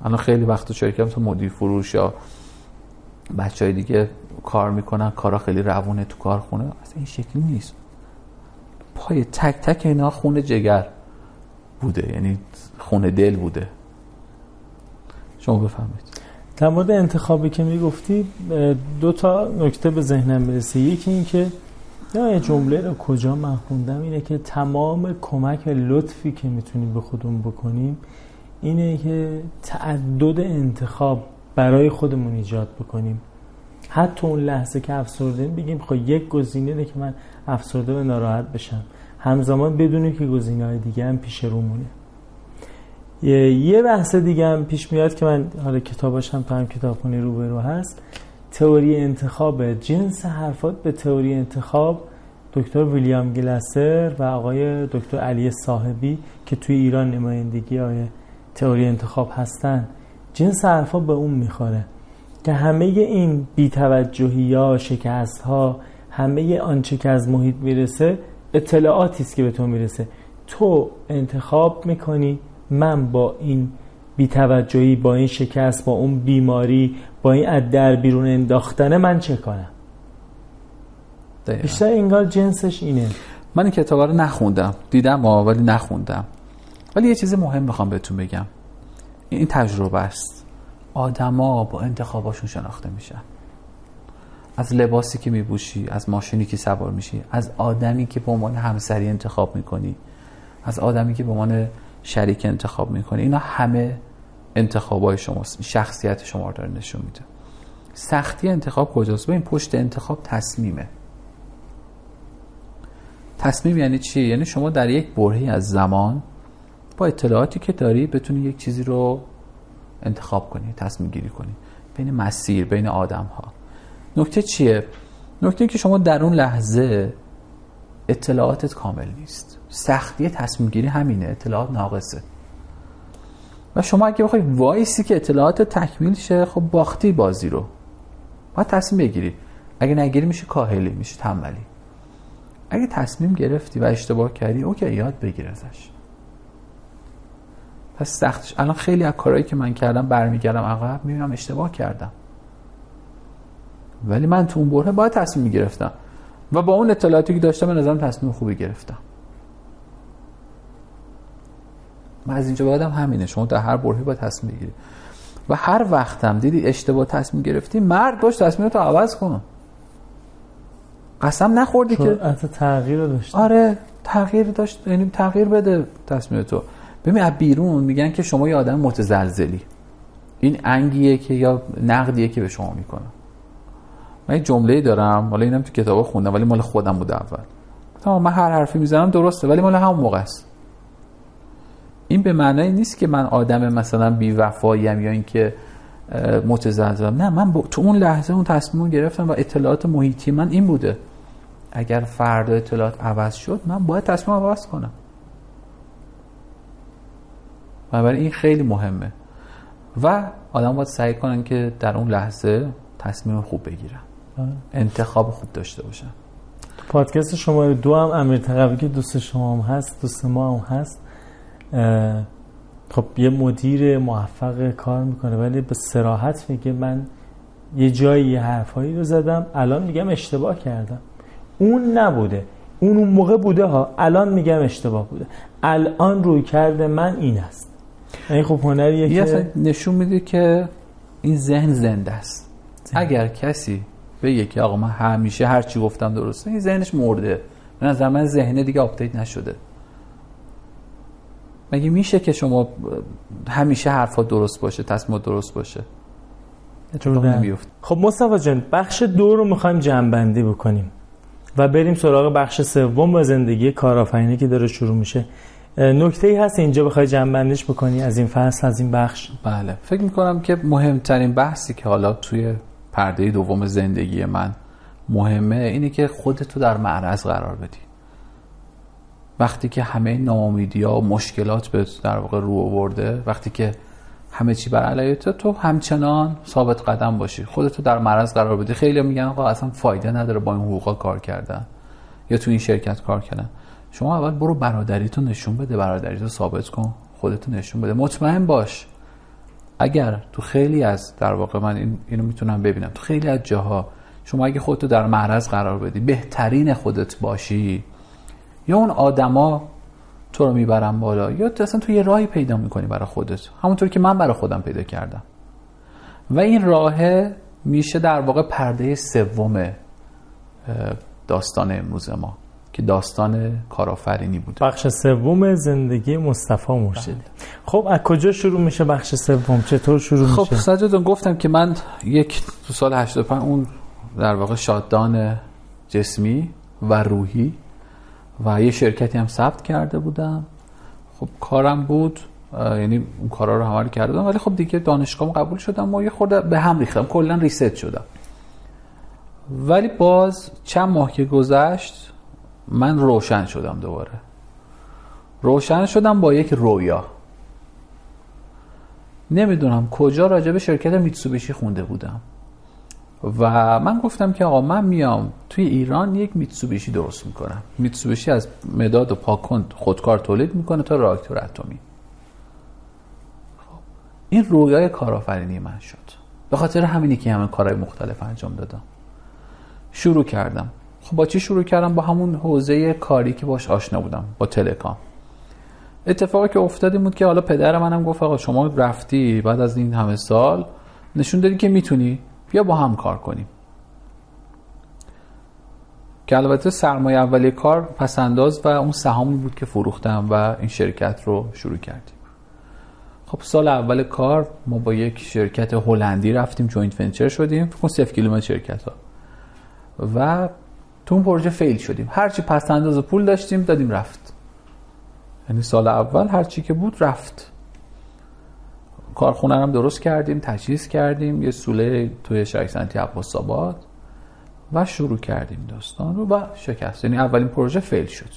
الان خیلی وقت شرکت تو مدیر فروش یا بچه های دیگه کار می‌کنن کارا خیلی روونه تو کارخونه. اصلا این شکلی نیست. پای تک تک اینا خون جگر بوده یعنی خون دل بوده. شما بفهمید در مورد انتخابی که می‌گفتی دو تا نکته به ذهنم می‌رسه. یکی این یه جمله رو کجا من خوندم؟ اینه که تمام کمک و لطفی که می‌تونیم به خودمون بکنیم اینه که تعدد انتخاب برای خودمون ایجاد بکنیم. حتی اون لحظه که افسرده بگیم خب یک گزینه اینه که من افسرده و ناراحت بشم. همزمان بدونیم که گزینه های دیگه هم پیش رومونه یه یه بحث دیگه هم پیش میاد که من حالا کتاباش هم تو هم کتابخونه روبرو هست. تئوری انتخاب جنس حرفات به تئوری انتخاب دکتر ویلیام گلاسر و آقای دکتر علی صاحبی که توی ایران نمایندگی آقای تئوری انتخاب هستن جنس حرفا به اون می‌خوره که همه این بیتوجهی ها شکست ها همه آنچه که از محیط می‌رسه اطلاعاتی است که به تو می‌رسه. تو انتخاب می‌کنی من با این بیتوجهی با این شکست با اون بیماری با این از در بیرون انداختن من چه کنم؟ دقیقاً. بیشتر انگار جنسش اینه. من این کتاب رو نخوندم. دیدم ها، ولی نخوندم. ولی یه چیز مهم می‌خوام بهتون بگم. این تجربه است. آدما با انتخاباشون شناخته میشن. از لباسی که میپوشی از ماشینی که سوار میشی از آدمی که به عنوان همسری انتخاب می‌کنی از آدمی که به عنوان شریک انتخاب می‌کنی اینا همه انتخابای شماست. شخصیت شما رو داره نشون میده. سختی انتخاب کجاست؟ ببین پشت انتخاب تصمیمه. تصمیم یعنی چی؟ یعنی شما در یک برهی از زمان با اطلاعاتی که داری بتونی یک چیزی رو انتخاب کنی تصمیم گیری کنی. بین مسیر بین آدم ها نکته چیه؟ نکته که شما در اون لحظه اطلاعاتت کامل نیست. سختی تصمیم گیری همینه. اطلاعات ناقصه. و شما اگه بخوای وایسی که اطلاعات تکمیل شه خب باختی بازی رو. باید تصمیم بگیری. اگه نگیری میشه کاهلی میشه تنبلی. اگه تصمیم گرفتی و اشتباه کردی okay یاد بگیر ازش. پس سخته. الان خیلی از کارهایی که من کردم برمیگردم عقب می‌بینم اشتباه کردم. ولی من تو اون بره باید تصمیم می‌گرفتم. و با اون اطلاعاتی که داشتم به نظرم تصمیم خوبی گرفتم من از اینجا بعدم همینه. شما در هر برهه باید تصمیم بگیری. و هر وقتم دیدی اشتباه تصمیم گرفتی مرد باش تصمیم تو عوض کن. قسم نخوردی که تغییر داشت آره تغییر داشت یعنی تغییر بده تصمیم تو. ببین از بیرون میگن که شما یه آدم متزلزلی. این انگیه که یا نقدیه که به شما می‌کنه. من یه جمله دارم حالا اینم تو کتاب خوندم ولی مال خودم بوده اول. تمام من هر حرفی می‌زنم درسته ولی مال همون موقع است. این به معنای نیست که من آدم مثلا بی وفاییم یا اینکه متزلزلم نه من با- تو اون لحظه اون تصمیم گرفتم و اطلاعات محیطی من این بوده. اگر فردا اطلاعات عوض شد من باید تصمیم عوض کنم. بنابراین این خیلی مهمه. و آدم باید سعی کنن که در اون لحظه تصمیم خوب بگیرن. انتخاب خوب داشته باشن. پادکست شماره دو هم امیر تقوی که دوست شما هم هست دوست ما هم هست. خب یه مدیر موفق کار می‌کنه ولی به سراحت میگه من یه جایی یه حرفایی رو زدم الان میگم اشتباه کردم. اون نبوده. اون اون موقع بوده ها الان میگم اشتباه بوده. الان روی کرده من این است. یعنی خب هنریه یه که نشون میده که این ذهن زنده است. اگر کسی بگه که آقا من همیشه هر چی گفتم درسته این ذهنش مرده. به نظر من ذهن دیگه آپدیت نشده. مگه میشه که شما همیشه حرفا درست باشه تصمیم درست باشه؟ خب مصطفی جان بخش دو رو می‌خوایم جنبندی بکنیم و بریم سراغ بخش سوم و زندگی کارآفرینی که داره شروع میشه. نکته ای هست اینجا بخوای جنبندیش بکنی از این فصل از این بخش؟ بله. فکر می‌کنم که مهمترین بحثی که حالا توی پرده دوم زندگی من مهمه اینه که خودتو در معرض قرار بدی. وقتی که همه ناامیدی ها و مشکلات به در واقع رو آورده وقتی که همه چی بر علیه تو تو همچنان ثابت قدم باشی. خودتو در معرض قرار بدی. خیلی میگن آقا اصلا فایده نداره با این حقوقا کار کردن یا تو این شرکت کار کردن. شما اول برو برادریتو نشون بده برادریتو ثابت کن خودتو نشون بده. مطمئن باش. اگر تو خیلی از در واقع من این اینو می‌تونم ببینم. تو خیلی از جاها شما اگه خودتو در معرض قرار بدی بهترین خودت باشی. یا اون آدما تو رو می‌برن بالا یا اصلا تو یه راهی پیدا می‌کنی برای خودت. همونطور که من برای خودم پیدا کردم. و این راه میشه در واقع پرده سوم داستان امروز ما که داستان کارآفرینی بود بخش سوم زندگی مصطفی مرشدی بله. خب از کجا شروع میشه بخش سوم؟ چطور شروع خب میشه؟ خب سجادان گفتم که من یک تو سال 85 اون در واقع شاددان جسمی و روحی و یه شرکتی هم ثبت کرده بودم. خب کارم بود یعنی اون کارا رو همه کرده بودم ولی خب دیگه دانشگاه قبول شدم و یه خورده به هم ریختم کلا ریست شدم. ولی باز چند ماه که گذشت من روشن شدم دوباره. روشن شدم با یک رویا. نمی‌دونم کجا راجع به شرکت میتسوبیشی خونده بودم. و من گفتم که آقا من میام توی ایران یک میتسوبیشی درست می‌کنم. میتسوبیشی از مداد و پاکند خودکار تولید می‌کنه تا راکتور اتمی. خب، این رویای کارآفرینی من شد. به خاطر همینی که همه کارهای مختلف انجام دادم. شروع کردم. خب با چی شروع کردم؟ با همون حوزه کاری که باش آشنا بودم با تلکام. اتفاقی که افتادی بود که حالا پدر منم گفت آقا شما رفتی بعد از این همه سال نشون دادی که می‌تونی. بیا با هم کار کنیم. که البته سرمایه اولی کار پسنداز و اون سهامی بود که فروختم و این شرکت رو شروع کردیم. خب سال اول کار ما با یک شرکت هلندی رفتیم joint venture شدیم. فکر کن 0 کیلومتر شرکت ها. و تو اون پروژه fail شدیم. هرچی پس انداز پول داشتیم دادیم رفت. یعنی سال اول هرچی که بود رفت. کارخونه هم درست کردیم تجهیز کردیم یه سوله توی شهرک صنعتی عباس آباد و شروع کردیم داستان رو و شکست. یعنی اولین پروژه fail شد.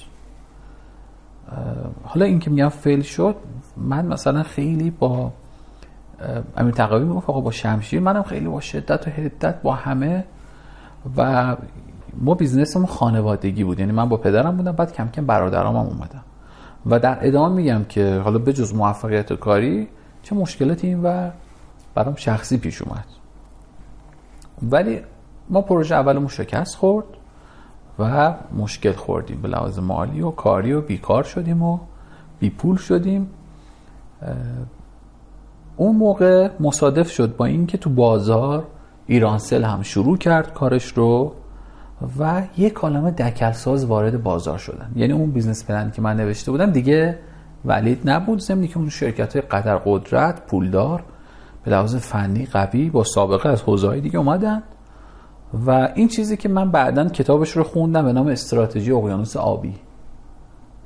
حالا این که میگم فیل شد من مثلا خیلی با امیر تقوی می‌گفت آقا با شمشیر منم خیلی با شدت و حدت با همه و ما بیزنسمون خانوادگی بود. یعنی من با پدرم بودم بعد کم کم برادرام هم اومدم. و در ادامه میگم که حالا به جز موفقیت کاری چه مشکلاتی این و برام شخصی پیش اومد. ولی ما پروژه اولمون شکست خورد و مشکل خوردیم. به لحاظ مالی و کاری و بیکار شدیم و بی پول شدیم اون موقع مصادف شد با اینکه تو بازار ایرانسل هم شروع کرد کارش رو و یک عالم دکلساز وارد بازار شدن. یعنی اون business plan که من نوشته بودم دیگه valid نبود. ضمن اینکه اون شرکت های قدر قدرت پولدار به لحاظ فنی قوی با سابقه از حوزه دیگه اومدن. و این چیزی که من بعدا کتابش رو خوندم به نام استراتژی اقیانوس آبی.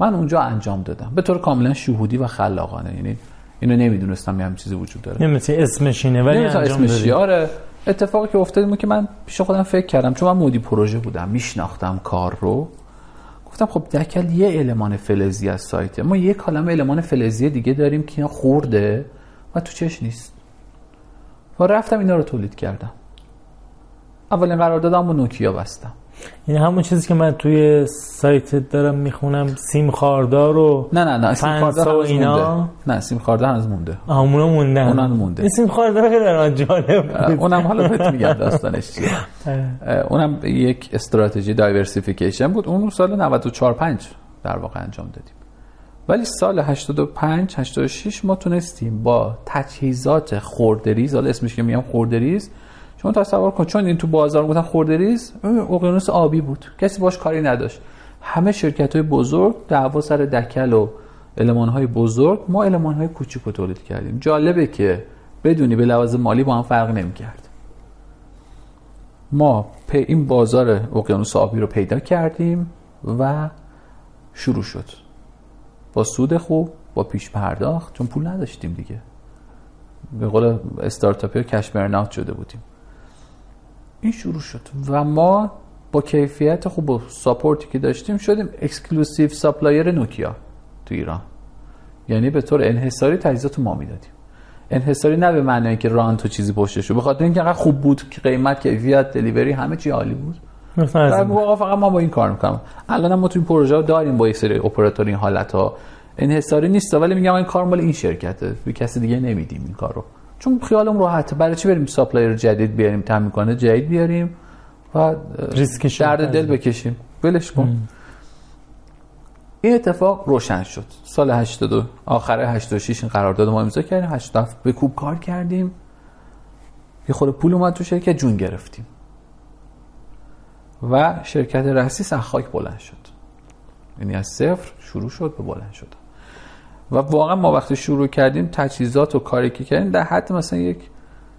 من اونجا انجام دادم. به طور کاملا شهودی و خلاقانه. یعنی اینو نمی‌دونستم یه چیزی وجود داره. نمیشه اسمشینه ولی انجام دادی. آره اتفاقی که افتاد که من پیش خودم فکر کردم. چون من مدی پروژه بودم میشناختم کار رو. گفتم خب دکل یه المان فلزی از سایته. ما یه کلمه المان فلزی دیگه داریم که اینا خورده و تو چش نیست. و رفتم اینا رو تولید کردم. اولین قرار دادم با نوکیا بستم. این همون چیزی که من توی سایت دارم می‌خونم سیم خاردار و نه نه نه سیم خاردار و اینا. نه سیم خاردار هنوز مونده. اونا مونده اونم مونده. این سیم خاردار خیلی جالب اونم حالا بهت میگم داستانش چیه. اونم یک استراتژی diversification بود. اون سال 94 5 در واقع انجام دادیم. ولی سال 85 86 ما تونستیم با تجهیزات خوردریز حالا اسمش که میگم خوردریز شما تصور کن. چون این تو بازار بودن خوردریز اقیانوس آبی بود. کسی باش کاری نداشت. همه شرکت های بزرگ دعوا سر دکل و علمان های بزرگ. ما علمان های کوچیک تولید کردیم. جالبه که بدونی به لحاظ مالی با هم فرق نمی کرد ما این بازار اقیانوس آبی رو پیدا کردیم و شروع شد. با سود خوب با پیش پرداخت چون پول نداشتیم دیگه. به قول استارتاپی کش شده بودیم. این شروع شد. و ما با کیفیت خوب و support ی که داشتیم شدیم exclusive supplier نوکیا تو ایران. یعنی به طور انحصاری تجهیزات ما می‌دادیم. انحصاری نه به معنی که رانت و چیزی پشتش به خاطر اینکه خوب بود که قیمت کیفیت delivery همه چی عالی بود. در واقع فقط ما با این کار می‌کنم. الان ما تو این پروژه داریم با یک سری اپراتور این حالت ها انحصاری نیست ولی میگم این کار مال این شرکته. به کسی دیگه نمیدیم این کارو چون خیالم راحته. برای چی بریم supplier جدید بیاریم تامین کننده جدید بیاریم و ریسکش دردسر بکشیم. ولش کن. این اتفاق روشن شد. سال 82 آخر 86 این قرارداد ما امضا کردیم. 87 بکوب کار کردیم. یه خورده پول اومد تو شرکت جون گرفتیم. و شرکت رسیس از خاک بلند شد. یعنی از صفر شروع شد به بلند شد و واقعا ما وقتی شروع کردیم تجهیزات و کاری که کردیم در حد مثلا یک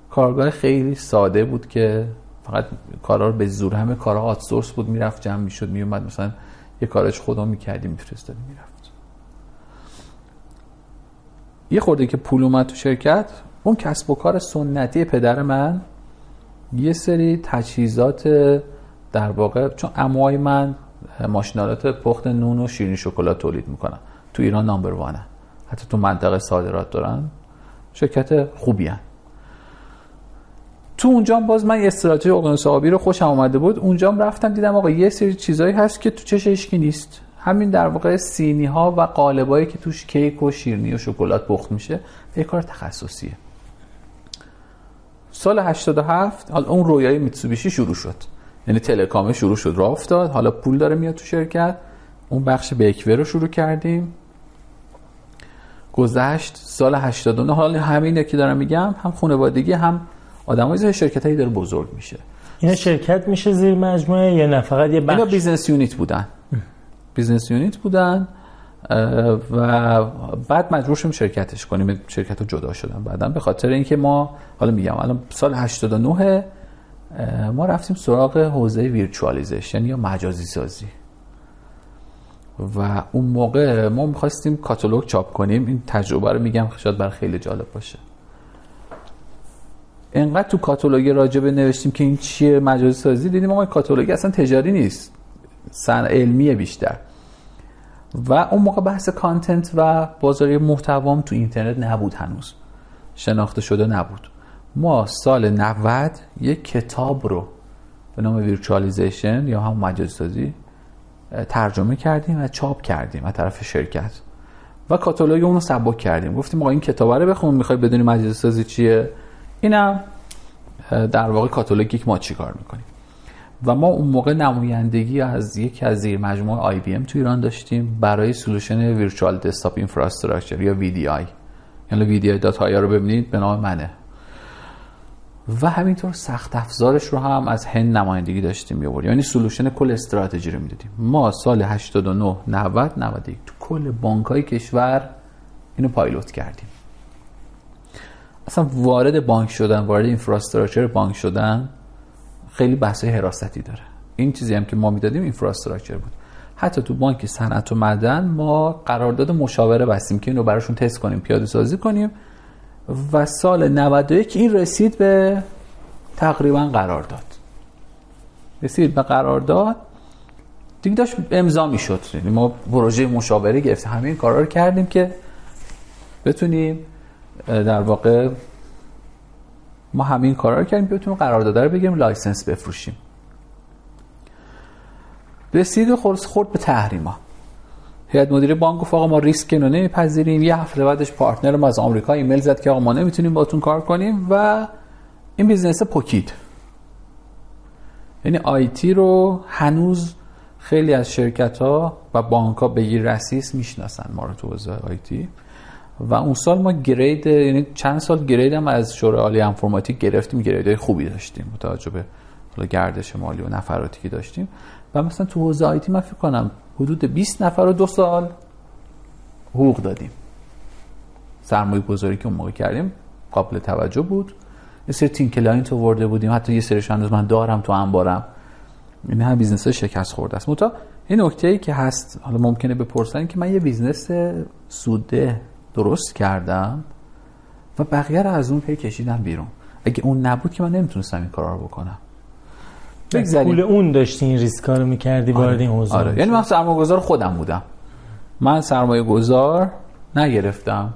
کارگاه خیلی ساده بود که فقط کارا رو به زور همه کارا آتسورس بود می‌رفت جمع می‌شد میومد مثلا یه کارش خدا می‌کردیم میفرستادیم می‌رفت. یه خورده که پول اومد تو شرکت اون کسب و کار سنتی پدر من یه سری تجهیزات در واقع چون اموای من ماشینالات پخت نون و شیرین شکلات تولید می‌کنن. تو ایران نامبر وانه. حتی تو منطقه صادرات دارن شرکت خوبی هن. تو اونجا باز من یه استراتژی اقیانوس آبی رو خوشم اومده بود. اونجا رفتم دیدم آقا یه سری چیزایی هست که تو چش اشکی نیست. همین در واقع سینی ها و قالبایی که توش کیک و شیرینی و شکلات پخت میشه یه کار تخصصیه. سال 87 حالا اون رویای میتسوبیشی شروع شد. یعنی telecom ه شروع شد راه افتاد. حالا پول داره میاد تو شرکت. اون بخش بیکوه رو شروع کردیم. گذشت سال 89 حالا همینه که دارم میگم هم خانوادگی هم آدمای شرکت هایی داره بزرگ میشه. اینا شرکت میشه زیر مجموعه یا نه فقط یه بخش. اینا business unit بودن. business unit بودن و بعد مجبور شدیم شرکتش کنیم. شرکت رو جدا شدن. بعدا به خاطر اینکه ما حالا میگم الان سال 89 ما رفتیم سراغ حوزه virtualization یا مجازی سازی. و اون موقع ما می‌خواستیم کاتالوگ چاپ کنیم. این تجربه رو میگم شاید برات خیلی جالب باشه. انقدر تو کاتالوگ راجبه نوشتیم که این چیه مجازی سازی. دیدیم ما کاتالوگ اصلا تجاری نیست. اصن علمیه بیشتر. و اون موقع بحث content و بازاریابی محتوام تو اینترنت نبود هنوز. شناخته شده نبود. ما سال 90 یک کتاب رو به نام virtualization یا هم مجازی سازی ترجمه کردیم و چاپ کردیم از طرف شرکت. و کاتالوگ اون رو سبک کردیم. گفتیم ما این کتاب رو بخون می‌خوای بدونی مجازی سازی چیه؟ اینم در واقع کاتالوگی که ما چی کار می‌کنیم؟ و ما اون موقع نمایندگی از یکی از زیر مجموعه IBM تو ایران داشتیم برای solution virtual desktop infrastructure یا VDI. یعنی وی دی آی داتا رو ببینید به نام منه. و همینطور سخت افزارش رو هم از هند نمایندگی داشتیم می‌آوردیم یعنی solution کل استراتژی رو می‌دادیم. ما سال 89 90 91 تو کل بانک‌های کشور اینو پایلوت کردیم. اصلا وارد بانک شدن وارد اینفراستراکچر بانک شدن خیلی بحث حراستی داره. این چیزی هم که ما می‌دادیم اینفراستراکچر بود. حتی تو بانک صنعت و معدن ما قرارداد مشاوره بستیم که اینو براشون تست کنیم پیاده سازی کنیم. و سال 91 این رسید به تقریبا قرارداد رسید به قرارداد دیگه داشت امضا می‌شد. یعنی ما پروژه مشاوره گرفتیم. همین کارا رو کردیم که بتونیم در واقع ما همین کارا رو کردیم بتونیم قرارداد رو بگیریم license بفروشیم. رسید خورد به تحریما. هیئت مدیره بانک گفت آقا ما ریسک رو نمیپذیریم. یه هفته بعدش partner ما از آمریکا ایمیل زد که آقا ما نمی‌تونیم باتون کار کنیم و این business پوکید. یعنی IT رو هنوز خیلی از شرکت ها و بانک ها به رسیس می‌شناسن ما رو تو حوزه IT و اون سال ما grade یعنی چند سال grade هم از شورای عالی انفرماتیک گرفتیم grade های خوبی داشتیم با توجه به گردش مالی و نفراتی که داشتیم. مثلا تو حوزه IT من فکر کنم حدود 20 نفر رو دو سال حقوق دادیم. سرمایه گذاری که اون موقع کردیم قابل توجه بود. یه سری thin client آورده بودیم. حتی یه سریش هنوز من دارم تو انبارم. این هم business شکست خورده است. متا این نکته ای که هست حالا ممکنه بپرسن که من یه business سودده درست کردم و بقیه رو از اون پی کشیدم بیرون. اگه اون نبود که من نمی‌تونستم این کارا رو بکنم. پول اون داشتی این ریسکا رو می‌کردی آره. وارد این حوزه آره. یعنی من سرمایه گذار خودم بودم. من سرمایه گذار نگرفتم.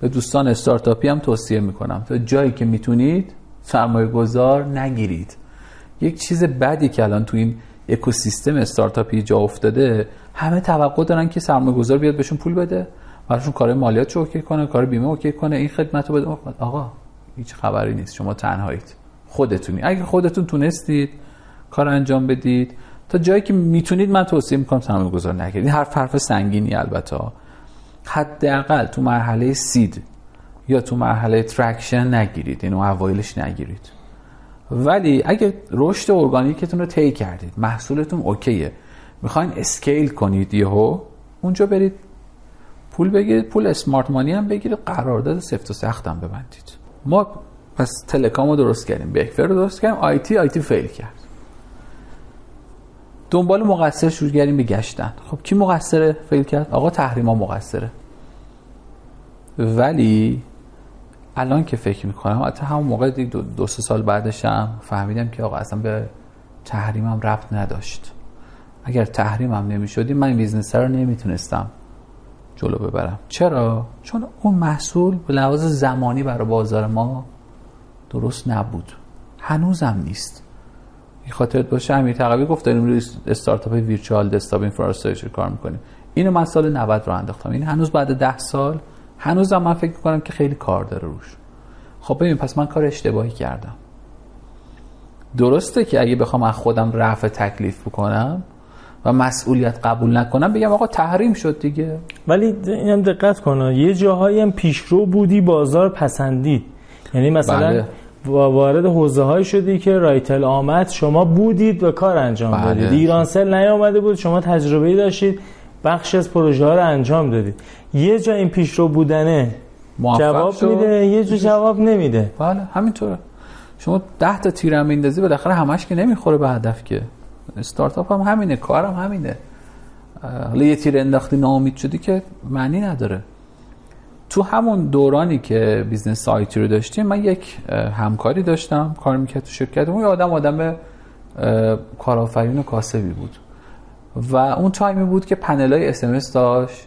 به دوستان استارتاپی هم توصیه می‌کنم. تا جایی که می‌تونید سرمایه گذار نگیرید. یک چیز بدی که الان تو این اکوسیستم استارتاپی جا افتاده همه توقع دارن که سرمایه گذار بیاد بهشون پول بده. براشون کار مالیات OK کنه کار بیمه OK کنه این خدمت رو بده. آقا هیچ خبری نیست. شما تنهایید. خودتونی. اگه خودتون تونستید کار انجام بدید. تا جایی که می‌تونید من توصیه می‌کنم سرمایه گذار نگیرید. این حرف حرف سنگینی البته. حداقل تو مرحله seed یا تو مرحله traction نگیرید. اینو اوایلش نگیرید. ولی اگه رشد ارگانیکتون رو طی کردید محصولتون okay ه. می‌خواین scale کنید یهو اونجا برید. پول بگیرید پول smart money هم بگیرید. قرارداد سفت و سخت هم ببندید. ما پس تلکام رو درست کردیم. بکفر رو درست کردیم. آیتی آیتی fail کرد. دنبال مقصر شروع کردیم به گشتن خب کی مقصره؟ fail کرد آقا تحریما مقصره. ولی الان که فکر می‌کنم حتی همون موقع دو, دو سه سال بعدشم فهمیدم که آقا اصلا به تحریمم ربط نداشت. اگر تحریمم نمی‌شدی من این business رو نمی‌تونستم جلو ببرم. چرا؟ چون اون محصول به لحاظ زمانی برای بازار ما درست نبود. هنوزم نیست. خاطرت باشه امیر تقوی گفت داریم روی استارتاپ virtual desktop infrastructure کار می‌کنیم. اینو من سال 90 راه انداختم. این هنوز بعد 10 سال هنوزم من فکر می‌کنم که خیلی کار داره روش. خب ببین پس من کار اشتباهی کردم. درسته که اگه بخوام از خودم رفع تکلیف بکنم و مسئولیت قبول نکنم بگم آقا تحریم شد دیگه. ولی اینم دقت کنه یه جاهایی هم پیشرو بودی بازار پسندید. یعنی مثلا بله. وارد حوزه های شدی که رایتل آمد شما بودید و کار انجام بله. دادید. ایرانسل نیامده بود شما تجربه داشتید بخش از پروژه ها رو انجام دادید. یه جا این پیشرو بودنه جواب شد. میده یه جا جواب نمیده. بله همینطوره. شما ده تا تیر هم میندازی بالاخره همش که نمی‌خوره به هدف که. استارتاپ هم همینه کارم هم همینه حالا یه تیر انداختی ناامید شدی که معنی نداره. تو همون دورانی که business آیتی رو داشتیم من یک همکاری داشتم کار می‌کرد تو شرکت اون آدم آدم کارآفرین و کاسبی بود. و اون time ی بود که پنل های SMS داشت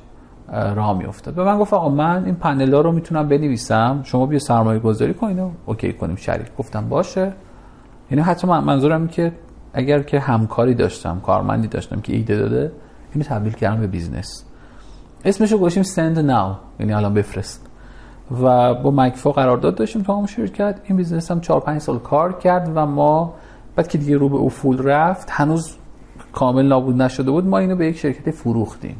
راه میافتاد. به من گفت آقا من این پنل ها رو می‌تونم بنویسم شما بیا سرمایه گذاری کنید و okay کنیم شریک. گفتم باشه. یعنی حتی من منظورم که اگر که همکاری داشتم کارمندی داشتم که ایده داده اینو تبدیل کردم به business. اسمشو گذاشتیم Send Now یعنی الان بفرست. و با مکفا قرارداد داشتیم تو همون شرکت این business هم 4 5 سال کار کرد و ما بعد که دیگه رو به افول رفت هنوز کامل نابود نشده بود ما اینو به یک شرکت فروختیم.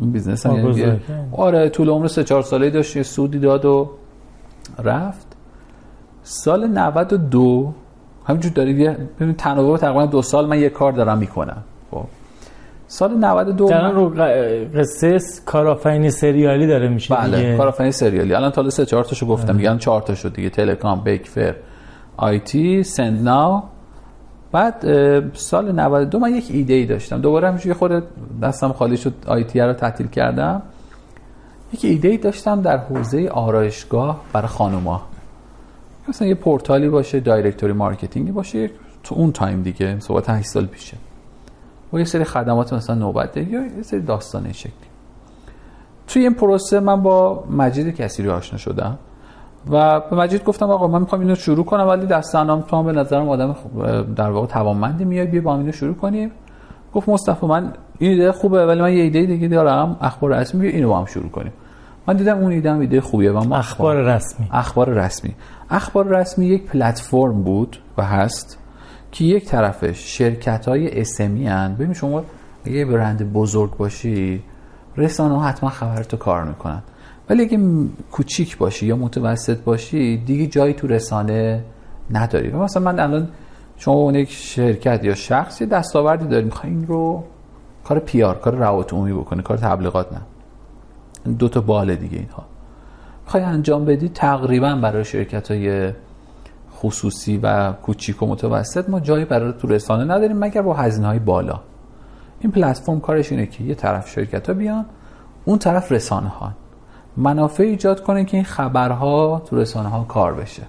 این business هم یعنی آره طول عمر 3 4 ساله داشت یه سودی داد و رفت. سال 92 همینجور دارید ببین تناوب تقریبا دو سال من یه کار دارم می‌کنم. خب. سال 92 در رو قصه کارآفرینی سریالی داره میشه بله دیگه. کارآفرینی سریالی. الان تا 3 4 تاشو گفتم. میگن آره. 4 تا شد دیگه. تلکام بیکفر آی تی Send Now بعد سال 92 من یک ایده ای داشتم. دوباره همینجوری خود دستم خالی شد آی تی رو تعطیل کردم. یک ایده ای داشتم در حوزه آرایشگاه برای خانوما. مثلا یه پورتالی باشه directory marketing ی باشه تو اون time دیگه صحبت 8 سال پیشه. و یه سری خدمات مثلا نوبت یا یه سری داستان این شکلی. توی این پروسه من با مجید کسیری آشنا شدم و به مجید گفتم آقا من می‌خوام اینو شروع کنم ولی دست انام تو هم به نظرم آدم در واقع توانمندی میاد بیا با اینو شروع کنیم. گفت مصطفی من این ایده خوبه ولی من یه ایده دیگه دارم اخبار رسمی اینو با هم شروع کنیم. من دیدم اون ایده ایده خوبیه و اخبار رسمی. اخبار رسمی. اخبار رسمی یک پلتفرم بود و هست. که یک طرفش شرکت های اسمی هن. ببین شما اگه برند بزرگ باشی رسانه ها حتما خبرتو کار می‌کنن. ولی اگه کوچیک باشی یا متوسط باشی دیگه جایی تو رسانه نداری. مثلا من الان شما اون یک شرکت یا شخصی دستاوردی داری می‌خوای این رو کار پیار کار روابط عمومی بکنه کار تبلیغات نه. دو تا بال دیگه اینها. می‌خوای انجام بدی تقریبا برای شرکت های خصوصی و کوچیک و متوسط ما جایی برای تو رسانه نداریم مگر با هزینه های بالا. این پلتفرم کارش اینه که یه طرف شرکت ها بیان اون طرف رسانه ها منافع ایجاد کنه که این خبرها تو رسانه ها کار بشه.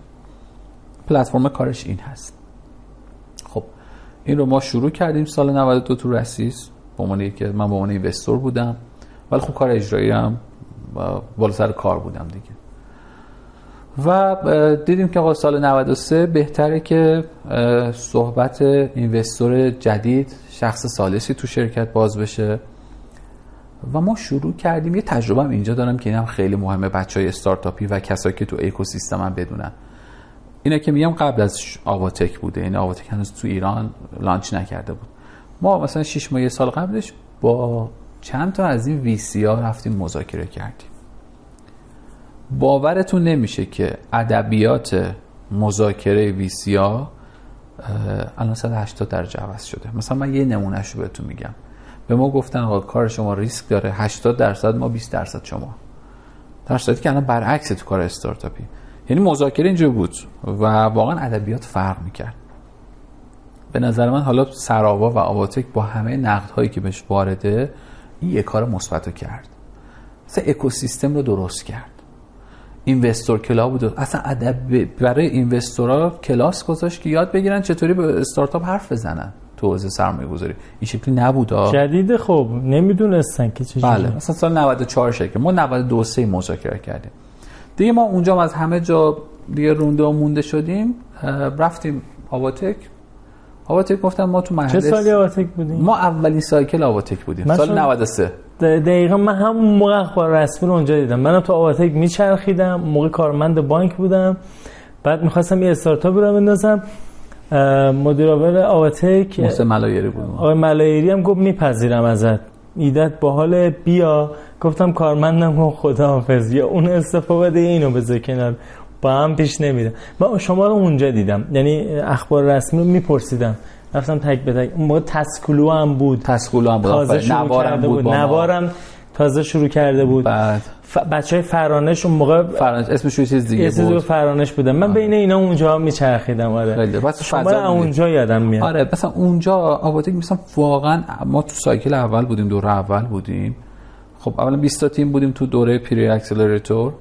پلتفرم کارش این هست. خب این رو ما شروع کردیم سال 92 تو رسیس. به عنوان که من به عنوان اینوستور بودم. ولی خب کار اجرایی هم بالا سر کار بودم دیگه. و دیدیم که سال 93 بهتره که صحبت اینوستور جدید شخص سالسی تو شرکت باز بشه. و ما شروع کردیم. یه تجربه هم اینجا دارم که این هم خیلی مهمه بچه های استارتاپی و کسایی که تو اکوسیستم هم بدونن. اینا که میگم قبل از آواتک بوده. این آواتک هنوز تو ایران لانچ نکرده بود. ما مثلا 6 ماه یه سال قبلش با چند تا از این وی سی ها رفتیم مذاکره کردیم. باورتون نمیشه که ادبیات مذاکره وی سی ها الان 180 درجه عوض شده. مثلا من یه نمونهش رو بهتون میگم. به ما گفتن آقا کار شما ریسک داره 80 درصد ما 20 درصد شما. در صورتی که الان برعکس تو کار استارتاپی. یعنی مذاکره اینجا بود و واقعا ادبیات فرق می‌کرد. به نظر من حالا سراوا و آواتک با همه نقد هایی که بهش وارده این یه کار مثبت کرد. مثلا اکوسیستم رو درست کرد. اینوستور کلاب بود. اصلا ادب برای اینوستورا کلاس گذاشت که یاد بگیرن چطوری به استارتاپ حرف بزنن تو حوزه سرمایه گذاری. این شکلی نبود جدید خب نمی‌دونستن که چه بله. مثلا سال 94 شکل. ما 92 سه مذاکره کردیم. دیگه ما اونجا از همه جا دیگه رونده و مونده شدیم. رفتیم آواتک. آواتک گفتم ما تو مهندس چه سالی آواتک بودیم؟ ما اولین سایکل آواتک بودیم سال 93 دقیقا من همون موقع اخبار رسمی رو اونجا دیدم. منم تو آواتک میچرخیدم موقع کارمند بانک بودم. بعد می‌خواستم یه استارتاپ رو بندازم. مدیر عامل آواتک محسن ملایری بود. آقای ملایری هم گفت میپذیرم ازت. ایدت با حال بیا. گفتم کارمندم خدا حافظ یا اون استفاده بده اینو بذار کنار. با هم پیش نمیده من شما رو اونجا دیدم. یعنی اخبار رسمی رو میپرسیدم. رفتم تک به تک. اون موقع تسکولو هم بود. تسکولو هم بود. تازه نوارم بود, بود. نوارم تازه شروع کرده بود. بعد. ف... بچه های فرانش اون موقع فرانش. اسمش یه چیز دیگه بود. یه فرانش بودم من بین اینا اونجا میچرخیدم. آره. خیلی. بس شما اونجا یادم میاد. آره. مثلا اونجا آبادی مثلا واقعا ما تو cycle اول بودیم. دوره اول بودیم. خب اولا 20 تا تیم بودیم تو دوره pre-accelerator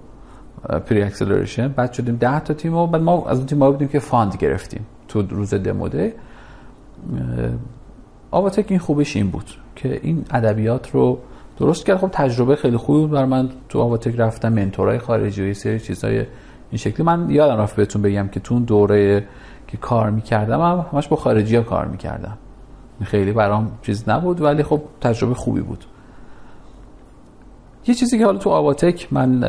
pre-acceleration بعد شدیم 10 تا تیم و بعد ما از اون تیم بودیم که fund گرفتیم تو روز demo day آواتک این خوبش این بود که این ادبیات رو درست کرد. خب تجربه خیلی خوبی بود بر من تو آواتک رفتم منتورای خارجی و یه سری چیزای این شکلی. من یادم رفت بهتون بگم که تو اون دوره که کار می‌کردم هم همش با خارجی ها کار می‌کردم. خیلی برام چیز نبود ولی خب تجربه خوبی بود. یه چیزی که حالا تو آواتک من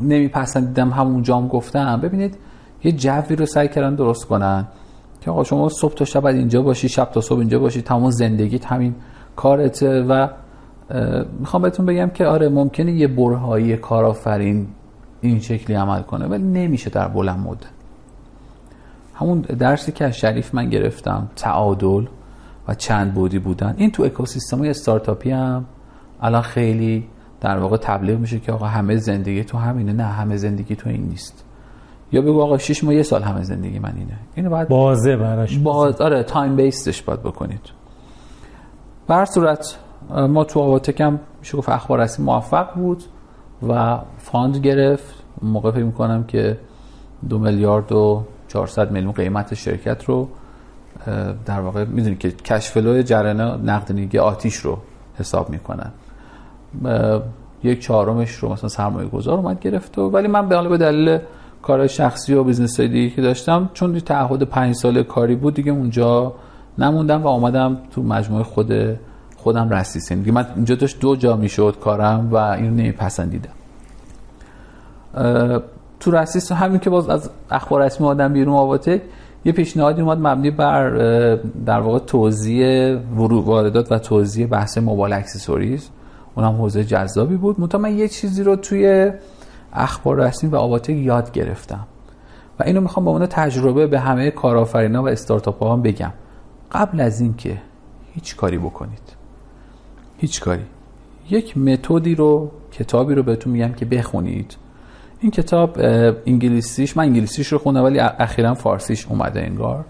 نمیپسندیدم همون جام گفتم. ببینید یه جوی رو سعی کردن درست کنن. که آقا شما صبح تا شب اینجا باشی شب تا صبح اینجا باشی تمام زندگیت همین کارته و می‌خوام بهتون بگم که آره ممکنه یه برهایی کارآفرین این شکلی عمل کنه ولی نمیشه در بلند مدت. همون درسی که از شریف من گرفتم تعادل و چند بودی بودن. این تو اکوسیستم های استارتاپی هم الان خیلی در واقع تبلیغ میشه که آقا همه زندگی تو همینه نه همه زندگی تو این نیست. یا بگو آقا 6 ماه یه سال همه زندگی من اینه. اینو باید بازه براش. باز آره time base ش باید بکنید. به هر صورت ما تو آواتک هم میشه گفت اخبار رسمی موفق بود و fund گرفت. موقع فکر می‌کنم که دو میلیارد و 400 میلیون قیمت شرکت رو در واقع می‌دونید که cash flow جریان نقدینگی آتیش رو حساب می‌کنن. یک چهارمش رو مثلا سرمایه گذار اومد گرفت و ولی من به به دلیل کار شخصی و business دیگه که داشتم چون تعهد پنج ساله کاری بود دیگه اونجا نموندم و آمدم تو مجموعه خود خودم رسیسین دیگه من اینجا داشت دو جا می‌شد کارم و اینو نمیپسندیدم. تو رسیس همین که باز از اخبار رسمی اومدم بیرون آواتک یه پیشنهادی اومد مبنی بر در واقع توزیع واردات و توزیع بحث mobile accessories. اونم حوزه جذابی بود. منتها من یه چیزی رو توی اخبار رسمی و آواتک یاد گرفتم. و اینو می‌خوام با اون تجربه به همه کارآفرینا و استارتاپ ها بگم. قبل از اینکه هیچ کاری بکنید. هیچ کاری. یک متدی رو کتابی رو بهتون میگم که بخونید. این کتاب انگلیسیش من انگلیسیش رو خوندم ولی اخیرا فارسیش اومده انگار.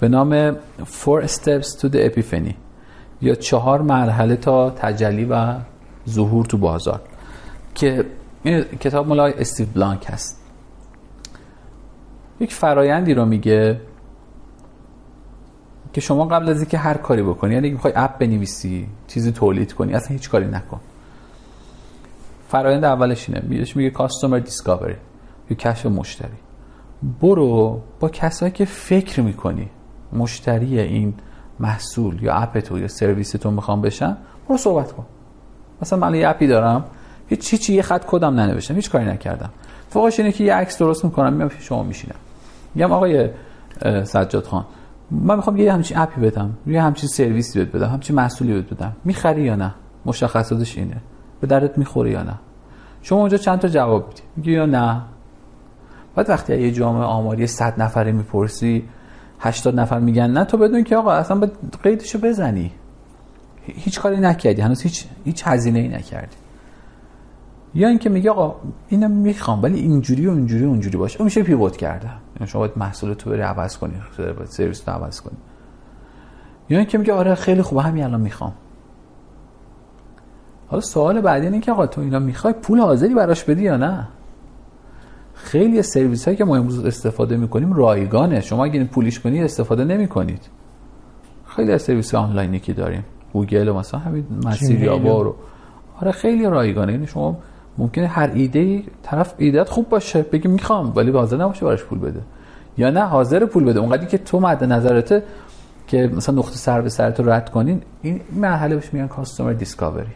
به نام Four Steps to the Epiphany. یا چهار مرحله تا تجلی و ظهور تو بازار. که این کتاب مال استیو بلانک هست. یک فرایندی رو میگه که شما قبل از اینکه هر کاری بکنی یعنی می‌خوای اپ بنویسی چیزی تولید کنی اصلا هیچ کاری نکن. فرایند اولش اینه. میگه میگه کاستومر دیسکاوری یا کشف مشتری. برو با کسایی که فکر می‌کنی مشتری این محصول یا اپ تو یا سرویس تو می‌خوام بشن برو صحبت کن. مثلا من یه اپی دارم هیچ چی یه خط کدم ننوشتم هیچ کاری نکردم. فوقش اینه که یه عکس درست می‌کنم میام شما میشینم. میگم آقای سجاد خان من می‌خوام یه همچین اپی بدم یه همچین سرویسی بهت بدم همچین محصولی بهت بدم. می‌خری یا نه؟ مشخصاتش اینه. به درت می‌خوره یا نه؟ شما اونجا چند تا جواب میدی میگی یا نه؟ بعد وقتی یه جامعه آماری 100 نفره می‌پرسی 80 نفر میگن نه تو بدون که آقا اصلا به قیدشو بزنی. هیچ کاری نکردی. هنوز هیچ هیچ هزینه ای نکردی. یا اینکه میگه آقا اینو می‌خوام ولی اینجوری و اینجوری و اینجوری باشه. اون میشه پیوت کرده. یعنی شما باید محصول تو بری عوض کنی سرویس تو عوض کنی. یا اینکه میگه آره خیلی خوبه همین الان می‌خوام. حالا سوال بعدی اینه که آقا تو اینا می‌خوای پول حاضری براش بدی یا نه؟ خیلی سرویس هایی که ما امروز استفاده می‌کنیم رایگانه. شما اگه پولیش کنی استفاده نمی‌کنید. خیلی از سرویس آنلاینی که داریم. گوگل و مثلا همین مسیریابا رو آره خیلی رایگانه. یعنی شما ممکنه هر ایده طرف ایدهت خوب باشه بگی می‌خوام ولی حاضر نباشه براش پول بده. یا نه حاضر پول بده. اونقدری که تو مد نظرته که مثلا نقطه سر به سر تو رد کنین این مرحله بهش میگن customer discovery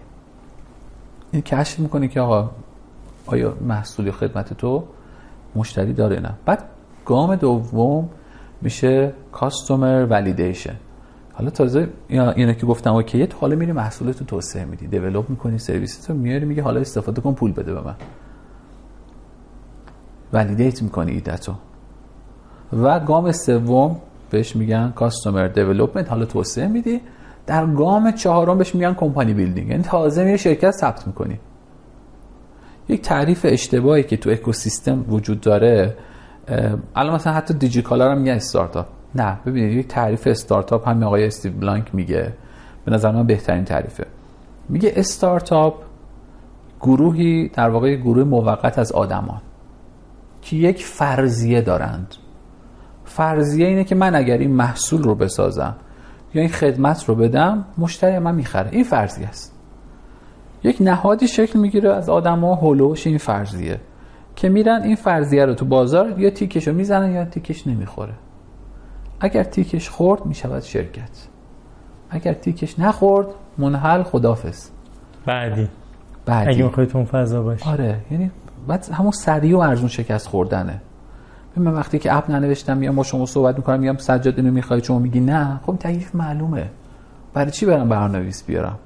این کشف می‌کنی که آقا آیا محصول یا خدمت تو مشتری داره نه. بعد گام دوم میشه customer validation حالا تازه اینا که گفتم okay تو حالا میری محصولتو توسعه میدی develop می‌کنی سرویس میاری میگه حالا استفاده کن پول بده به من. validate می‌کنی ایدتو و گام سوم بهش میگن customer development حالا توسعه میدی. در گام چهارم بهش میگن company building یعنی تازه میری شرکت ثبت می‌کنی. یک تعریف اشتباهی که تو اکوسیستم وجود داره الان مثلا حتی دیجیکالا رو میگن استارتاپ. نه ببینید یک تعریف استارتاپ همین آقای استیو بلانک میگه. به نظر من بهترین تعریفه. میگه استارتاپ گروهی در واقع گروه موقت از آدمان که یک فرضیه دارند. فرضیه اینه که من اگر این محصول رو بسازم یا این خدمت رو بدم مشتری من می‌خره. این فرضیه است. یک نهادی شکل می‌گیره از آدم ها هلوش این فرضیه که میرن این فرضیه رو تو بازار یا تیکش رو می‌زنن یا تیکش نمی‌خوره. اگر تیکش خورد می‌شود شرکت. اگر تیکش نخورد منحل خدافز بعدی. بعدی. اگه می‌خوای اون فضا باشه آره یعنی بعد همون سریع و ارزون شکست خوردنه. من وقتی که app ننوشتم میام با شما صحبت می‌کنم میگم سجاد اینو می‌خوای شما میگی نه. خب تکلیف معلومه. برای چی برم برنامه‌نویس بیارم؟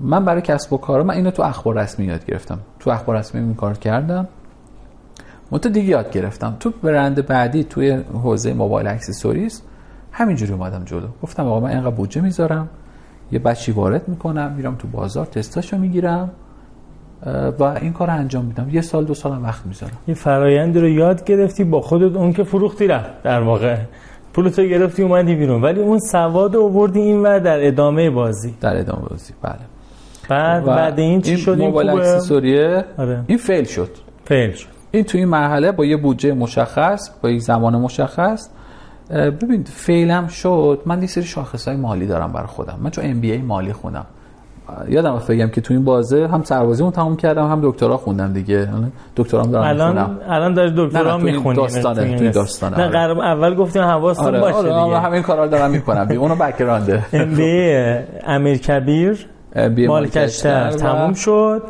من برای کسب و کارم من اینو تو اخبار رسمی یاد گرفتم. تو اخبار رسمی این کار کردم. منتها دیگه یاد گرفتم. تو برند بعدی توی حوزه mobile accessories همینجوری اومدم جلو. گفتم آقا من اینقدر بودجه می‌ذارم. یه بچی وارد می‌کنم میرم تو بازار تستاشو می‌گیرم و این کار انجام میدم. یه سال دو سالم وقت می‌ذارم. یه فرایندی رو یاد گرفتی با خودت اون که فروختی رفت در واقع. پولتو گرفتی اومدی بیرون. ولی اون سواد آوردی این و در ادامه بازی. در ادامه بازی. بله. بعد بعد این چی شد؟ این موبایل اکسسوریه؟ آره. این فیل شد. فیل شد. این تو این مرحله با یه بودجه مشخص با یک زمان مشخص. ببین فیلم شد. من یه سری شاخص های مالی دارم برای خودم. من چون ام بی ای مالی خونم یادم بگم که تو این بازه هم سربازیمو تموم کردم هم دکترا خوندم دیگه. دکترام دارم الان می‌خونم. الان داری دکترا می‌خونی داستانه تو داستانه نه قرار اول گفتیم حواستون آره باشه آره دیگه. همین کارا رو دارم می‌کنم. اونو بکرانده ام بی امیر کبیر. مال کشتر. تموم شد.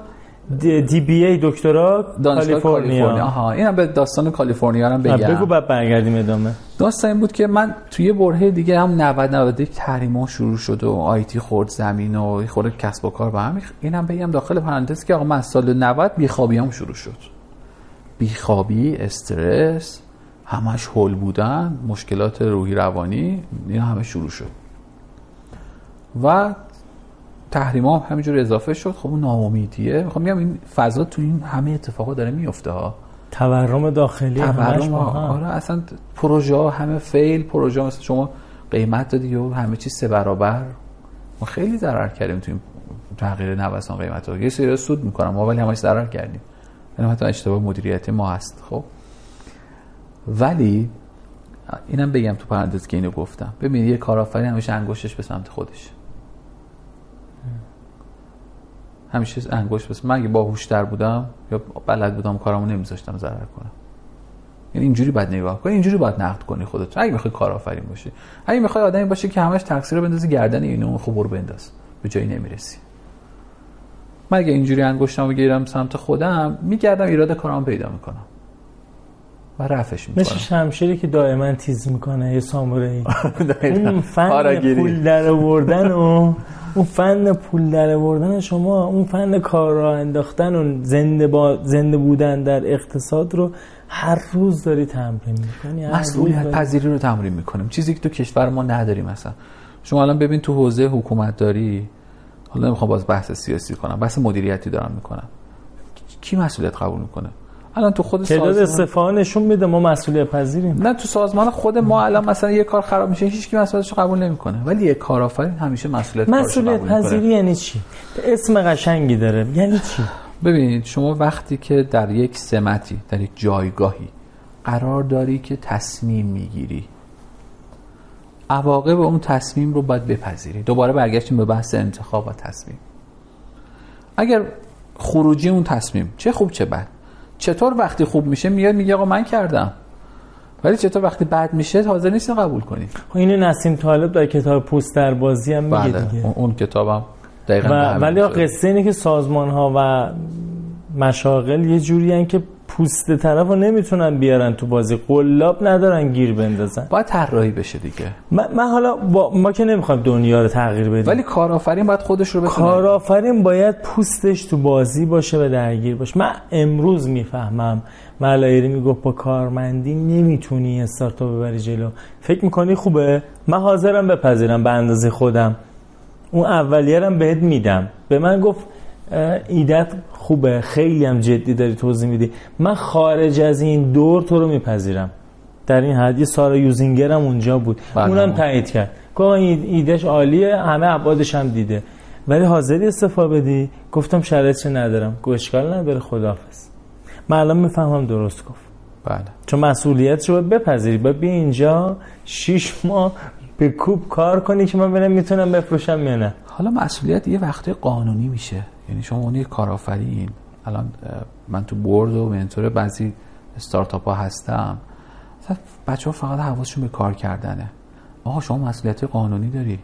دی بی ای دکترا دانشگاه کالیفرنیا. آها اینم به داستان کالیفرنیا هم بگم. بگو بعد برگردیم ادامه. داستان این بود که من توی برهه دیگه هم 90 91 تحریما شروع شد و آیتی خورد زمین و خورد کسب و کار با هم. اینم بگم داخل پرانتز که آقا من سال 90 بیخوابی هم شروع شد. بیخوابی استرس همش هول بودن مشکلات روحی روانی اینا همه شروع شد. و تحریم هم همینجور اضافه شد. خب اون ناامیدیه. می‌خوام میگم این فضا تو این همه اتفاقا داره میفته ها. تورم داخلی تورم آره اصلا پروژه ها همه فیل پروژه مثلا شما قیمت دادی و همه چیز سه برابر. ما خیلی ضرر کردیم تو این تغییر نوسان قیمت ها. یه سری سود می‌کنم ما ولی همش ضرر کردیم. این حتی اشتباه مدیریتی ما هست خب. ولی اینم بگم تو پرانتز که اینو گفتم. ببین یه کارآفرین همیشه انگشتش به سمت خودش همیشه انگشت بس من اگه باهوشتر بودم یا بلد بودم کارامو نمیذاشتم ضرر کنم. یعنی اینجوری باید نگاه کنی اینجوری باید نقد کنی خودت. اگه می‌خوای کارآفرین باشی. اگه می‌خوای آدمی باشی که همش تقصیر رو بندازی گردن اینو خب برو بنداز. به جایی نمی‌رسی. من اگه اینجوری انگشتمو بگیرم سمت خودم میگردم ایراد کارام پیدا می‌کنم. و رفش می‌کنم. مثل شمشیری که دائما تیز می‌کنه یه سامورایی. اون فن پول در آوردن و اون فن پول در آوردن شما اون فن کار را انداختن و زنده با زنده بودن در اقتصاد رو هر روز داری تمرین می‌کنی مسئولیت پذیری رو تمرین می‌کنیم. چیزی که تو کشور ما نداریم مثلا شما الان ببین تو حوزه حکومت داری حالا نمی‌خوام باز بحث سیاسی کنم بحث مدیریتی دارم می‌کنم. کی مسئولیت قبول می‌کنه؟ الان تو خود تعداد استعفا نشون میده ما مسئولیت پذیریم. نه تو سازمان خود ما الان مثلا یه کار خراب میشه هیچ کی مسئولیتش قبول نمی‌کنه. ولی یه کارآفرین همیشه مسئولیت مسئولیت پذیری یعنی چی؟ اسم قشنگی داره یعنی چی؟ ببینید شما وقتی که در یک سمتی در یک جایگاهی قرار داری که تصمیم می‌گیری عواقب اون تصمیم رو باید بپذیری. دوباره برگشتیم به بحث انتخاب و تصمیم. اگر خروجی اون تصمیم چه خوب چه بد چطور وقتی خوب میشه میاد میگه آقا من کردم. ولی چطور وقتی بد میشه حاضر نیست قبول کنی. خب اینو نسیم طالب در کتاب پوست در بازی هم میگه بله. دیگه. اون کتابم دقیقاً و ولی قصه اینه که سازمان ها و مشاغل یه جوری که پوست طرف رو نمی‌تونن بیارن تو بازی. قلاب ندارن گیر بندازن. باید طراحی بشه دیگه. من, من حالا با ما که نمی‌خوایم دنیا رو تغییر بدیم. ولی کارآفرین باید خودش رو بتونه. کارآفرین باید پوستش تو بازی باشه و درگیر باشه. من امروز می‌فهمم ملایری می‌گفت با کارمندی نمی‌تونی استارتاپ ببری جلو. فکر می‌کنی خوبه؟ من حاضرم بپذیرم به اندازه خودم. اون اولیه بهت میدم. به من گفت ایدت خوبه. خیلی هم جدی داری توضیح میدی. من خارج از این دور تو رو میپذیرم. در این حد یه سارا یوزینگر هم اونجا بود. بله. اونم تایید کرد. گفت ایدش عالیه همه عبادش هم دیده. ولی حاضری استفاده بدی؟ گفتم شرایطش ندارم. گفت اشکال نداره خداحافظ. من الان می‌فهمم درست گفت. بله. چون مسئولیت رو بپذیری. باید بی اینجا شیش ماه به کوب کار کنی که من ببینم می‌تونم بفروشم یا نه. حالا مسئولیت یه وقتی قانونی میشه. یعنی شما اون یک کارآفرین. الان من تو بورد و منتور بعضی استارتاپ ها هستم. بچه ها فقط حواسشون به کار کردنه. آقا شما مسئولیت قانونی داری.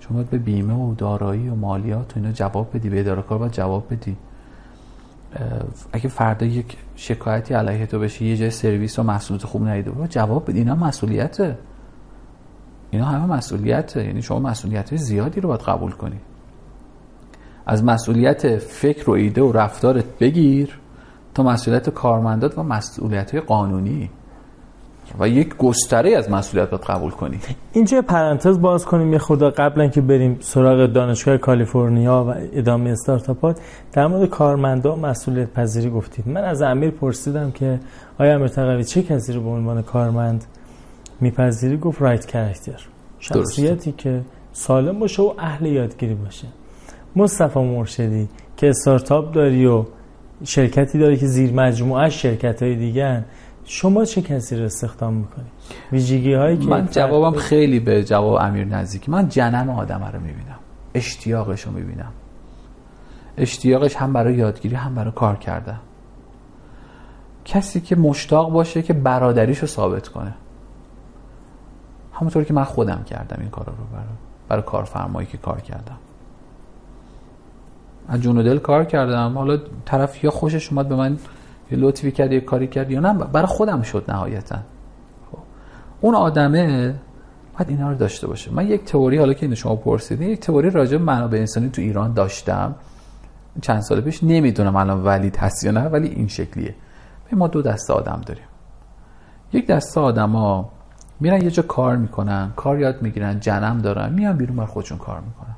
شما باید به بیمه و دارایی و مالیات و اینا جواب بدی به اداره کار باید جواب بدی. اگه فردا یک شکایتی علیه تو بشه یه جای سرویس و محصولات خوب ندیده باید جواب بدی. اینا مسئولیته. اینا همه مسئولیته. یعنی شما مسئولیت زیادی رو باید قبول کنی. از مسئولیت فکر و ایده و رفتارت بگیر تا مسئولیت کارمندات و مسئولیت قانونی. و یک گستره از مسئولیت باید قبول کنی. اینجا پرانتز باز کنیم. یه خدا قبلا که بریم سراغ دانشگاه کالیفرنیا و ادامه استارتاپات در مورد کارمندا مسئولیت پذیری گفتید. من از امیر پرسیدم که آیا امیر تقوی چه کسی رو به عنوان کارمند میپذیری؟ گفت رایت کرکتر شخصیتی که سالم باشه و اهل یادگیری باشه. مصطفی مرشدی که استارتاپ داری و شرکتی داری که زیر مجموعه شرکت های دیگه شما چه کسی رو استخدام می‌کنی؟ ویژگی هایی که من جوابم خیلی به جواب امیر نزدیک. من جنم آدم رو می‌بینم. اشتیاقش رو می‌بینم. اشتیاقش هم برای یادگیری هم برای کار کردن. کسی که مشتاق باشه که برادریش رو ثابت کنه. همونطور که من خودم کردم این کار رو برای, برای کارفرمایی که کار کردم. از جون و دل کار کردم. حالا طرف یا خوشش اومد به من یه لطفی کرد یه کاری کرد یا نه برای خودم شد نهایتا. خب. اون آدمه باید اینا رو داشته باشه. من یک تئوری حالا که شما پرسیدین یک تئوری راجع به منابع انسانی تو ایران داشتم. چند سال پیش نمی‌دونم الان ولید هست یا نه ولی این شکلیه. ما دو دسته آدم داریم. یک دسته آدما میرن یه جا کار می‌کنن کار یاد می‌گیرن جنم دارن میان بیرون بر خودشون کار می‌کنن.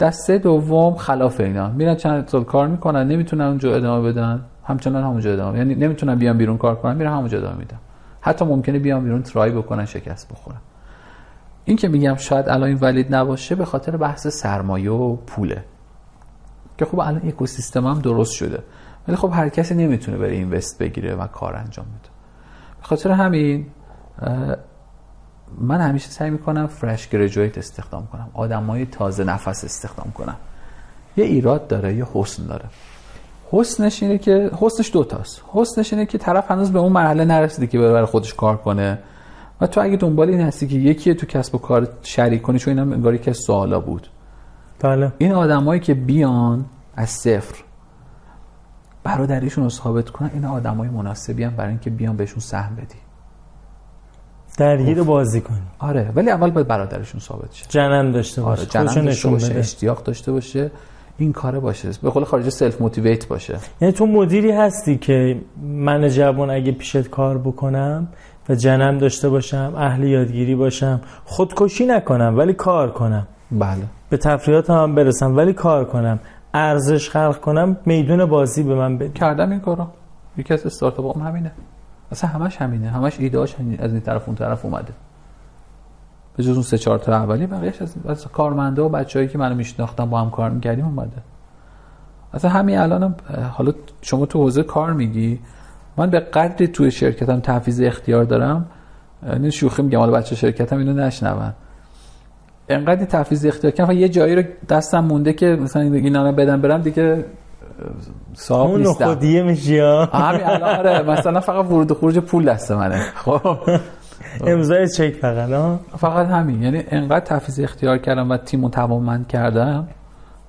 دسته دوم خلاف اینا. میرن چند سال کار می‌کنن نمی‌تونن اونجا ادامه بدن. همچنان همونجا ادامه. یعنی نمی‌تونن بیان بیرون کار کنن میرن همونجا ادامه میدن. حتی ممکنه بیان بیرون ترای بکنن شکست بخورن. این که میگم شاید الان این ولید نباشه به خاطر بحث سرمایه و پوله. که خب الان اکوسیستم هم درست شده. ولی خب هر کسی نمی‌تونه بره اینوست بگیره و کار انجام بده. به خاطر همین من همیشه سعی می‌کنم فرش گریجویت استخدام کنم. آدمای تازه نفس استخدام کنم. یه ایراد داره یه حسن داره. حسنش اینه که حسنش دوتاست حسنش اینه که طرف هنوز به اون مرحله نرسیده که برای خودش کار کنه. و تو اگه دنبال این هستی که یکی تو کسب و کار شریک کنی چون اینم انگاری که سوالا بود. بله. این آدمایی که بیان از صفر برادریشون رو ثابت کنن این آدمای مناسبی هم برای اینکه بیان بهشون سهم بدی. درگیر بازی کنی. آره ولی اول باید برادرشون ثابت شه. جنم داشته باشه آره جنم داشته باشه بده. اشتیاق داشته باشه این کاره باشه. به قول خارجی سلف موتیویت باشه. یعنی تو مدیری هستی که من جوان اگه پیشت کار بکنم و جنم داشته باشم اهل یادگیری باشم خودکشی نکنم ولی کار کنم. بله. به تفریحات هم برسم ولی کار کنم. ارزش خلق کنم میدون بازی به من بده کردم این کارو. یکی از استارتاپ هم همینه. اصلا همش همینه. همش ایدهاش از این طرف اون طرف اومده. به جز اون سه چهار تا اولی بقیه‌اش از, از کارمنده و بچه‌ای که منو میشناختم با هم کار می‌کردیم اومده. اصلا همین الانم حالا شما تو حوزه کار میگی. من به قدری توی شرکتم تحفیز اختیار دارم. این شوخی میگم حالا بچه شرکتم اینو نشنون. انقدر تحفیز اختیار کردم. یه جایی رو دستم مونده که مثلا اینا رو بدم برم دیگه صاحب اون نیستم. خودیه میشی همین الان آره مثلا فقط ورود و خروج پول دست منه. خب. امضای چک فقط ها فقط همین. یعنی انقدر تحفیز اختیار کردم و تیمو توانمند کردم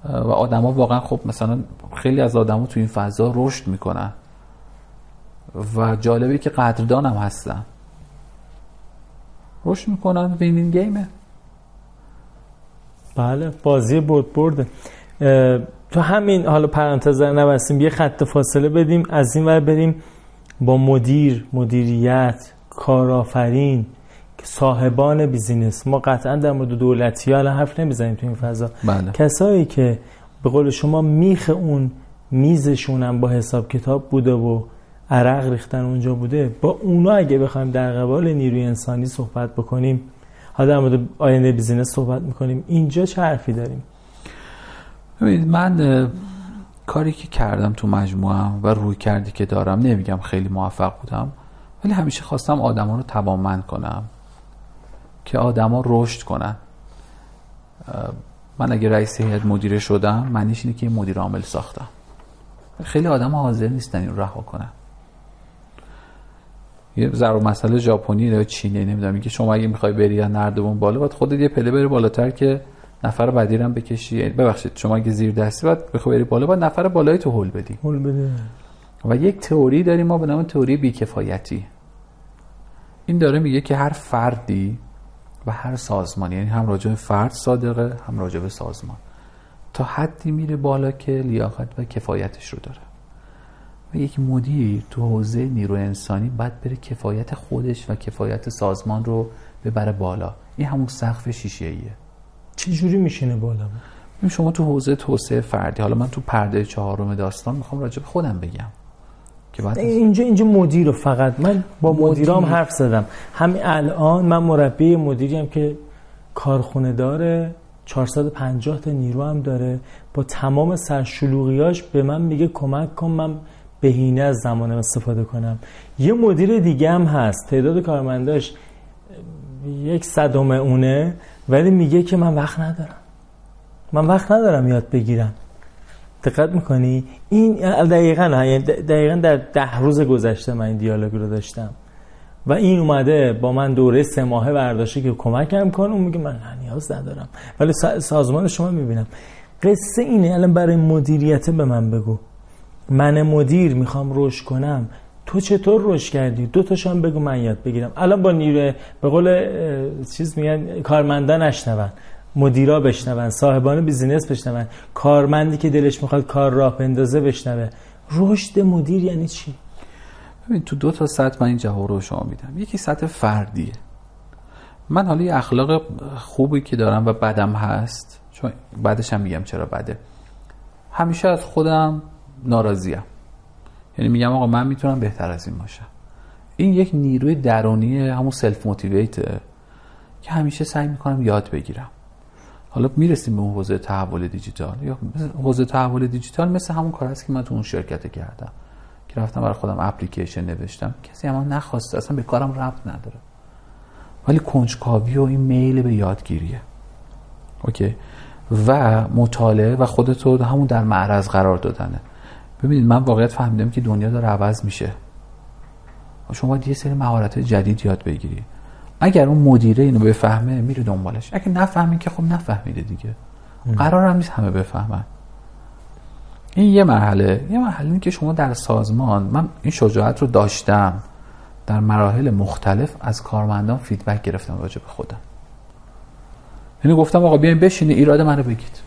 و آدما واقعا خب مثلا خیلی از آدما تو این فضا رشد می‌کنن. و جالبی که قدردانم هستن. رشد می‌کنن وینین گیمه بله بازی برد برده تو همین حالا پرانتز نبستیم یه خط فاصله بدیم از این ور بریم با مدیر مدیریت کارآفرین صاحبان بیزینس. ما قطعا در مورد دولتی ها حرف نمی‌زنیم تو این فضا. بله. کسایی که به قول شما میخ اون میزشون هم با حساب کتاب بوده و عرق ریختن اونجا بوده با اونا اگه بخوایم در قبال نیروی انسانی صحبت بکنیم حالا در مورد آینده بیزینس صحبت می‌کنیم اینجا چه حرفی داریم؟ ببینید من کاری که کردم تو مجموعه و روی کردی که دارم نمیگم خیلی موفق بودم ولی همیشه خواستم آدما رو توانمند کنم که آدما رشد کنن. من اگه رئیس هیئت مدیره شدم معنیش اینه که مدیر عامل ساختم. خیلی آدم حاضر نیستن این رها کنن. یه ضرب مسئله ژاپنی یا چینی نمی‌دونم میگه شما اگه می‌خوای بری یا نردبون بالا باید خودت یه پله بری بالاتر که نفر بعدی هم بکشی ببخشید شما اگه زیر دستی باید بخوای بری بالا باید نفر بالای تو هول بدی. هول بده. و یک تئوری داریم ما به نام تئوری بیکفایتی. این داره میگه که هر فردی و هر سازمان یعنی هم راجع به فرد صادقه هم راجع به سازمان. تا حدی میره بالا که لیاقت و کفایتش رو داره. و یک مدیر تو حوزه نیرو انسانی باید بره کفایت خودش و کفایت سازمان رو ببره بالا. این همون سقف شیشه ایه چه جوری میشینه بالا؟ شما تو حوزه توسعه فردی حالا من تو پرده چهارم داستان می‌خوام راجع به خودم بگم. که بعد اینجا اینجا مدیر رو فقط. من با مدیرام حرف زدم. همین الان من مربی مدیریم که کارخونه داره 450 تا نیرو هم داره. با تمام سرشلوغیاش به من میگه کمک کن من بهینه از زمانم استفاده کنم. یه مدیر دیگه هم هست تعداد کارمنداش یک صدم اونه. ولی میگه که من وقت ندارم. من وقت ندارم یاد بگیرم. دقت می‌کنی؟ این دقیقا یعنی دقیقا در ده روز گذشته من این دیالوگ رو داشتم. و این اومده با من دوره سه ماهه برداشته که کمکم کن اون میگه من نیاز ندارم. ولی سازمان شما می‌بینم. قصه اینه الان برای مدیریت به من بگو. من مدیر می‌خوام رشد کنم. تو چطور رشد کردی؟ دو تاشم بگو من یاد بگیرم. الان با نیروی به قول چیز میگن کارمندان نشنون. مدیرا بشنون. صاحبان بیزینس بشنون. کارمندی که دلش می‌خواد کار راه بندازه بشنوه. رشد مدیر یعنی چی؟ ببین تو دو تا سطح من این جواب رو شما میدم. یکی سطح فردیه. من حالا یه اخلاق خوبی که دارم و بدم هست چون بعدش هم میگم چرا بده. همیشه از خودم ناراضیم. یعنی میگم آقا من می‌تونم بهتر از این باشم. این یک نیروی درونی همون سلف موتیویته که همیشه سعی می‌کنم یاد بگیرم. حالا می‌رسیم به اون حوزه تحول دیجیتال. یا حوزه تحول دیجیتال مثل همون کار است که من تو اون شرکت کردم که رفتم برای خودم اپلیکیشن نوشتم. کسی اما نخواسته اصلا به کارم ربط نداره. ولی کنجکاوی و این میل به یادگیریه. اوکی؟ و مطالعه و خودتو همون در معرض قرار دادنه. ببینید من واقعیت فهمیدم که دنیا داره عوض میشه. شما باید یه سری مهارت جدید یاد بگیری. اگر اون مدیره اینو بفهمه میره دنبالش. اگه نفهمی که خب نفهمیده دیگه. قرار هم نیست همه بفهمن. این یه مرحله. یه مرحله که شما در سازمان من این شجاعت رو داشتم. در مراحل مختلف از کارمندان فیدبک گرفتم راجع به خودم. یعنی گفتم آقا بیاین بشینی ایراد منو بگید.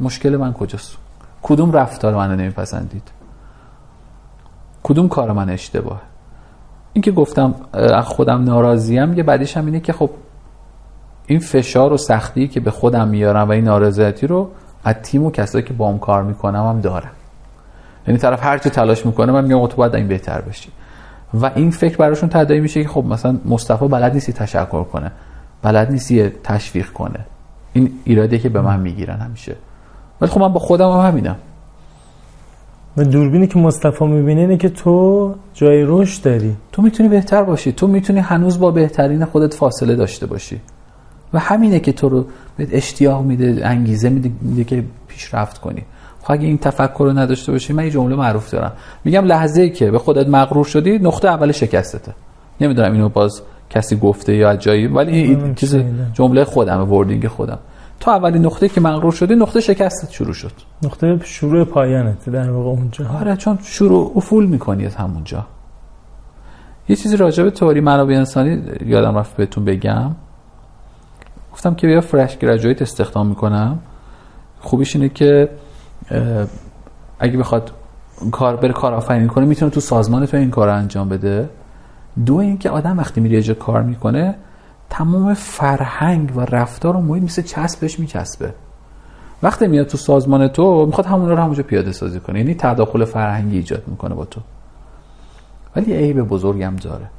مشکل من کجاست؟ کدوم رفتار منو نمیپسندید؟ کدوم کار من اشتباهه؟ این که گفتم خودم ناراضیم یه بعدیش هم اینه که خب این فشار و سختی که به خودم میارم و این نارضایتی رو از تیم و کسایی که با هم کار می‌کنم هم دارم. یعنی طرف هر چی تلاش می‌کنه من میگم تو باید این بهتر بشی و این فکر براشون تداعی میشه که خب مثلا مصطفی بلد نیستی تشکر کنه بلد نیستی تشویق کنه. این ایراده که به من می‌گیرن همیشه. ولی خب من با خودم هم همینم. و دوربینی که مصطفی می‌بینه اینه که تو جای رشد داری. تو می‌تونی بهتر باشی. تو می‌تونی هنوز با بهترین خودت فاصله داشته باشی. و همینه که تو رو به اشتیاق میده انگیزه میده, میده که پیشرفت کنی. خب اگه این تفکر رو نداشته باشی من یه جمله معروف دارم. میگم لحظه ای که به خودت مغرور شدی نقطه اول شکستته. نمی‌دونم اینو باز کسی گفته یا جایی ولی این چیز جمله خودم وردینگ خودم. تو اولین نقطه که مغرور شدی نقطه شکستت شروع شد. نقطه شروع پایانت در واقع اونجا. آره چون شروع افول می‌کنی از همونجا. یه چیزی راجع به تئوری منابع انسانی یادم رفت بهتون بگم. گفتم که بیا فرش گریجویت استخدام می‌کنم. خوبیش اینه که اگه بخواد کار بره کار آفرینی کنه می‌تونه تو سازمان تو این کار انجام بده. دو اینکه آدم وقتی میره کار می‌کنه تمام فرهنگ و رفتار و محیط مثل چسبش میچسبه. وقتی میاد تو سازمان تو می‌خواد همون رو همونجا پیاده سازی کنه. یعنی تداخل فرهنگی ایجاد می‌کنه با تو. ولی عیب بزرگم داره.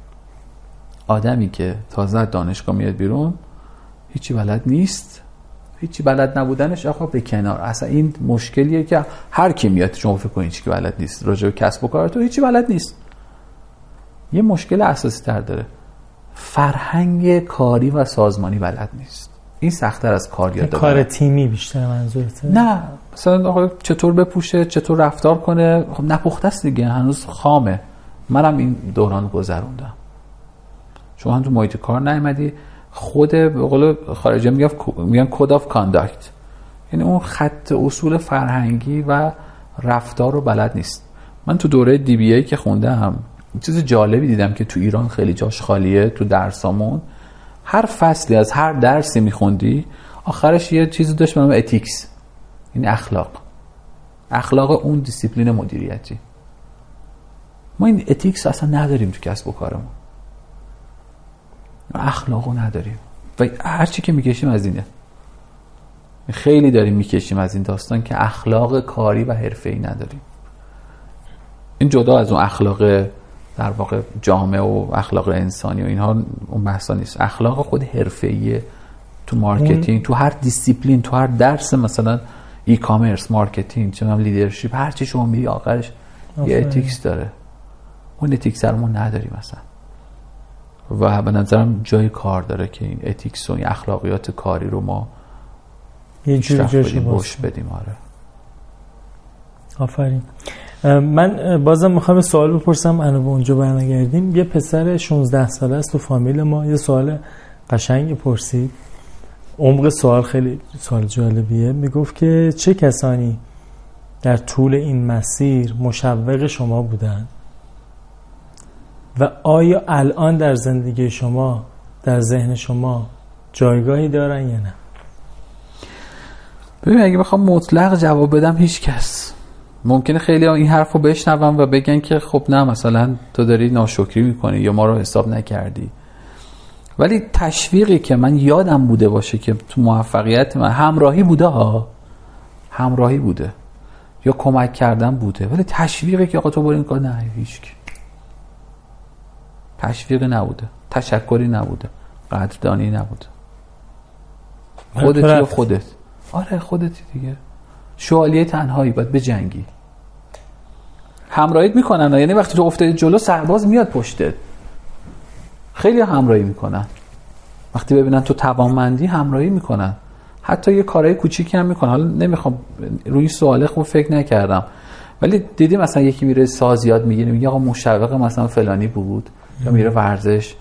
آدمی که تازه دانشگاه میاد بیرون هیچی بلد نیست. هیچی بلد نبودنش آقا به کنار. اصلا این مشکلیه که هر کی میاد شما فکر کنید که بلد نیست. راجع به کسب و کار تو هیچی بلد نیست. یه مشکل اساسی تر داره. فرهنگ کاری و سازمانی بلد نیست. این سختتر از کار یاد کار تیمی بیشتر منظورته. نه مثلا چطور بپوشه چطور رفتار کنه؟ خب نپخته است دیگه هنوز خامه. منم این دوران گذروندم. شما هم تو محیط کار نیومدی. خود به قول خارجی میگن میگن code of conduct یعنی اون خط اصول فرهنگی و رفتار رو بلد نیست. من تو دوره DBA که خوندم چیز جالبی دیدم که تو ایران خیلی جاش خالیه تو درسامون. هر فصلی از هر درسی میخوندی آخرش یه چیزی داشت به نام ethics این اخلاق. اخلاق اون دیسیپلین مدیریتی. ما این ethics اصلا نداریم تو کسب و کارمون. اخلاقو نداریم. و هرچی که می‌کشیم از اینه. خیلی داریم می‌کشیم از این داستان که اخلاق کاری و حرفه‌ای نداریم. این جدا از اون اخلاق در واقع جامعه و اخلاق انسانی و اینها اون بحثا نیست. اخلاق خود حرفه‌ایه تو marketing تو هر دیسیپلین تو هر درس مثلا e-commerce marketing چه leadership هر چی شما میری آخرش یه ethics داره. اون ethics رو ما نداریم مثلا و به نظرم جای کار داره که این ethics و این اخلاقیات کاری رو ما یه جوری بدیم آره. آفرین. من بازم می‌خوام سوال بپرسم. الان به اونجا برنگردیم. یه پسر 16 ساله است تو فامیل ما. یه سوال قشنگی پرسید. عمق سوال خیلی سوال جالبیه. می‌گفت که چه کسانی در طول این مسیر مشوق شما بودن و آیا الان در زندگی شما در ذهن شما جایگاهی دارن یا نه؟ ببین اگه بخوام مطلق جواب بدم هیچ کس. ممکنه خیلی این حرف رو بشنوم و بگن که خب نه مثلا تو داری ناشکری می‌کنی یا ما رو حساب نکردی. ولی تشویقی که من یادم بوده باشه که تو موفقیت من همراهی بوده ها همراهی بوده یا کمک کردن بوده. ولی تشویقی که آقا تو برو این کار نه هیچ تشویقی نبوده تشکری نبوده قدردانی نبوده. خودتی و خودت؟ آره خودتی دیگه. شوالیه تنهایی باید جنگی همراهیت می‌کنن یعنی وقتی تو افتادی جلو سرباز میاد پشتت. خیلی همراهی می‌کنن. وقتی ببینن تو توانمندی همراهی می‌کنن. حتی یه کارهای کوچیکی هم می‌کنن. حالا نمی‌خوام روی سواله خوب فکر نکردم. ولی دیدی مثلا یکی میره ساز یاد می‌گیره میگه آقا مشوق مثلا فلانی بود. یا میره ورزش.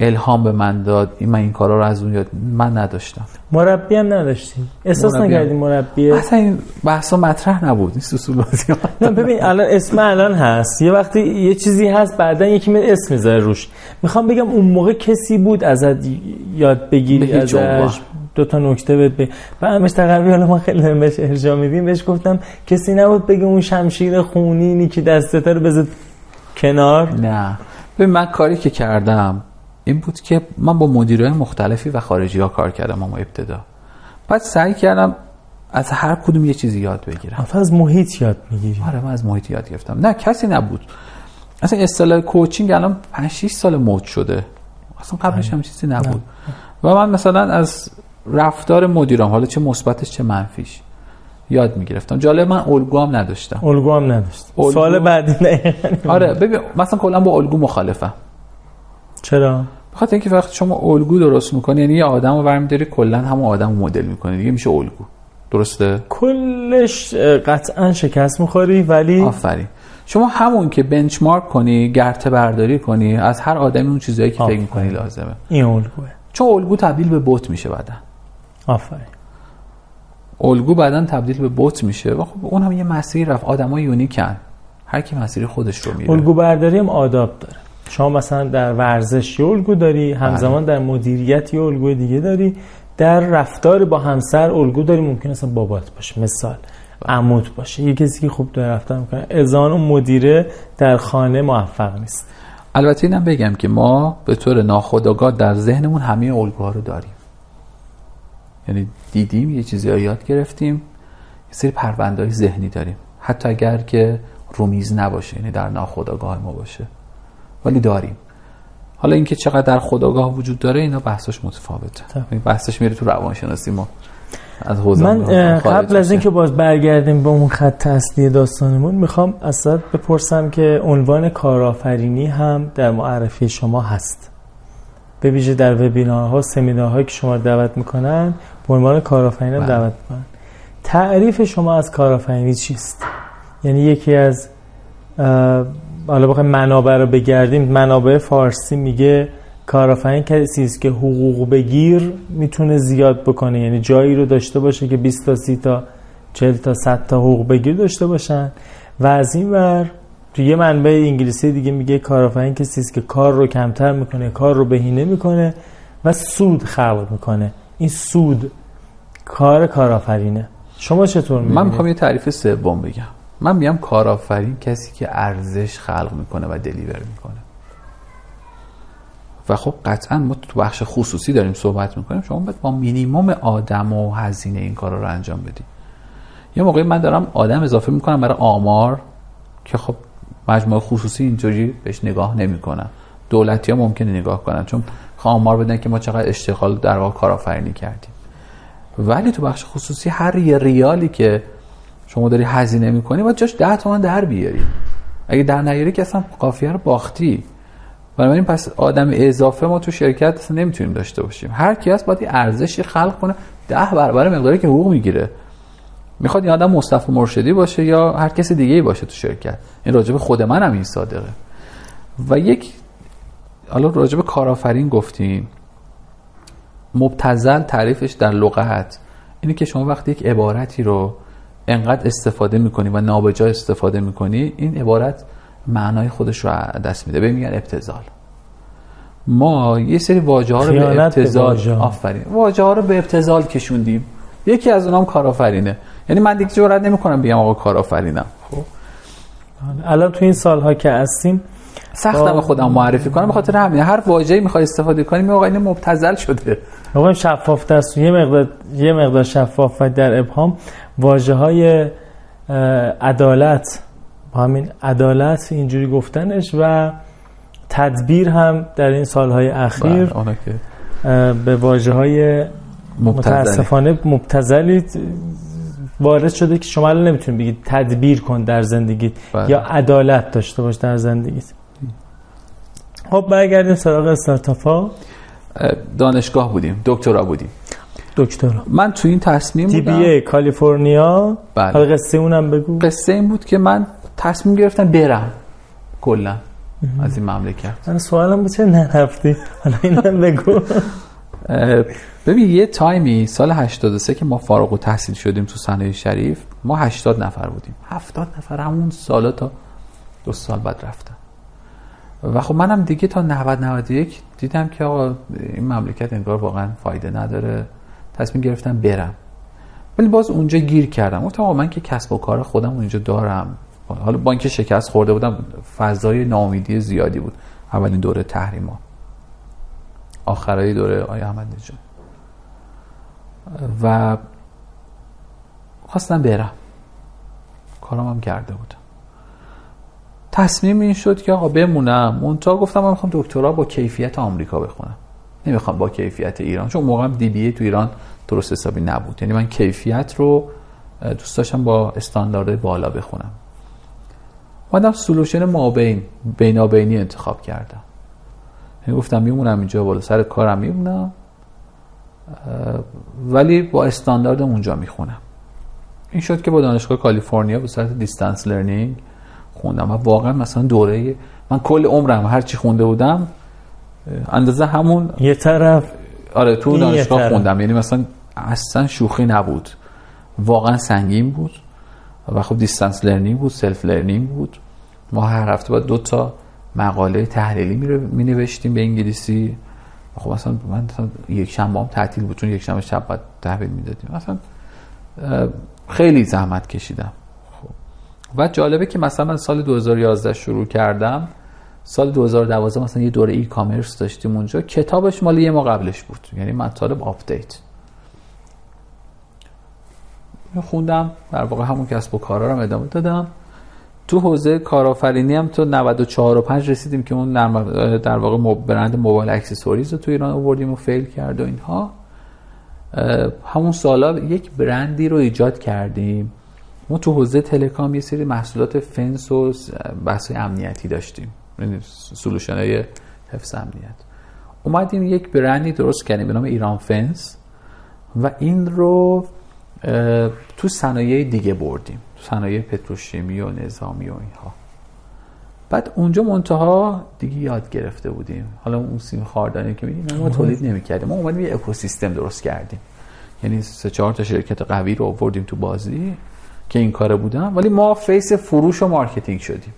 الهام به من داد. این من این کارا رو از اون یاد من نداشتم. مربی هم نداشتیم. احساس نکردیم مربی. اصلا این بحثا مطرح نبود. این سوسول بازی نه ببین الان اسم الان هست. یه وقتی یه چیزی هست بعدا یکی می اسم می‌ذاره روش. می‌خوام بگم اون موقع کسی بود ازت یاد بگیری ازش دو تا نکته بهت به بعدش تقریبا حالا ما خیلی بهش ارجاع میدیم. بهش گفتم کسی نبود بگه اون شمشیر خونینی که دستت رو بذار کنار. نه. ببین من کاری که کردم این بود که من با مدیرای مختلفی و خارجی ها کار کردم اما ابتدا. بعد سعی کردم از هر کدوم یه چیزی یاد بگیرم. از محیط یاد می‌گیری. آره من از محیط یاد گرفتم. نه کسی نبود. اصلا اصطلاح کوچینگ الان 5 6 سال مود شده. اصلا قبلش هم چیزی نبود. و من مثلا از رفتار مدیرام حالا چه مثبتش چه منفیش یاد می‌گرفتم. جالب من الگو هم نداشتم. الگو هم نداشت سوال بعدی نه. آره ببین مثلا کلا با الگو مخالفم. چرا؟ بخاطر اینکه وقتی شما الگو درست می‌کنی یعنی یه آدم رو برمیداری کلا همون آدم مدل می‌کنی. دیگه میشه الگو. درسته؟ کلش قطعا شکست می‌خوری ولی آفرین. شما همون که بنچمارک کنی گرته برداری کنی از هر آدمی اون چیزایی که فکر می‌کنی لازمه. این الگوه. چون الگو تبدیل به بوت میشه بعدا. آفرین. الگو بعدا تبدیل به بوت میشه. و خب اون هم یه مسیر رفت. آدمای یونیکن. هر کی مسیر خودش رو میره. الگو برداری هم آداب داره. شما مثلا در ورزش یه الگو داری همزمان بله. در مدیریت یه الگو دیگه داری. در رفتار با همسر الگو داری ممکن اصلا بابات باشه مثال بله. عمود باشه. یه کسی که خوب داره رفتار می‌کنه. ازان و مدیره در خانه موفق نیست. البته اینم بگم که ما به طور ناخودآگاه در ذهنمون همه الگوها رو داریم. یعنی دیدیم یه چیزی رو یاد گرفتیم یه سری پرونده ذهنی داریم. حتی اگر که رومیز نباشه یعنی در ناخودآگاه ما باشه. ولی داریم. حالا اینکه چقدر در خداگاه وجود داره اینا بحثش متفاوته. این بحثش میره تو روانشناسی ما. از من قبل از اینکه باز برگردیم به اون خط اصلی داستانمون می‌خوام اصلا بپرسم که عنوان کارآفرینی هم در معرفی شما هست. به ویژه در وبینارها سمینارهایی که شما دعوت می‌کنن به عنوان کارآفرین هم بله. دعوت می‌کنن. تعریف شما از کارآفرینی چیست؟ یعنی یکی از حالا بخوایم منابع رو بگردیم منابع فارسی میگه کارآفرین کسی است که حقوق بگیر می‌تونه زیاد بکنه. یعنی جایی رو داشته باشه که 20 تا 30 تا 40 تا 100 تا حقوق بگیر داشته باشن. و از این ور تو یه منبع انگلیسی دیگه میگه کارآفرین کسی است که کار رو کمتر می‌کنه کار رو بهینه می‌کنه و سود خلق می‌کنه. این سود کار کارآفرینه. شما چطور میگید من می‌خوام یه تعریف سوم بگم. من میگم کارآفرین کسی که ارزش خلق می‌کنه و دلیور می‌کنه. و خب قطعا ما تو بخش خصوصی داریم صحبت می‌کنیم شما باید با مینیموم آدم و هزینه این کار رو انجام بدی. یه موقعی من دارم آدم اضافه می‌کنم برای آمار که خب مجموعه خصوصی اینطوری بهش نگاه نمی‌کنن. دولتی ها ممکنه نگاه کنن چون آمار بدن که ما چقدر اشتغال در واقع کارآفرینی کردیم. ولی تو بخش خصوصی هر یه ریالی که شما داری هزینه می‌کنی و جاش ده تومن در بیاری. اگه در نیاری که اصلا قافیه رو باختی. بنابراین پس آدم اضافه ما تو شرکت اصلا نمی‌تونیم داشته باشیم. هر کی هست باید ارزشی خلق کنه ده برابر مقداری که حقوق می‌گیره. می‌خواد این آدم مصطفی مرشدی باشه یا هر کسی دیگه ای باشه تو شرکت. این راجب خود من هم این صادقه. و یک حالا راجب کارآفرین گفتیم مبتزل تعریفش در لغت. اینه که شما وقتی یک عبارتی رو انقدر استفاده می‌کنی و نابجا استفاده می‌کنی این عبارت معنای خودش رو دست میده. به میگن ابتزال ما یه سری واژه ها رو به ابتزال آفرین واژه. ها رو به ابتزال کشوندیم. یکی از اونام کارآفرینه. یعنی من دیگه جرئت نمی‌کنم بگم آقا کارآفرینم. خب. الان تو این سالها که هستیم سختم با- خودم معرفی کنم. به خاطر همین هر واژه‌ای می‌خوای استفاده کنی می آقا این مبتذل شده. آقا شفاف دست یه مقدار یه مقدار شفاف و در ابهام واژه های عدالت. با همین عدالت اینجوری گفتنش و تدبیر هم در این سالهای اخیر بله، به واژه های متاسفانه مبتذلی وارد شده که شما الان نمی‌تونید بگید تدبیر کن در زندگیت بله. یا عدالت داشته باش در زندگیت. خب برگردیم سراغ استارتاپ ها دانشگاه بودیم دکترا بودیم. دکترا. من تو این تصمیم بودم بی ای کالیفرنیا. بله. حالا قصه اونم بگو. قصه این بود که من تصمیم گرفتم برم. کلا از این مملکت. من سوالم بود چه نرفتی؟ حالا اینم بگو. ببین یه تایمی سال 83 که ما فارغ التحصیل شدیم تو صنایع شریف ما 80 نفر بودیم. 70 نفر همون سالا تا دو سال بعد رفتم و خب منم دیگه تا 90 91 دیدم که آقا این مملکت انگار واقعا فایده نداره. تصمیم گرفتم برم. ولی باز اونجا گیر کردم. گفتم آقا من که کسب و کار خودم اونجا دارم. حالا با اینکه شکست خورده بودم فضای ناامیدی زیادی بود. اولین دوره تحریما. آخرای دوره آقای احمد نژاد. و خواستم برم. کارم هم کرده بودم تصمیم این شد که آقا بمونم. منتها گفتم من می‌خوام دکترا با کیفیت آمریکا بخونم. نمی‌خوام با کیفیت ایران چون موقعم دی بی ای تو ایران درست حسابی نبود. یعنی من کیفیت رو دوست داشتم با استاندارد بالا بخونم. اومدم سلوشن مابین بینابینی انتخاب کردم. یعنی گفتم میمونم اینجا بالا سر کارم میمونم ولی با استاندارد اونجا می‌خونم. این شد که با دانشگاه کالیفرنیا به صورت distance learning خوندم و واقعا مثلا دوره من کل عمرم هر چی خونده بودم اندازه همون یه طرف آره تو دانشگاه. خوندم. یعنی مثلا اصلا شوخی نبود. واقعا سنگین بود و خب distance learning بود self learning بود. ما هر هفته باید دو تا مقاله تحلیلی می نوشتیم به انگلیسی. خب مثلا من مثلا یک شنبه هم تعطیل بود چون یک شنبه شب باید تحویل می‌دادیم. مثلا خیلی زحمت کشیدم. و جالبه که مثلا من سال 2011 شروع کردم. سال 2012 مثلا یه دوره e-commerce داشتیم اونجا. کتابش مال یه ماه قبلش بود. یعنی مطالب update خوندم. در واقع همون کسب و کارا رو ادامه دادم. تو حوزه کارآفرینی هم تا 94 و 5 رسیدیم که اون در واقع برند mobile accessories رو تو ایران آوردیم و fail کرد و اینها. همون سالا یک برندی رو ایجاد کردیم. ما تو حوزه telecom یه سری محصولات فنس و بحث امنیتی داشتیم. یعنی solution های حفظ امنیت. اومدیم یک برندی درست کردیم به نام ایران فنس و این رو تو صنایع دیگه بردیم. تو صنایع پتروشیمی و نظامی و اینها. بعد اونجا منتها دیگه یاد گرفته بودیم. حالا اون سیم خاردانی که میگیم ما تولید نمی‌کردیم. ما اومدیم یه اکوسیستم درست کردیم. یعنی سه چهار تا شرکت قوی رو آوردیم تو بازی. که این کاره بودن ولی ما face فروش و marketing شدیم.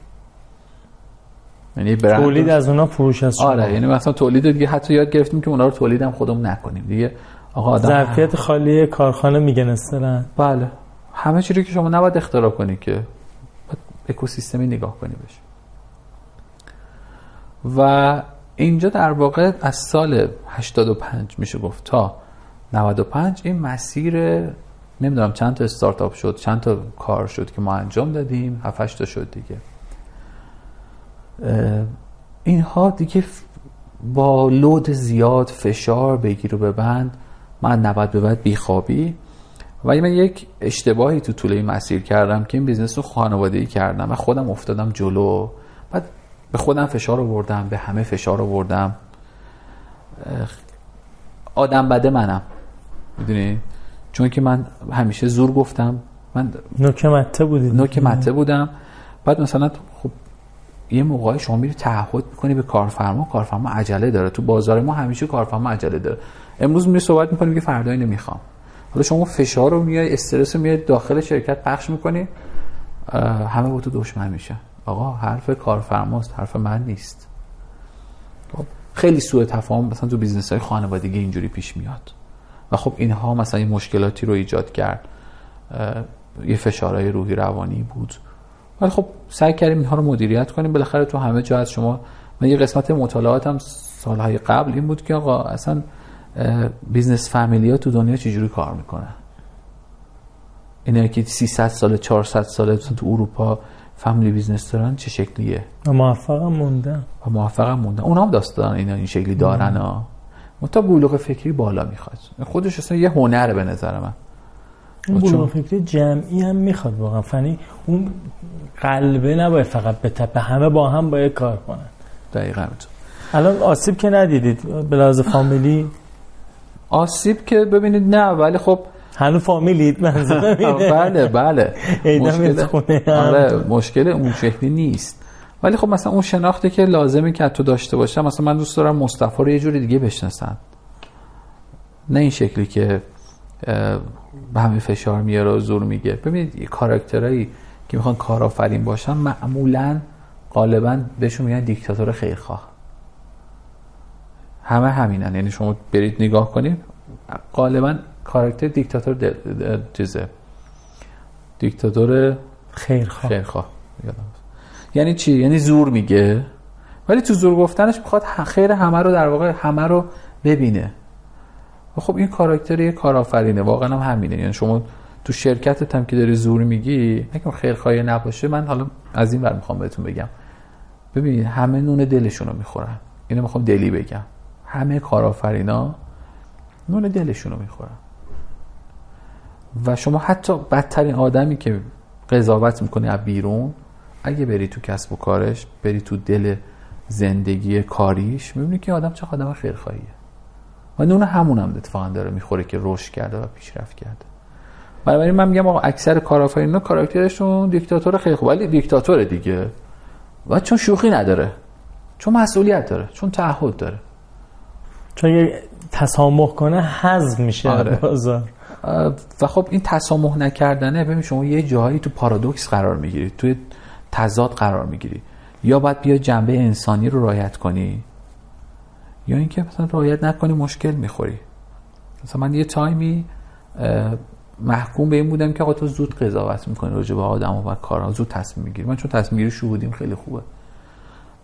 یعنی برند تولید از اونا فروش از شما. آره یعنی مثلا تولید دیگه حتی یاد گرفتیم که اونا رو تولید هم خودمون نکنیم. دیگه آقا آدم ظرفیت خالی کارخانه میگن اصطلاحاً بله. همه چیزی که شما نباید اختراع کنی که اکوسیستمی نگاه کنی بهش. و اینجا در واقع از سال 85 میشه گفت تا 95 این مسیر نمی‌دونم چند تا استارتاپ شد چند تا کار شد که ما انجام دادیم 7 تا شد دیگه. اینها دیگه با لود زیاد فشار بگیر و ببند من 90 به بعد بیخوابی. ولی من یک اشتباهی تو طول این مسیر کردم که این business رو خانوادگی کردم و خودم افتادم جلو. بعد به خودم فشار آوردم به همه فشار آوردم. آدم بده منم. می‌دونی؟ چون که من همیشه زور گفتم من نوک مته بودید نوک مته بودم. بعد مثلا خب یه موقعی شما میری تعهد می‌کنی به کارفرما کارفرما عجله داره. تو بازار ما همیشه کارفرما عجله داره. امروز میری صحبت می‌کنی که فردا اینو می‌خوام. حالا شما فشار رو میای استرس رو میای داخل شرکت پخش می‌کنی همه با تو دشمن میشن. آقا حرف کارفرماست حرف من نیست. خب، خیلی سوء تفاهم مثلا تو business های خانوادگی اینجوری پیش میاد. و خب اینها مثلا یه مشکلاتی رو ایجاد کرد. یه فشارهای روحی روانی بود. ولی خب سعی کردیم اینها رو مدیریت کنیم. بالاخره تو همه جا از شما من یه قسمت مطالعاتم سالهای قبل این بود که آقا اصلا business فامیلی ها تو دنیا چجوری کار می‌کنن؟ اینا که 300 سال 400 سال تو اروپا family business دارن چه شکلیه؟ و موفق موندن و موفق موندن. اونا هم داستان اینا این شکلی دارن ها. منتها بلوغ فکری بالا می‌خواد. خودش اصلا یه هنره به نظر من. اون بلوغ فکری جمعی هم می‌خواد واقعا. فنی اون قلبه نباید فقط به تپه همه با هم باید کار کنن. دقیقا. الان آسیب که ندیدید به لحاظ فامیلی؟ آسیب که ببینید نه ولی خب هنو فامیلید منظورم بله بله. مشکل آره مشکل اون شکلی نیست. ولی خب مثلا اون شناختی که لازمی که تو داشته باشم مثلا من دوست دارم مصطفی رو یه جوری دیگه بشناسم. نه این شکلی که به همین فشار میاره و زور میگه. ببینید کاراکترهایی که می‌خوان کارآفرین باشن معمولا غالبا بهشون میگن دیکتاتور خیرخواه. همه همینن. یعنی شما برید نگاه کنید غالبا کاراکتر دیکتاتور چیزه. دیکتاتور خیرخواه. خیرخواه. یعنی چی؟ یعنی زور میگه. ولی تو زور گفتنش می‌خواد خیر همه رو در واقع همه رو ببینه. و خب این کاراکتر یه کارآفرینه. واقعا هم همینه. یعنی شما تو شرکتت هم که داری زور میگی اگه خیرخواهی نباشه. من حالا از این بر می‌خوام بهتون بگم. ببینید همه نون دلشون رو می‌خورن. اینو می‌خوام دلی بگم. همه کارآفرینا نون دلشون رو می‌خورن. و شما حتی بدترین آدمی که قضاوت می‌کنی از بیرون اگه بری تو کسب و کارش بری تو دل زندگی کاریش می‌بینی که آدم چه آدم خیرخواهیه و نون همون هم اتفاقا داره می‌خوره که رشد کرده و پیشرفت کرده. بنابراین من میگم آقا اکثر کارآفرینا کاراکترشون دیکتاتور خیلی خوب ولی دیکتاتور دیگه. و چون شوخی نداره چون مسئولیت داره چون تعهد داره. چون یه تسامح کنه حزم میشه آره. بازار. و خب این تسامح نکردنه ببین شما یه جایی تو پارادوکس قرار می‌گیری. توی تضاد قرار می‌گیری. یا باید بیا جنبه انسانی رو رایت کنی یا اینکه مثلا رایت نکنی مشکل می‌خوری. مثلا من یه تایمی محکوم به این بودم که آقا تو زود قضاوت می‌کنی راجع به آدم و کارا زود تصمیم می‌گیری. من چون تصمیم گیری شهودیم خیلی خوبه.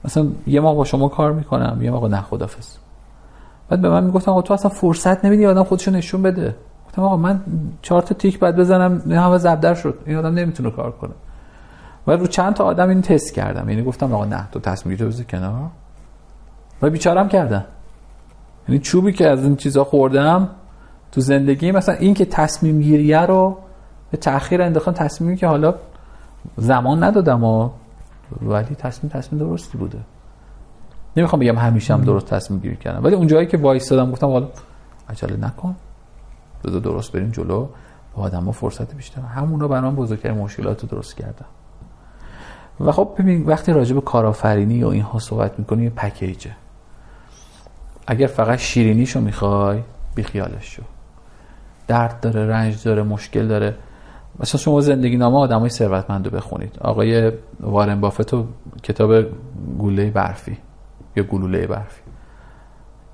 مثلا یه ما با شما کار می‌کنم یه ما نه خدافظ بعد به من می‌گفتن آقا تو اصلا فرصت نمیدی آدم خودشو نشون بده. گفتم آقا من چهار تا تیک بعد بزنم نه همه زبدر شد. این آدم نمی‌تونه کار کنه. و رو چند تا آدم این تست کردم. یعنی گفتم آقا نه تو تصمیم گیری کنار. و بیچارم کردم یعنی چوبی که از این چیزا خوردم تو زندگی مثلا این که تصمیم گیریه رو به تاخیر انداختم تصمیمی که حالا زمان ندادم و ولی تصمیم تصمیم درستی بوده. نمی‌خوام بگم همیشه هم درست تصمیم گیری کردم ولی اون جایی که وایستادم گفتم حالا عجله نکن. بذار درست بریم جلو. با آدم ها فرصت بیشتر. همون رو برام بزرگترین مشکلات رو درست کردم. و خب ببین وقتی راجع به کارآفرینی و اینها صحبت می‌کنی یه پکیجه. اگر فقط شیرینیشو می‌خوای بیخیالش شو درد داره رنج داره مشکل داره. مثلا شما زندگی نامه آدمای ثروتمند رو بخونید. آقای وارن بافت و کتاب گوله برفی یا گلوله برفی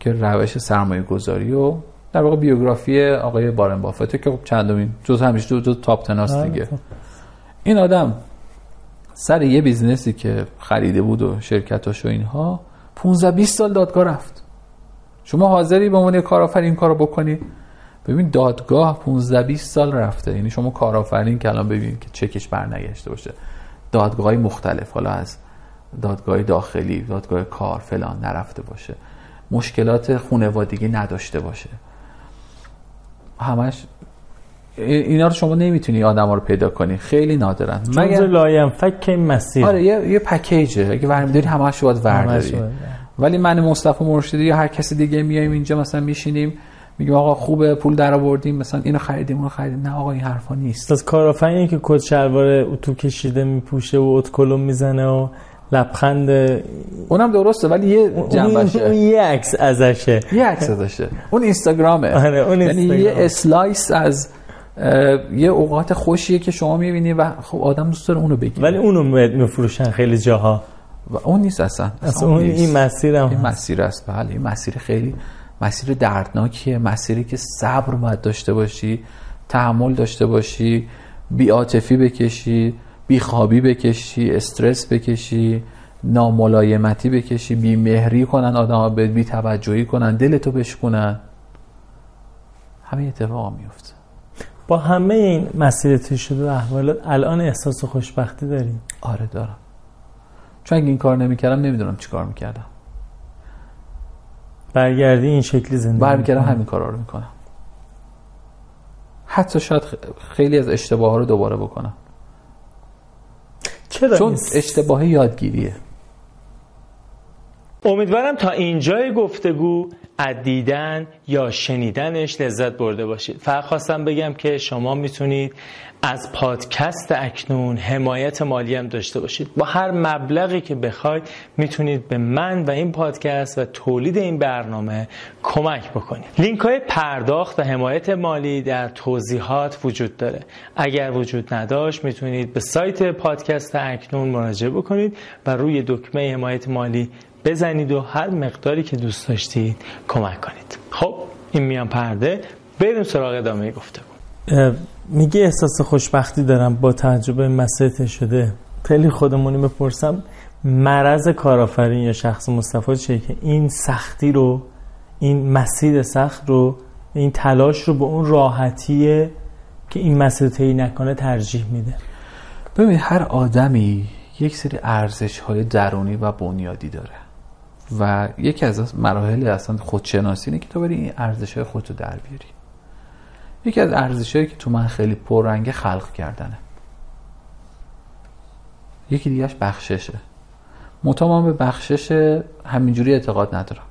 که روش سرمایه گذاری و در واقع بیوگرافی آقای بارن بافته که خب چندمین جز همیشه دو تاپ تناس آره، دیگه. این آدم سر یه بیزنسی که خریده بود و شرکتاش و اینها 15 20 سال دادگاه رفت. شما حاضری به عنوان کارآفرین این کارو بکنی؟ ببین دادگاه 15 20 سال رفته. یعنی شما کارآفرین که الان ببینید که چکش برنگشته باشه. دادگاه های مختلف حالا از دادگاه داخلی دادگاه کار فلان نرفته باشه. مشکلات خانوادگی نداشته باشه. همش اینا رو شما نمی‌تونی آدم ها رو پیدا کنی. خیلی نادرن. مگر لایم فک مسیر. آره یه, یه پکیجه. اگه ورمیداری همش باید ورداری. ولی من مصطفی مرشدی یا هر کسی دیگه میایم اینجا مثلا میشینیم میگیم آقا خوبه پول در آوردیم مثلا اینو خریدیم اونو خریدیم. نه آقا این حرفا نیست. از کارآفرینی که کت شلوار اتو کشیده میپوشه و ادکلن می‌زنه و لبخند اونم درسته ولی یه جنبشه. اون یه عکس ازشه. یه عکس ازشه. اون اینستاگرامه. آره اون یعنی یه slice از یه اوقات خوشیه که شما می‌بینی و خب آدم دوست داره اونو بگیره. ولی اونو میفروشن خیلی جاها. و اون نیست اصلا, اصلا اون این مسیر هم این مسیر است. بله این مسیر خیلی مسیر دردناکیه. مسیری که صبر باید داشته باشی تحمل داشته باشی بیاتفی بکشی بیخوابی بکشی استرس بکشی ناملایمتی بکشی بیمهری کنن آدم ها بی توجهی کنن دلتو بشکنن همه اتفاق میفته با همه این مسیر شده و احوالات الان احساس خوشبختی داریم. آره دارم. چون اگه این کار نمی‌کردم نمی‌دونم چی کار می‌کردم. برگردی این شکلی زندگی برمیگردم همین کارا رو می‌کنم. حتی شاید خیلی از اشتباه ها رو دوباره بکنم. چرا چون اشتباه یادگیریه. امیدوارم تا اینجای گفتگو از دیدن یا شنیدنش لذت برده باشید. فقط خواستم بگم که شما می‌تونید از پادکست اکنون حمایت مالی هم داشته باشید. با هر مبلغی که بخواید می‌تونید به من و این پادکست و تولید این برنامه کمک بکنید. لینک های پرداخت و حمایت مالی در توضیحات وجود داره. اگر وجود نداشت می‌تونید به سایت پادکست اکنون مراجعه بکنید و روی دکمه حمایت مالی بزنید و هر مقداری که دوست داشتید کمک کنید. خب این میان پرده. بریم سراغ ادامه گفته میگه احساس خوشبختی دارم با تجربه مسئله شده. خیلی خودمونی بپرسم مرض کارآفرین یا شخص مصطفی چیه که این سختی رو این مسیر سخت رو این تلاش رو به اون راحتیه که این مسیر طی نکنه ترجیح میده؟ ببین هر آدمی یک سری ارزش های درونی و بنیادی داره. و یکی از مراحل اصلا خودشناسی اینه که تو بری این ارزش های خودتو در بیاری. یکی از ارزش که تو من خیلی پررنگ خلق کردنه. یکی دیگهش بخششه. متا به بخشش همینجوری اعتقاد ندارم.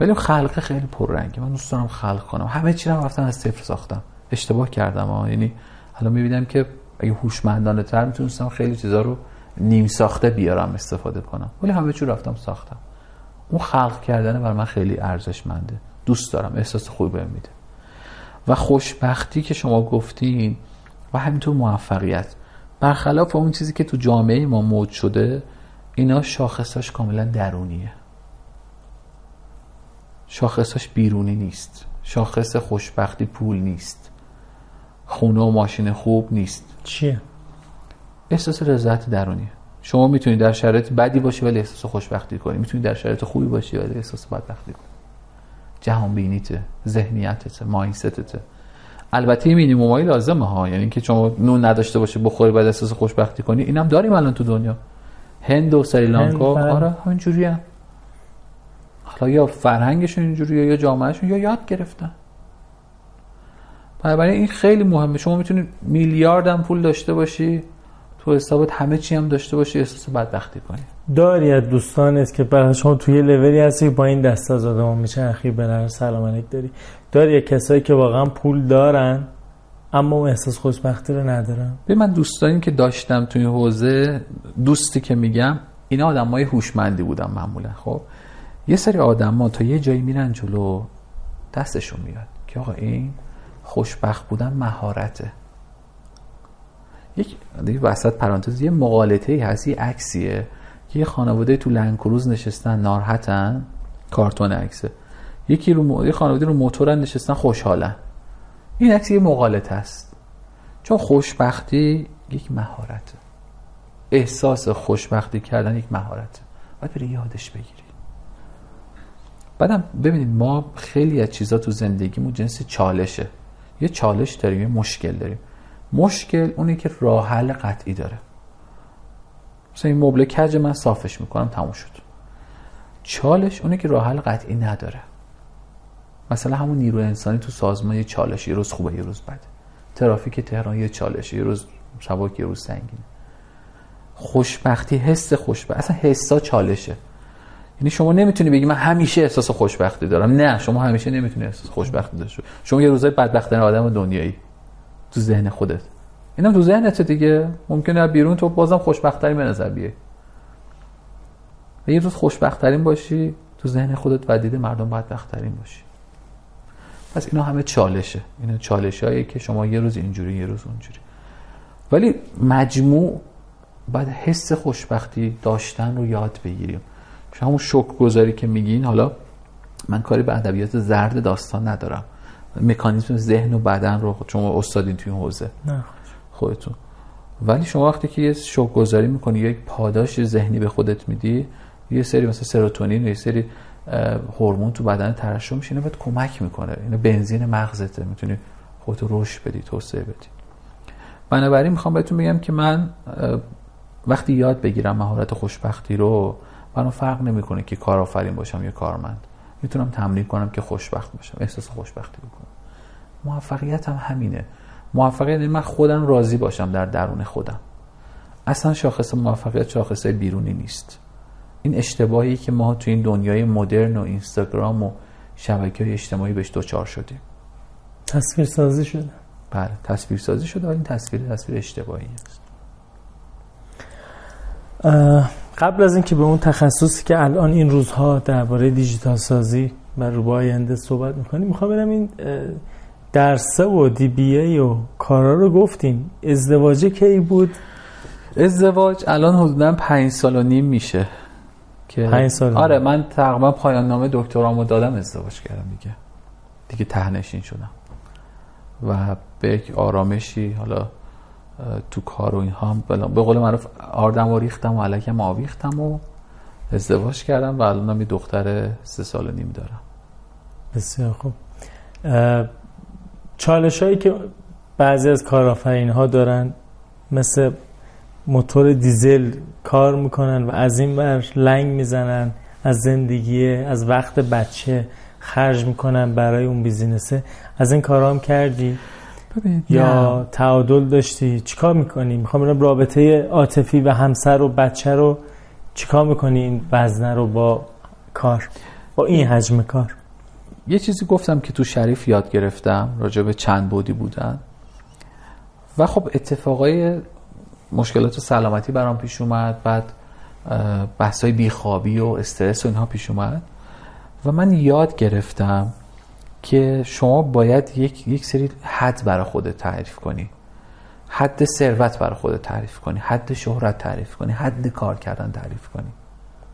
ولی خلق خیلی پررنگه. من دوست دارم خلق کنم. همه چی رو رفتم از صفر ساختم. اشتباه کردم ها. یعنی الان می‌بینم که اگه هوشمندانه تر می‌تونستم خیلی چیزا رو نیم ساخته بیارم استفاده کنم. ولی همه چی رفتم ساختم. اون خلق کردن بر من خیلی ارزشمنده. دوست دارم. احساس خوبی بهم میده. و خوشبختی که شما گفتین و همینطور موفقیت. برخلاف اون چیزی که تو جامعه ما موج شده اینا شاخصاش کاملا درونیه. شاخصاش بیرونی نیست. شاخص خوشبختی پول نیست. خونه و ماشین خوب نیست. چیه؟ احساس رضایت درونیه شما می‌تونید در شرایط بدی باشی ولی احساس خوشبختی کنی. می‌تونید در شرایط خوبی باشی ولی احساس بدبختی کنی. جهان بینیته ذهنیتته مایندستته البته مینیمومایی لازمه ها. یعنی که شما نون نداشته باشه بخوری بعد احساس خوشبختی کنی. اینم داریم الان تو دنیا. هند و سریلانکا. آره همینجوری هم. حالا یا فرهنگشون اینجوریه یا جامعهشون یا یاد گرفتن. بنابراین این خیلی مهمه. شما می‌تونید میلیارد هم پول داشته باشی. تو حسابت همه چی هم داشته باشی احساس بدبختی کنی. داری از دوستانت که برای شما توی لولی هستی با این دست از آدم میشه اخیر بلر سلام علیک داری. داری کسایی که واقعا پول دارن اما اون احساس خوشبختی رو ندارن. به من دوستانی که داشتم توی حوزه دوستی که میگم اینا آدم های هوشمندی بودن معمولا خب؟ یه سری آدم ها تا یه جایی میرن جلو دستشون میاد که آقا این خوشبخت بودن مهارته. یک وسط پرانتز یه مقالطه ای هست یه عکسیه که یه خانواده تو لنکروز نشستن ناراحتن کارتون عکسه یکی رو یه خانواده رو موتورن نشستن خوشحالن. این عکس یه مقالطه است. چون خوشبختی یک مهارته. احساس خوشبختی کردن یک مهارته. باید بری یادش بگیری. بعدم ببینید ما خیلی از چیزا تو زندگیمون جنس چالشه. یه چالش داریم یه مشکل داریم. مشکل اونی که راه حل قطعی داره. مثلا این مبل کج من صافش می‌کنم تموم شد. چالش اونی که راه حل قطعی نداره. مثلا همون نیرو انسانی تو سازمان یه چالش یه روز خوبه یه روز بده ترافیک تهران یه چالش یه روز سبک یه روز سنگینه خوشبختی حس خوشبختی اصلا حسا چالشه. یعنی شما نمی‌تونی بگی من همیشه احساس خوشبختی دارم. نه شما همیشه نمی‌تونی احساس خوشبختی داشته شما یه روزای بدبختانه آدم دنیایی. تو ذهن خودت. اینم تو ذهنت دیگه. ممکنه بیرون تو بازم خوشبختترین به نظر بیای. و یه روز خوشبختترین باشی تو ذهن خودت و دید مردم بدبختترین باشی. پس اینا همه چالشه. اینا چالش هایی که شما یه روز اینجوری یه روز اونجوری. ولی مجموع بعد حس خوشبختی داشتن رو یاد بگیریم. همون شک گذاری که میگین حالا من کاری به ادبیات زرد داستان ندارم. مکانیزم ذهن و بدن رو شما استادین توی این حوزه. نه. خودتون. ولی شما وقتی که یه شوک گذاری می‌کنی یک پاداش ذهنی به خودت میدی یه سری مثلا سروتونین یه سری هورمون تو بدن ترشح میشه اینو بهت کمک می‌کنه. اینو بنزین مغزته می‌تونی خودتو رشد بدی توسعه بدی. بنابراین می‌خوام بهتون بگم که من وقتی یاد بگیرم مهارت خوشبختی رو برام فرق نمی‌کنه که کارآفرین باشم یا کارمند. می‌تونم تمرین کنم که خوشبخت باشم احساس خوشبختی بکنم. موفقیت هم همینه. موفقیت من خودم راضی باشم در درون خودم. اصلا شاخص موفقیت شاخص بیرونی نیست. این اشتباهی که ما تو این دنیای مدرن و اینستاگرام و شبکه های اجتماعی بهش دوچار شدیم. تصویر سازی شده. بله تصویر سازی شده ولی این تصویر تصویر اشتباهی است. قبل از اینکه به اون تخصصی که الان این روزها درباره دیجیتال سازی و رو آینده صحبت می‌کنیم می‌خوام برم این درسه و دی بی ای و کارا رو گفتیم ازدواج کی بود؟ ازدواج الان حدودا پنج سال و نیم میشه که پنج سال آره من تقریبا پایان نامه دکترامو دادم ازدواج کردم دیگه. دیگه تهنشین شدم. و به یک آرامشی حالا تو کار و اینها هم به قول معروف آردم و ریختم و علکم آویختم و ازدواج کردم و الان یه دختر سه سال و نیم دارم. بسیار خوب. چالش هایی که بعضی از کارآفرین ها دارن مثل موتور دیزل کار می‌کنن و از این بر لنگ می‌زنن از زندگی از وقت بچه خرج می‌کنن برای اون بیزینسه. از این کارا هم کردی؟ یا تعادل داشتی؟ چیکار می‌کنی؟ می‌خوام ببینم رابطه عاطفی و همسر و بچه رو چیکار می‌کنی این وزنه رو با کار با این حجم کار؟ یه چیزی گفتم که تو شریف یاد گرفتم راجع به چند بودی بودن. و خب اتفاقای مشکلات و سلامتی برام پیش اومد بعد بحثای بیخوابی و استرس و اینها پیش اومد. و من یاد گرفتم که شما باید یک, یک سری حد برای خودت تعریف کنی. حد ثروت برای خودت تعریف کنی حد شهرت تعریف کنی حد کار کردن تعریف کنی.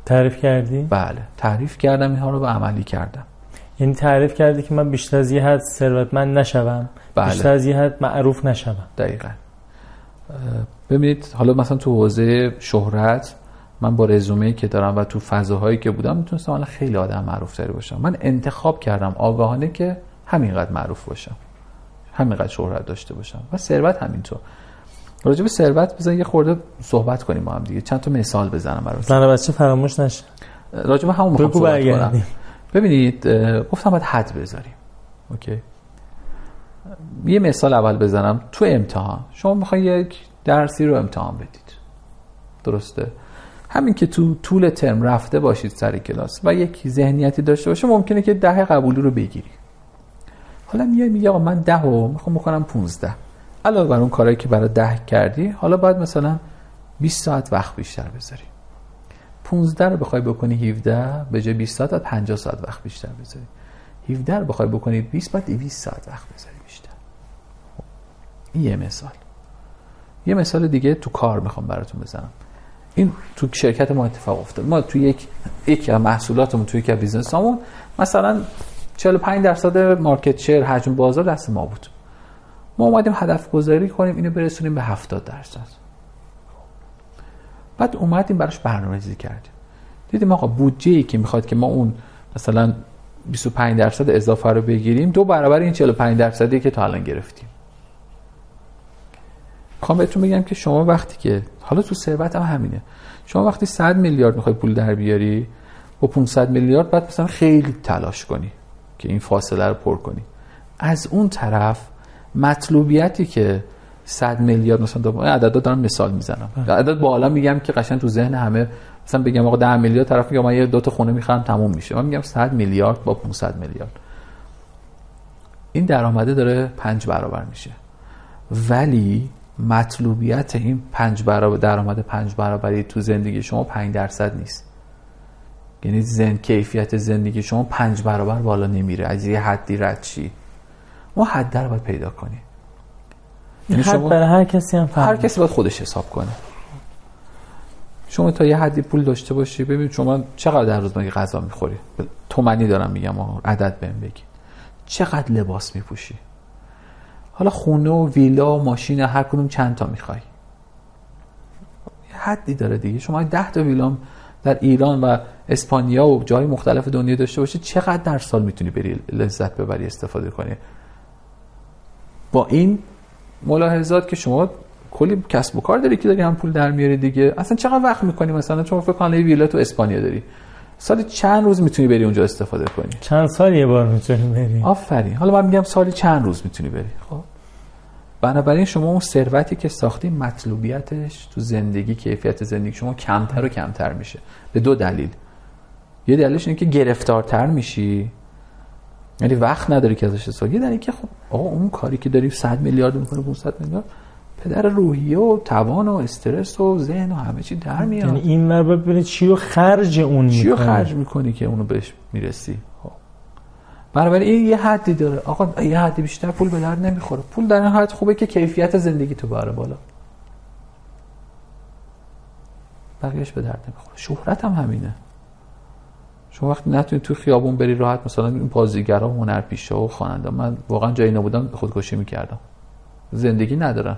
تعریف کردی؟ بله تعریف کردم اینها رو به عملی کردم. یعنی تعریف کردی که من بیشتر از یه حد ثروتمند نشوم. بله. بیشتر از یه حد معروف نشوم. دقیقا. ببینید حالا مثلا تو حوزه شهرت من با رزومه که دارم و تو فضاهایی که بودم می‌تونستم حالا خیلی آدم معروف تری باشم. من انتخاب کردم آگاهانه که همینقدر معروف باشم. همینقدر شهرت داشته باشم. و ثروت همینطور. راجع به ثروت بزن یه خورده صحبت کنیم با هم دیگه. چند تا مثال بزنم براتون. زن بچه فراموش نشه. راجع به همون می‌خوام صحبت کنم ببینید گفتم باید حد بذاریم. اوکی. یه مثال اول بزنم. تو امتحان شما می‌خوای یک درسی رو امتحان بدید. درسته؟ همین که تو طول ترم رفته باشید سر کلاس و یک ذهنیتی داشته باشه ممکنه که ده قبولی رو بگیری. حالا میای میگه آقا من ده و می‌خوام بکنم 15 علاوه بر اون کارهایی که برای ده کردی حالا باید مثلا 20 ساعت وقت بیشتر بذاری. 15 رو بخوای بکنی 17 به جای 20 ساعت 50 ساعت وقت بیشتر بذاری. 17 رو بخوای بکنی 20 بعد 200 ساعت وقت بذاری بیشتر. این یه مثال. یه مثال دیگه تو کار می‌خوام براتون بزنم. این تو شرکت ما اتفاق افتاد ما تو یک یک محصولاتمون توی یک بیزنسامون مثلا 45 درصد مارکت شیر حجم بازار دست ما بود. ما اومدیم هدف گذاری کنیم اینو برسونیم به 70 درصد. بعد اومدیم براش برنامه‌ریزی کردیم. دیدیم آقا بودجه ای که می‌خواد که ما اون مثلا 25 درصد اضافه رو بگیریم دو برابر این 45 درصدی که تا الان گرفتیم. می‌خوام بهتون بگم که شما وقتی که حالا تو ثروت هم همینه. شما وقتی 100 میلیارد می‌خوای پول در بیاری با 500 میلیارد بعد مثلا خیلی تلاش کنی که این فاصله رو پر کنی. از اون طرف مطلوبیتی که 100 میلیارد مثلا عددا دارم مثال می‌زنم. بله. عدد بالا میگم که قشنگ تو ذهن همه مثلا بگم آقا 10 میلیارد طرف میگه من یه دو تا خونه می‌خرم تموم میشه. من میگم 100 میلیارد با 500 میلیارد. این درآمده داره پنج برابر میشه. ولی مطلوبیت این پنج برابر درآمد پنج برابری تو زندگی شما پنج درصد نیست. یعنی زن کیفیت زندگی شما پنج برابر بالا نمیره. از یه حدی رد چی ما حد رو باید پیدا کنیم. شما برای هر کسی هم هر کسی باید خودش حساب کنه. شما تا یه حدی پول داشته باشی ببین شما چقدر در روز مگه غذا می‌خوری؟ تومنی دارم میگم عدد بهم بگی. چقدر لباس میپوشی؟ حالا خونه و ویلا و ماشین هر کدوم چند تا می‌خوای. حدی داره دیگه. شما 10 تا ویلام در ایران و اسپانیا و جای مختلف دنیا داشته باشی چقدر در سال می‌تونی بری لذت ببری استفاده کنی؟ با این ملاحظات که شما کلی کسب و کار داری که داری هم پول در میاری دیگه. اصلا چقدر وقت می‌کنی مثلا؟ شما فکر کن ویلا تو اسپانیا داری. سالی چند روز می‌تونی بری اونجا استفاده کنی؟ چند سال یه بار می‌تونی بری. آفرین. حالا من میگم سالی چند روز می‌تونی بری. خب. بنابراین شما اون ثروتی که ساختی مطلوبیتش تو زندگی کیفیت زندگی شما کمتر و کمتر میشه. به دو دلیل. یه دلیلش اینه که گرفتارتر میشی. یعنی وقت نداری که ازش استفاده یه دلیل که خب آقا اون کاری که داری 100 میلیارد می‌کنه 500 میلیارد پدر روحیه و توان و استرس و ذهن و همه چی در میاد. یعنی این ور ببینید چی رو خرج اون چی رو خرج می‌کنی که اونو بهش می‌رسی؟ خب. بنابراین این یه حدی داره. آقا یه حدی بیشتر پول به درد نمی‌خوره. پول در این حد خوبه که کیفیت زندگی تو بره بالا. بقیهش به درد نمی‌خوره. شهرت هم همینه. شما وقتی نتونی تو خیابون بری راحت مثلا این بازیگرا و هنرپیشه و خواننده من واقعا جایی نبودم خودکشی می‌کردم. زندگی ندارن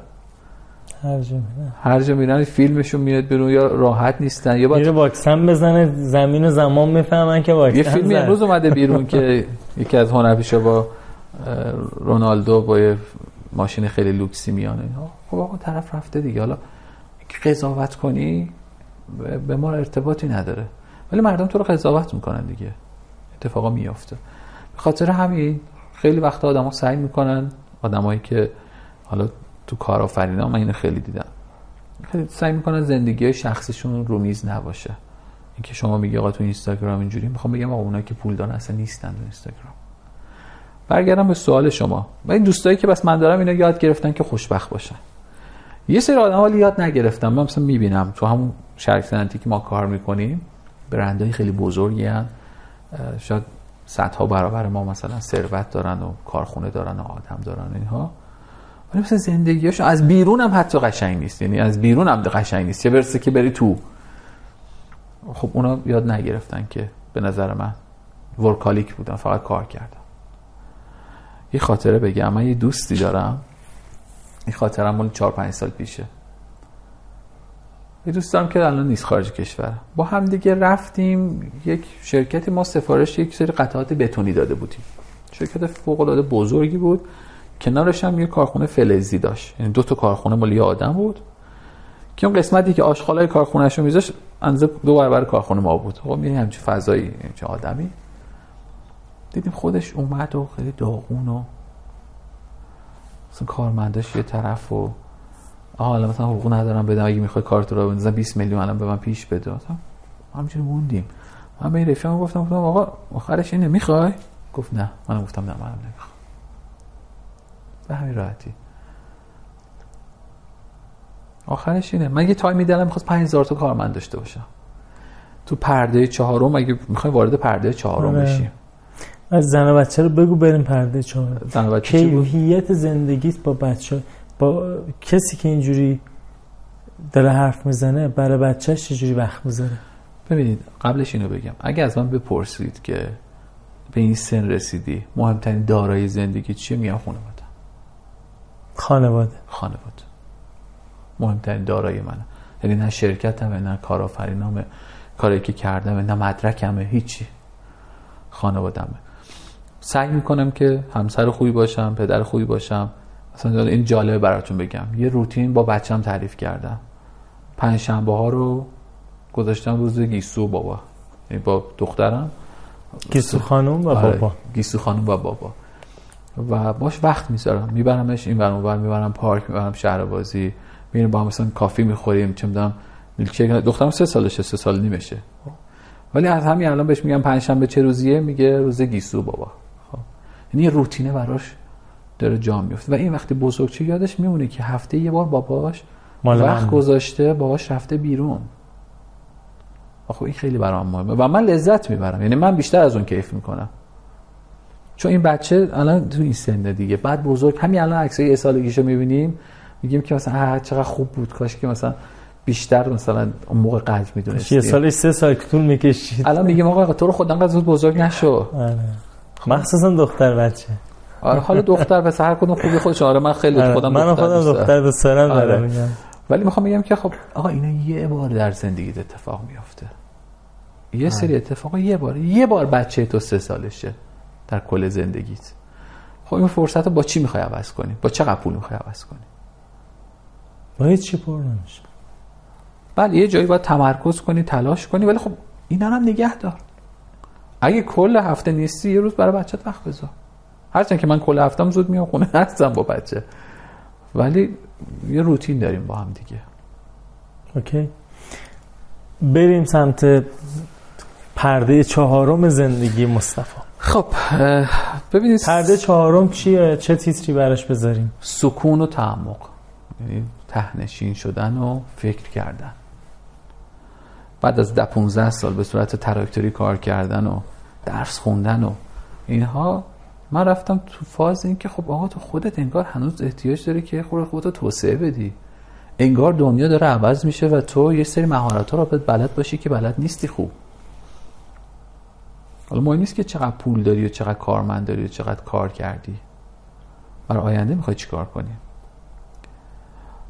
هر جا میرن. فیلمشون میاد بیرون یا راحت نیستن یا باید واکسن بزنه زمین و زمان می‌فهمن که واکسن یه فیلمی امروز اومده بیرون که یکی از هنرپیشه با رونالدو با یه ماشین خیلی لوکسی میانه خب آقا طرف رفته دیگه. حالا قضاوت کنی به ما ارتباطی نداره. ولی مردم تو رو قضاوت می‌کنن دیگه. اتفاقا میافته. به خاطر همین خیلی وقت آدما سعی می‌کنن آدمایی که حالا تو کارآفرینا من اینو خیلی دیدم. خیلی سعی می‌کنن زندگی های شخصیشون رو میز نباشه. اینکه شما میگی آقا تو اینستاگرام اینجوری می‌خوام بگم آقا اونایی که پول دارن اصلا نیستن تو اینستاگرام. برگردم به سوال شما. و این دوستایی که بس من دارم اینا یاد گرفتن که خوشبخت باشن. یه سری آدم یاد نگرفتم من مثلا می‌بینم تو همون شرکت که ما کار می‌کنیم برندهای خیلی بزرگی هن. شاید صدها برابر ما مثلا ثروت دارن و کارخونه دارن و آدم دارن اینها. ولی مثلا زندگیاشو از بیرون هم حتی قشنگ نیست. یعنی از بیرون هم قشنگ نیست. چه برسه که بری تو. خب اونا یاد نگرفتن که به نظر من ورکالیک بودن فقط کار کردم یه خاطره بگم. من یه دوستی دارم. این خاطره مال 4 5 سال پیشه. یه دوست دارم که الان نیست خارج کشور. با هم دیگه رفتیم یک شرکتی ما سفارش یک سری قطعات بتونی داده بودیم. شرکت فوق العاده بزرگی بود. کنارش هم یه کارخونه فلزی داشت. یعنی دو تا کارخونه مال آدم بود. که اون قسمتی که آشغالای کارخونهشو میذاشت اندازه دو برابر کارخونه ما بود. خب می‌بینی همچین فضایی همچین آدمی. دیدیم خودش اومد و خیلی داغون و مثلا کارمنداش یه طرف و حالا مثلا حقوق ندارم بدم اگه می‌خوای کارت رو بندازم 20 میلیون الان به من پیش بده. مثلا همینجوری موندیم. من به رفیقم گفتم گفتم آقا آخرش اینه می‌خوای؟ گفت نه. منم گفتم نه منم نمی‌خوام. به همین راحتی. آخرش اینه. من یه تایمی دلم می‌خواست 5000 تا کارمند داشته باشم. تو پرده چهارم اگه می‌خوایم وارد پرده چهارم آره. بشیم از زن و بچه رو بگو بریم پرده چهارم. زن و بچه کیفیت زندگیت با بچه با کسی که اینجوری داره حرف می‌زنه برای بچهش چجوری وقت می‌ذاره؟ ببینید قبلش اینو بگم. اگه از من بپرسید که به این سن رسیدی مهمترین دارایی زندگی چیه؟ میگم خانواده. خانواده. خانواده. مهمترین دارایی منه. یعنی نه شرکتمه نه کارآفرینامه کاری که کردمه نه مدرکمه هیچی. خانوادمه سعی می‌کنم که همسر خوبی باشم پدر خوبی باشم. مثلا این جالبه براتون بگم. یه روتین با بچم تعریف کردم. پنج شنبه ها رو گذاشتم روز گیسو بابا. یعنی با دخترم. گیسو خانم و آره، بابا. گیسو خانم و بابا. و باش وقت می‌ذارم. میبرمش این برام می‌برم پارک می‌برم شهر بازی میریم با هم مثلا کافی می‌خوریم چه می‌دونم میلکشیک. دخترم سه سالشه سه سال نیمشه. ولی از همین الان بهش میگم پنجشنبه چه روزیه؟ میگه روز گیسو بابا. خب. یعنی روتینه براش داره جا میفته. و این وقتی بزرگچه یادش میمونه که هفته یه بار باباش وقت گذاشته باباش رفته بیرون. خب این خیلی برام مهمه. و من لذت می‌برم. یعنی من بیشتر از اون کیف می‌کنم. چون این بچه الان تو این سنده دیگه. بعد بزرگ همین الان عکسای یه سالگیشو می‌بینیم. میگیم که مثلا چقدر خوب بود کاش که مثلا بیشتر مثلا اون موقع قلب می‌دونست یه سال سه سال طول می‌کشید. الان میگیم آقا تو رو خود انقدر زود بزرگ نشو. آره. مخصوصا دختر بچه. آره حالا دختر به هر کدوم خوبی خودش. آره من خیلی آره. خودم من خودم دختر دوست دارم آره. ولی می‌خوام بگم که خب آقا اینا یه بار در زندگیت اتفاق میافته. یه سری اتفاق یه بار یه بار بچه تو سه سالشه در کل زندگیت. خب این فرصت رو با چی می‌خوای عوض کنی؟ با چقدر پول می‌خوای عوض کنی؟ با چی پر نمیشه. بله یه جایی باید تمرکز کنی تلاش کنی ولی خب اینا هم نگه دار. اگه کل هفته نیستی یه روز برای بچت وقت بذار. هرچند که من کل هفتم زود میام خونه هستم با بچه. ولی یه روتین داریم با هم دیگه. اوکی. بریم سمت پرده چهارم زندگی مصطفی. خب ببینید پرده چهارم چیه؟ چه تیتری براش بذاریم؟ سکون و تعمق یعنی تهنشین شدن و فکر کردن. بعد از ده 15 سال به صورت تراکتوری کار کردن و درس خوندن و اینها من رفتم تو فاز این که خب آقا تو خودت انگار هنوز احتیاج داری که خود خودت توسعه بدی. انگار دنیا داره عوض میشه و تو یه سری مهارت ها رو باید بلد باشی که بلد نیستی خوب. حالا مهم نیست که چقدر پول داری و چقدر کارمند داری و چقدر کار کردی. برای آینده می‌خوای چیکار کنی؟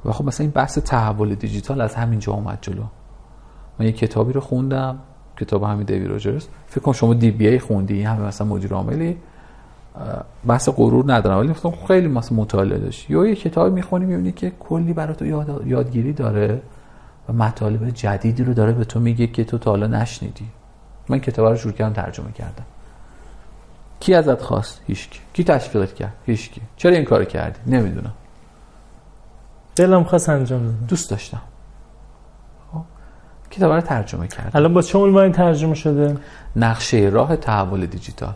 و خب مثلا این بحث تحول دیجیتال از همینجا اومد جلو. من یه کتابی رو خوندم کتاب همین دیوی روجرز. فکر کنم شما دی بی ای خوندی همه مثلا مدیر عاملی. بحث غرور ندارم ولی مثلا خیلی مثلا مطالعه داشت. یا یه کتاب می‌خونی می‌بینی که کلی برای تو یاد... یادگیری داره و مطالب جدیدی رو داره به تو میگه که تو تا حالا نشنیدی. من کتاب رو شروع کردم ترجمه کردم. کی ازت خواست؟ هیچکی. کی تشویقت کرد؟ هیچکی. چرا این کارو کردی؟ نمی‌دونم. دلم خواست انجام بدم. دوست داشتم. خب. کتاب رو ترجمه کردم. الان با چه عنوانی ترجمه شده؟ نقشه راه تحول دیجیتال.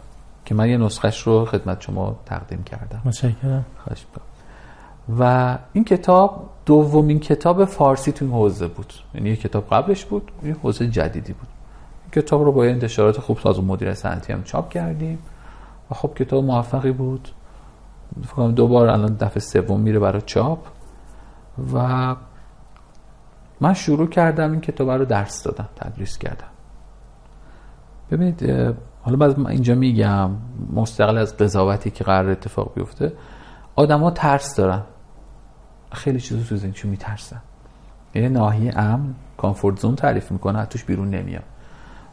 که من یه نسخش رو خدمت شما تقدیم کردم. متشکرم. خواهش و این کتاب دومین کتاب فارسی تو این حوزه بود. یعنی یه کتاب قبلش بود یه حوزه جدیدی بود. کتاب رو با انتشارات خوب ساز و مدیر سنتی هم چاپ کردیم. و خب کتاب موفقی بود. فکر دوبار الان دفعه سوم میره برای چاپ. و من شروع کردم این کتاب رو درس دادم تدریس کردم ببینید حالا بعد اینجا میگم مستقل از قضاوتی که قرار اتفاق بیفته آدما ترس دارن. خیلی چیزا تو زندگیشون میترسن. یه ناحیه امن کامفورت زون تعریف می‌کنه توش بیرون نمیام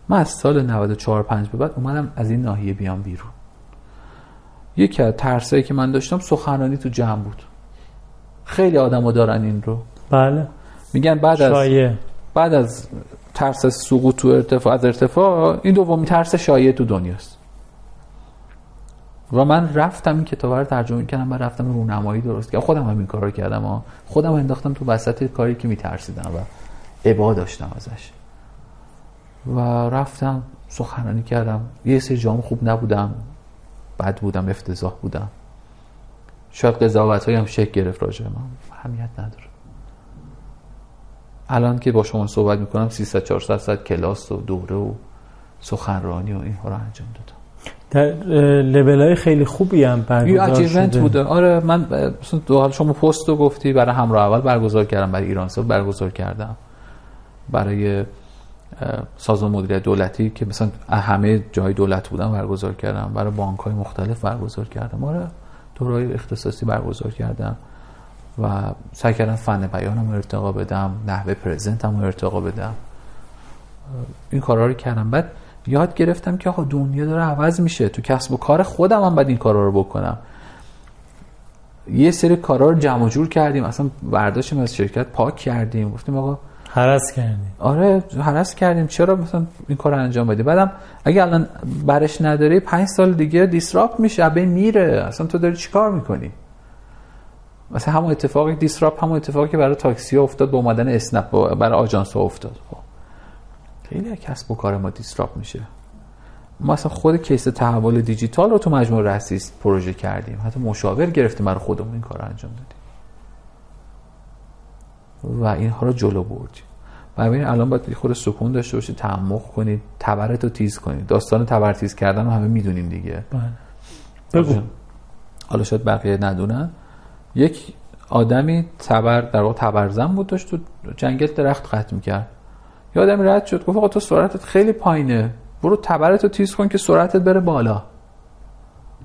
من از سال 94 5 به بعد اومدم از این ناحیه بیام بیرون. یکی از ترسایی که من داشتم سخنرانی تو جمع بود. خیلی آدما دارن این رو. بله. میگن بعد از بعد از ترس سقوط تو ارتفاع از ارتفاع این دومی ترس شایع تو دنیاست و من رفتم این کتاب رو ترجمه کردم و رفتم رونمایی درست کردم. خودم هم این کار رو کردم ها. خودم انداختم تو وسط کاری که میترسیدم و عبا داشتم ازش. و رفتم سخنرانی کردم. یه سری جام خوب نبودم. بد بودم افتضاح بودم. شاید قضاوت هم شک گرفت راجع من. همیت نداره. الان که با شما صحبت می‌کنم 300 400 ساعت کلاس و دوره و سخنرانی و اینها رو انجام دادم. در لول های خیلی خوبی هم برگزار شده. بوده. آره من دو حال شما پست رو گفتی برای همراه اول برگزار کردم برای ایران برگزار کردم. برای سازمان مدیریت دولتی که مثلا همه جای دولت بودن برگزار کردم. برای بانک های مختلف برگزار کردم. آره دورای اختصاصی برگزار کردم. و سعی کردم فن بیانم ارتقا بدم نحوه پرزنتم ارتقا بدم. این کارا رو کردم. بعد یاد گرفتم که آقا دنیا داره عوض میشه. تو کسب و کار خودم هم باید این کارا رو بکنم. یه سری کارا رو جمع جور کردیم. اصلا برداشتیم از شرکت پاک کردیم. گفتیم آقا هرس کردیم. آره هرس کردیم. چرا مثلا این کار رو انجام بدی؟ بعدم اگه الان برش نداری پنج سال دیگه disrupt میشه. ابه میره. اصلا تو داری چیکار می‌کنی؟ مثلا همون اتفاقی disrupt همون اتفاقی که برای تاکسی افتاد با اومدن اسنپ برای آژانس ها افتاد. خب. خیلی کسب و کار ما disrupt میشه. ما اصلا خود case تحول دیجیتال رو تو مجموع ریسرچ پروژه کردیم. حتی مشاور گرفتیم برای خودمون این کار رو انجام دادیم. و اینها رو جلو بردیم. و الان باید خود سکون داشته باشید تعمق کنید تبرت رو تیز کنید داستان تبر تیز کردن رو همه می‌دونیم دیگه. بله. بگو. حالا شاید بقیه ندونن. یک آدمی تبر در واقع تبرزن بود داشت تو جنگل درخت قطع می‌کرد. یه آدمی رد شد گفت آقا تو سرعتت خیلی پایینه. برو تبرت رو تیز کن که سرعتت بره بالا.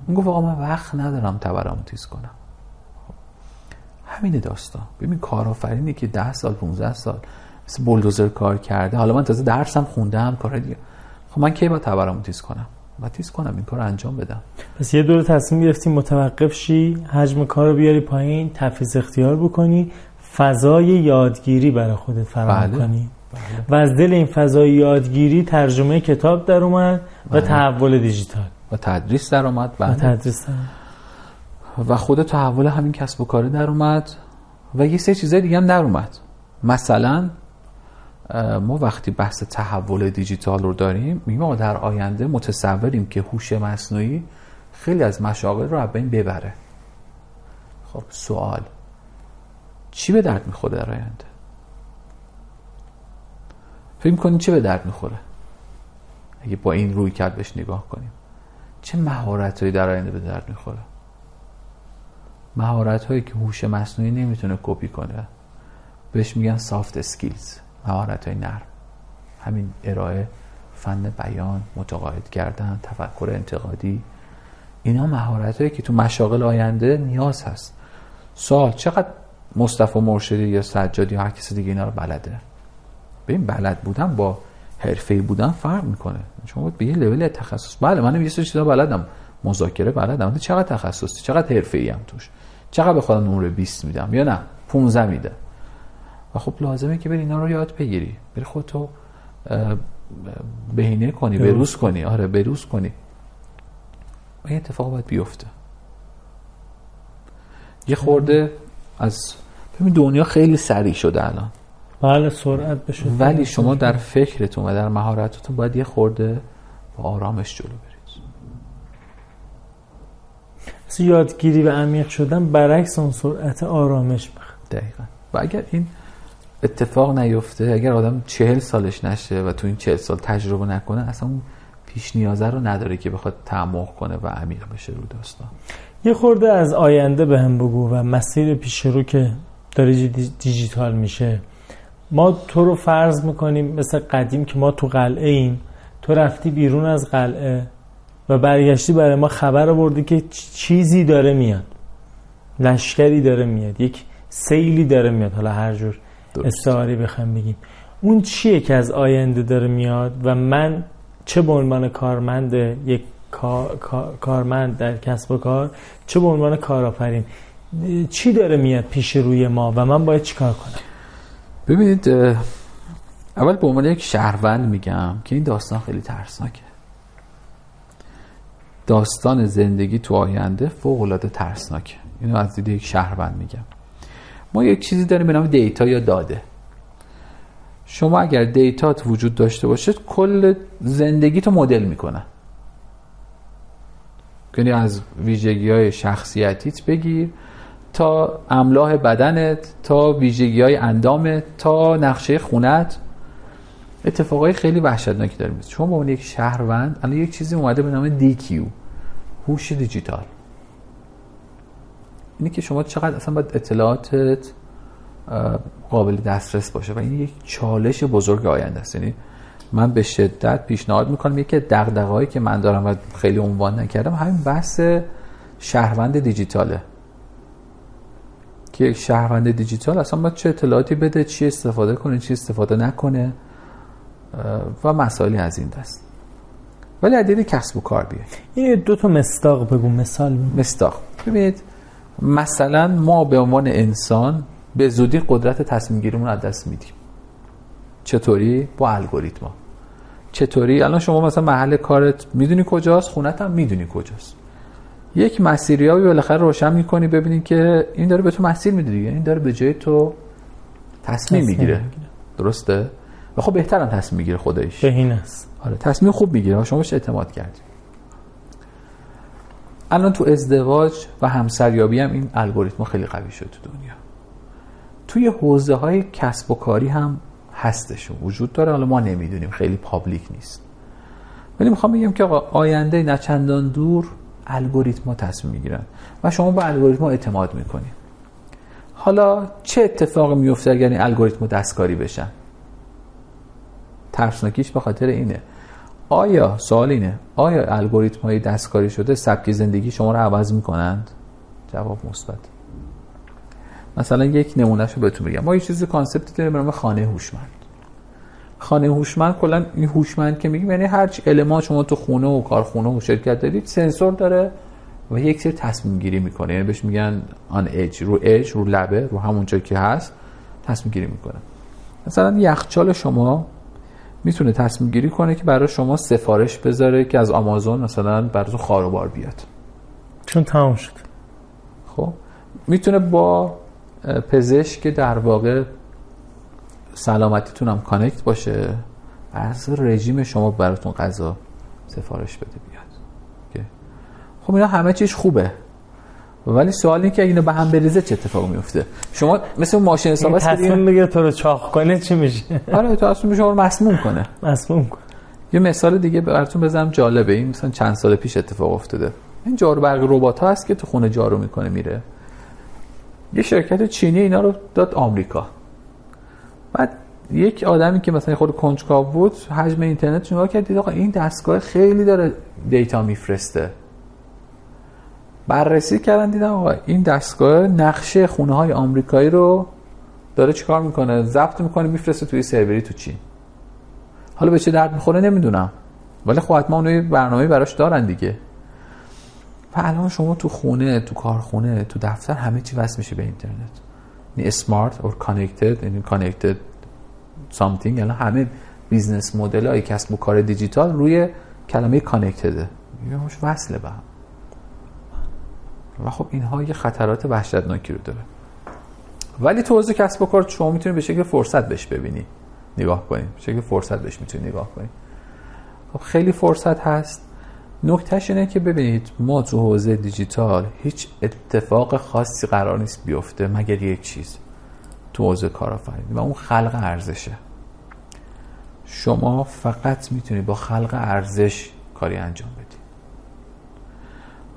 این گفت آقا من وقت ندارم تبرم رو تیز کنم. همینه داستان. ببین کارآفرینی که ده سال 15 سال مثل بولدوزر کار کرده. حالا من تازه درسم خوندم کار دیگه. خب من کی با تبرمو تیز کنم؟ و تیز کنم این کار انجام بدم پس یه دور تصمیم گرفتی متوقف شی حجم کار رو بیاری پایین تفیز اختیار بکنی فضای یادگیری برای خودت فراهم بله. کنی و از دل این فضای یادگیری ترجمه کتاب در اومد و بله. تحول دیجیتال و تدریس در اومد و بله. تدریس در اومد. و خود تحول همین کسب و کاره در اومد و یه سری چیزای دیگه هم در اومد مثلا ما وقتی بحث تحول دیجیتال رو داریم میگیم در آینده متصوریم که هوش مصنوعی خیلی از مشاغل رو از بین ببره. خب سوال. چی به درد می‌خوره در آینده؟ فکر کنید چه به درد می‌خوره؟ اگه با این روی کرد بهش نگاه کنیم. چه مهارتهایی در آینده به درد می‌خوره؟ مهارت هایی که هوش مصنوعی نمی‌تونه کپی کنه. بهش میگن soft skills مهارت های نرم. همین ارائه فن بیان متقاعد کردن تفکر انتقادی. اینا مهارت هایی که تو مشاغل آینده نیاز هست. سوال چقدر مصطفی مرشدی یا سجادی یا هر کسی دیگه اینا رو بلده؟ ببین بلد بودن با حرفه‌ای بودن فرق می‌کنه. شما به یه لول تخصص. بله منم یه سری چیزا بلدم. مذاکره بلدم ولی چقدر تخصصی؟ چقدر حرفه‌ای هم توش؟ چقدر به خودم نمره 20 میدم یا نه؟ 15 میدم و خب لازمه که بری اینا رو یاد بگیری. بری خودتو بهینه کنی بروز کنی. آره بروز کنی. و این اتفاق باید بیفته. یه خورده از ببین دنیا خیلی سریع شده الان. بله سرعت بشه ولی شما در فکرتون و در مهارتتون باید یه خورده با آرامش جلو برید. مثل یادگیری و عمیق شدن برعکس اون سرعت آرامش می‌خواد دقیقا. و اگر این اتفاق نیفته. اگر آدم چهل سالش نشه و تو این چهل سال تجربه نکنه اصلا اون پیش نیازه رو نداره که بخواد تعمق کنه و عمیق بشه رو داستان. یه خورده از آینده به هم بگو و مسیر پیش رو که داره دی- دیجیتال میشه. ما تو رو فرض می‌کنیم مثل قدیم که ما تو قلعه ایم. تو رفتی بیرون از قلعه و برگشتی برای ما خبر آوردی که چیزی داره میاد. لشکری داره میاد. یک سیلی داره میاد. حالا هر جور. استعاری بخوام بگیم. اون چیه که از آینده داره میاد و من چه به عنوان کارمند یک کار- کار- کارمند در کسب و کار چه به عنوان کارآفرین چی داره میاد پیش روی ما و من باید چیکار کنم؟ ببینید اول به عنوان یک شهروند میگم که این داستان خیلی ترسناکه. داستان زندگی تو آینده فوق العاده ترسناکه. اینو از دید یک شهروند میگم. ما یک چیزی داریم به نام دیتا یا داده. شما اگر دیتات وجود داشته باشه کل زندگی تو مدل می‌کنه. یعنی از ویژگی های شخصیتیت بگیر تا املاح بدنت تا ویژگی های اندامت تا نقشه خونت. اتفاقای خیلی وحشتناکی داریم شما به عنوان یک شهروند الان یک چیزی اومده به نام DQ هوش دیجیتال. اینه که شما چقدر اصلا باید اطلاعاتت قابل دسترس باشه و این یک چالش بزرگ آینده است. یعنی من به شدت پیشنهاد می‌کنم. یکی از دغدغه‌هایی که من دارم و خیلی عنوان نکردم همین بحث شهروند دیجیتاله. که یک شهروند دیجیتال اصلا باید چه اطلاعاتی بده چی استفاده کنه چی استفاده نکنه و مسائلی از این دست. ولی از دید کسب و کار بیاید این دو تا مستاق بگو مثال. مستاق. ببینید مثلا ما به عنوان انسان به زودی قدرت تصمیم گیریمون از دست میدیم. چطوری؟ با الگوریتما. چطوری؟ الان شما مثلا محل کارت می‌دونی کجاست؟ خونت هم می‌دونی کجاست. یک مسیریابی بالاخره روشن می‌کنی ببینی که این داره به تو مسیر میده دیگه. این داره به جای تو تصمیم می‌گیره. درسته؟ و خب بهترم تصمیم می‌گیره خودش. بهین است آره تصمیم خوب می‌گیره. شما بهش اعتماد کردی. الان تو ازدواج و همسریابی هم این الگوریتم خیلی قوی شد تو دنیا. توی حوزه های کسب و کاری هم هستش و وجود داره. حالا ما نمی‌دونیم خیلی پابلیک نیست. ولی می‌خوام بگم که آینده نه چندان دور الگوریتما تصمیم می‌گیرن و شما به الگوریتما اعتماد می‌کنید. حالا چه اتفاقی میفته اگر این الگوریتم دستکاری بشن؟ ترسناکیش به خاطر اینه. آیا سوال اینه؟ آیا الگوریتم های دستکاری شده سبک زندگی شما رو عوض می‌کنند؟ جواب مثبت. مثلا یک نمونهشو بهتون بگم. ما یه چیزی کانسپتی داریم به خانه هوشمند. خانه هوشمند کلا این هوشمند که میگیم یعنی هر چی المان شما تو خونه و کارخونه و شرکت دارید سنسور داره و یک سری تصمیم گیری می‌کنه. یعنی بهش میگن آن اج رو اج رو لبه رو همون جایی که هست تصمیم گیری می‌کنه. مثلا یخچال شما می‌تونه تصمیم گیری کنه که برای شما سفارش بذاره که از آمازون مثلا براتون خاروبار بیاد. چون تمام شد. خب می‌تونه با پزشک در واقع سلامتیتون هم کانکت باشه از رژیم شما براتون غذا سفارش بده بیاد. خب اینا همه چیز خوبه. ولی سوال اینه که اینو به هم بریزه چه اتفاقی میفته؟ شما مثل ماشین حساب است تصمیم بگه تو رو چاق کنه چی میشه؟ آره تو اصلا شما رو مسموم کنه. مسموم کنه یه مثال دیگه براتون بزنم جالبه. این مثلا چند سال پیش اتفاق افتاده. این جارو برق ربات ها هست که تو خونه جارو می‌کنه میره. یه شرکت چینی اینا رو داد آمریکا. بعد یک آدمی که مثلا خود کنجکاو بود حجم اینترنت نگاه کرد دید آقا این دستگاه خیلی داره دیتا میفرسته. بررسی کردن دیدم آقا این دستگاه نقشه خونه های آمریکایی رو داره چیکار می‌کنه؟ ضبط می‌کنه میفرسته توی سروری تو چین. حالا به چه درد می‌خوره نمی‌دونم. ولی خب حتما اونوری برنامه براش دارن دیگه. و الان شما تو خونه تو کارخونه تو دفتر همه چی وصل میشه به اینترنت. یعنی smart or connected یعنی connected something یعنی همه business مدل های کسب و کار دیجیتال روی کلمه کانکتده یعنی وصله به هم. و خب اینها یه خطرات وحشتناکی رو داره. ولی تو حوزه کسب و کار شما می‌تونید به شکل فرصت بهش ببینی. نگاه کنید به شکل فرصت بهش می‌تونید نگاه کنید خب خیلی فرصت هست. نکتهش اینه که ببینید ما تو حوزه دیجیتال هیچ اتفاق خاصی قرار نیست بیفته مگر یک چیز. تو حوزه کارآفرینی. و اون خلق ارزشه. شما فقط می‌تونید با خلق ارزش کاری انجام بدید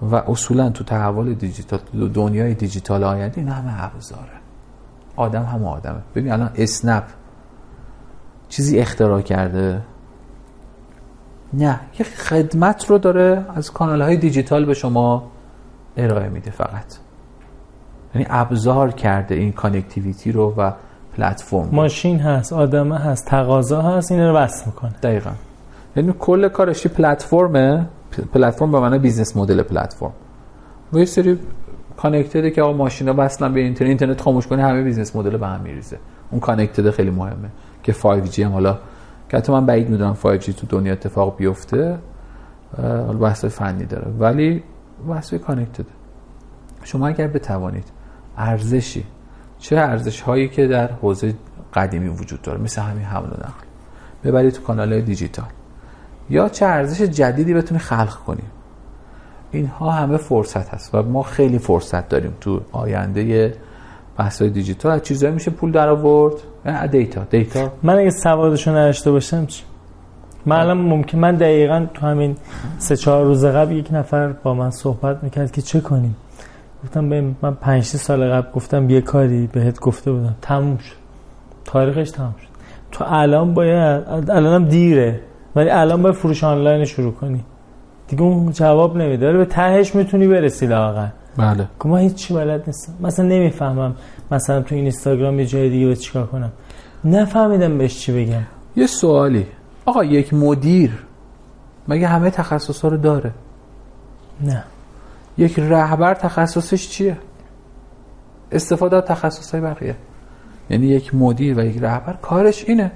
و اصولا تو تحول دیجیتال دنیای دیجیتال آینده این همه ابزاره. آدم هم آدمه. ببین الان اسنپ چیزی اختراع کرده؟ نه یه خدمت رو داره از کانال های دیجیتال به شما ارائه میده فقط. یعنی ابزار کرده این connectivity رو و پلتفرم ماشین هست آدم هست تقاضا هست این رو وصل می‌کنه. دقیقا. یعنی کل کارش پلتفرمه پلتفرم به معنی business model پلتفرم. و یه سری connected ه که آقا ماشینا وصلن به اینترنت اینترنت خاموش کنه همه business model به هم میریزه. اون connected خیلی مهمه که 5G هم حالا که من بعید می‌دونم 5G تو دنیا اتفاق بیفته حالا بحث فنی داره. ولی بحث connected شما اگر بتوانید ارزشی چه ارزش هایی که در حوزه قدیمی وجود داره مثل همین حمل و نقل ببرید تو کانال های دیجیتال. یا چه ارزش جدیدی بتونی خلق کنی. اینها همه فرصت هست و ما خیلی فرصت داریم تو آینده بحث دیجیتال. از چیزایی میشه پول در آورد؟ دیتا دیتا. من اگه سوادشو نداشته باشم چی؟ من الان ممکن من دقیقا تو همین سه چهار روز قبل یک نفر با من صحبت می‌کرد که چه کنیم؟ گفتم به من پنج سال قبل گفتم یه کاری بهت گفته بودم. تموم شد. تاریخش تموم شد. تو الان باید الانم دیره. ولی الان باید فروش آنلاین شروع کنی. دیگه اون جواب نمیده. به تهش می‌تونی برسی لاغر بله. که ما هیچ بلد نیستم. مثلا نمی‌فهمم. مثلا تو این اینستاگرام یه جای دیگه به چیکار کنم. نفهمیدم بهش چی بگم. یه سوالی. آقا یک مدیر مگه همه تخصص رو داره؟ نه. یک رهبر تخصصش چیه؟ استفاده از تخصص های بقیه. یعنی یک مدیر و یک رهبر کارش اینه.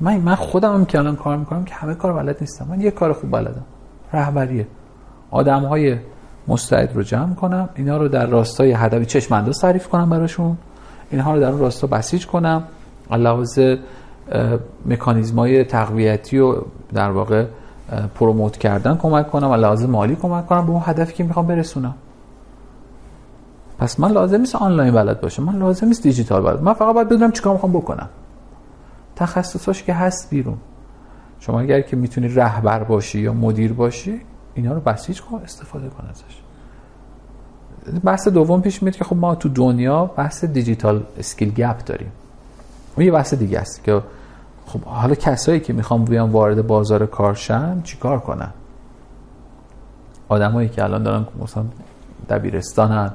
من من خودم هم که الان کار می‌کنم که همه کار بلد نیستم. من یک کار خوب بلدم. رهبریه. آدم های مستعد رو جمع کنم اینا رو در راستای هدفی چشم انداز تعریف کنم براشون. اینها رو در اون راستا بسیج کنم. علاوه مکانیزم های تقویتی و در واقع پروموت کردن کمک کنم. و لازم مالی کمک کنم به اون هدفی که می‌خوام برسونم. پس من لازم نیست آنلاین بلد باشم. من لازم نیست دیجیتال بلد. من فقط باید بدونم چیکار می‌خوام بکنم. تخصصاش که هست بیرون. شما اگر که می‌تونی رهبر باشی یا مدیر باشی اینا رو بسیج کن استفاده کن ازش. بحث دوم پیش میاد که خب ما تو دنیا بحث دیجیتال اسکیل گپ داریم. اون یه بحث دیگه است که خب حالا کسایی که می‌خوام بیان وارد بازار کارشن چیکار کنن؟ آدمایی که الان دارن مثلا دبیرستانن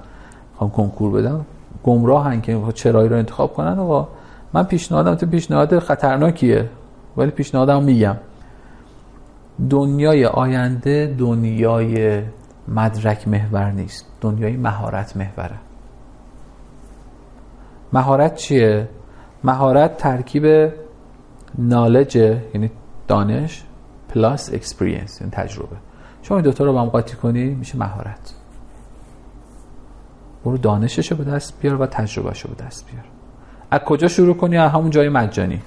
می‌خوام کنکور بدم گمراهن که چرایی رو انتخاب کنن و من پیشنهادم تو پیشنهاد خطرناکیه ولی پیشنهادم میگم. دنیای آینده دنیای مدرک محور نیست دنیای مهارت محوره. مهارت چیه؟ مهارت ترکیب knowledge یعنی دانش plus experience یعنی تجربه. شما این دوتا رو با هم قاطی کنی میشه مهارت. برو دانشش رو به دست بیار و تجربهش رو به دست بیار. از کجا شروع کنی؟ از همون جای مجانی.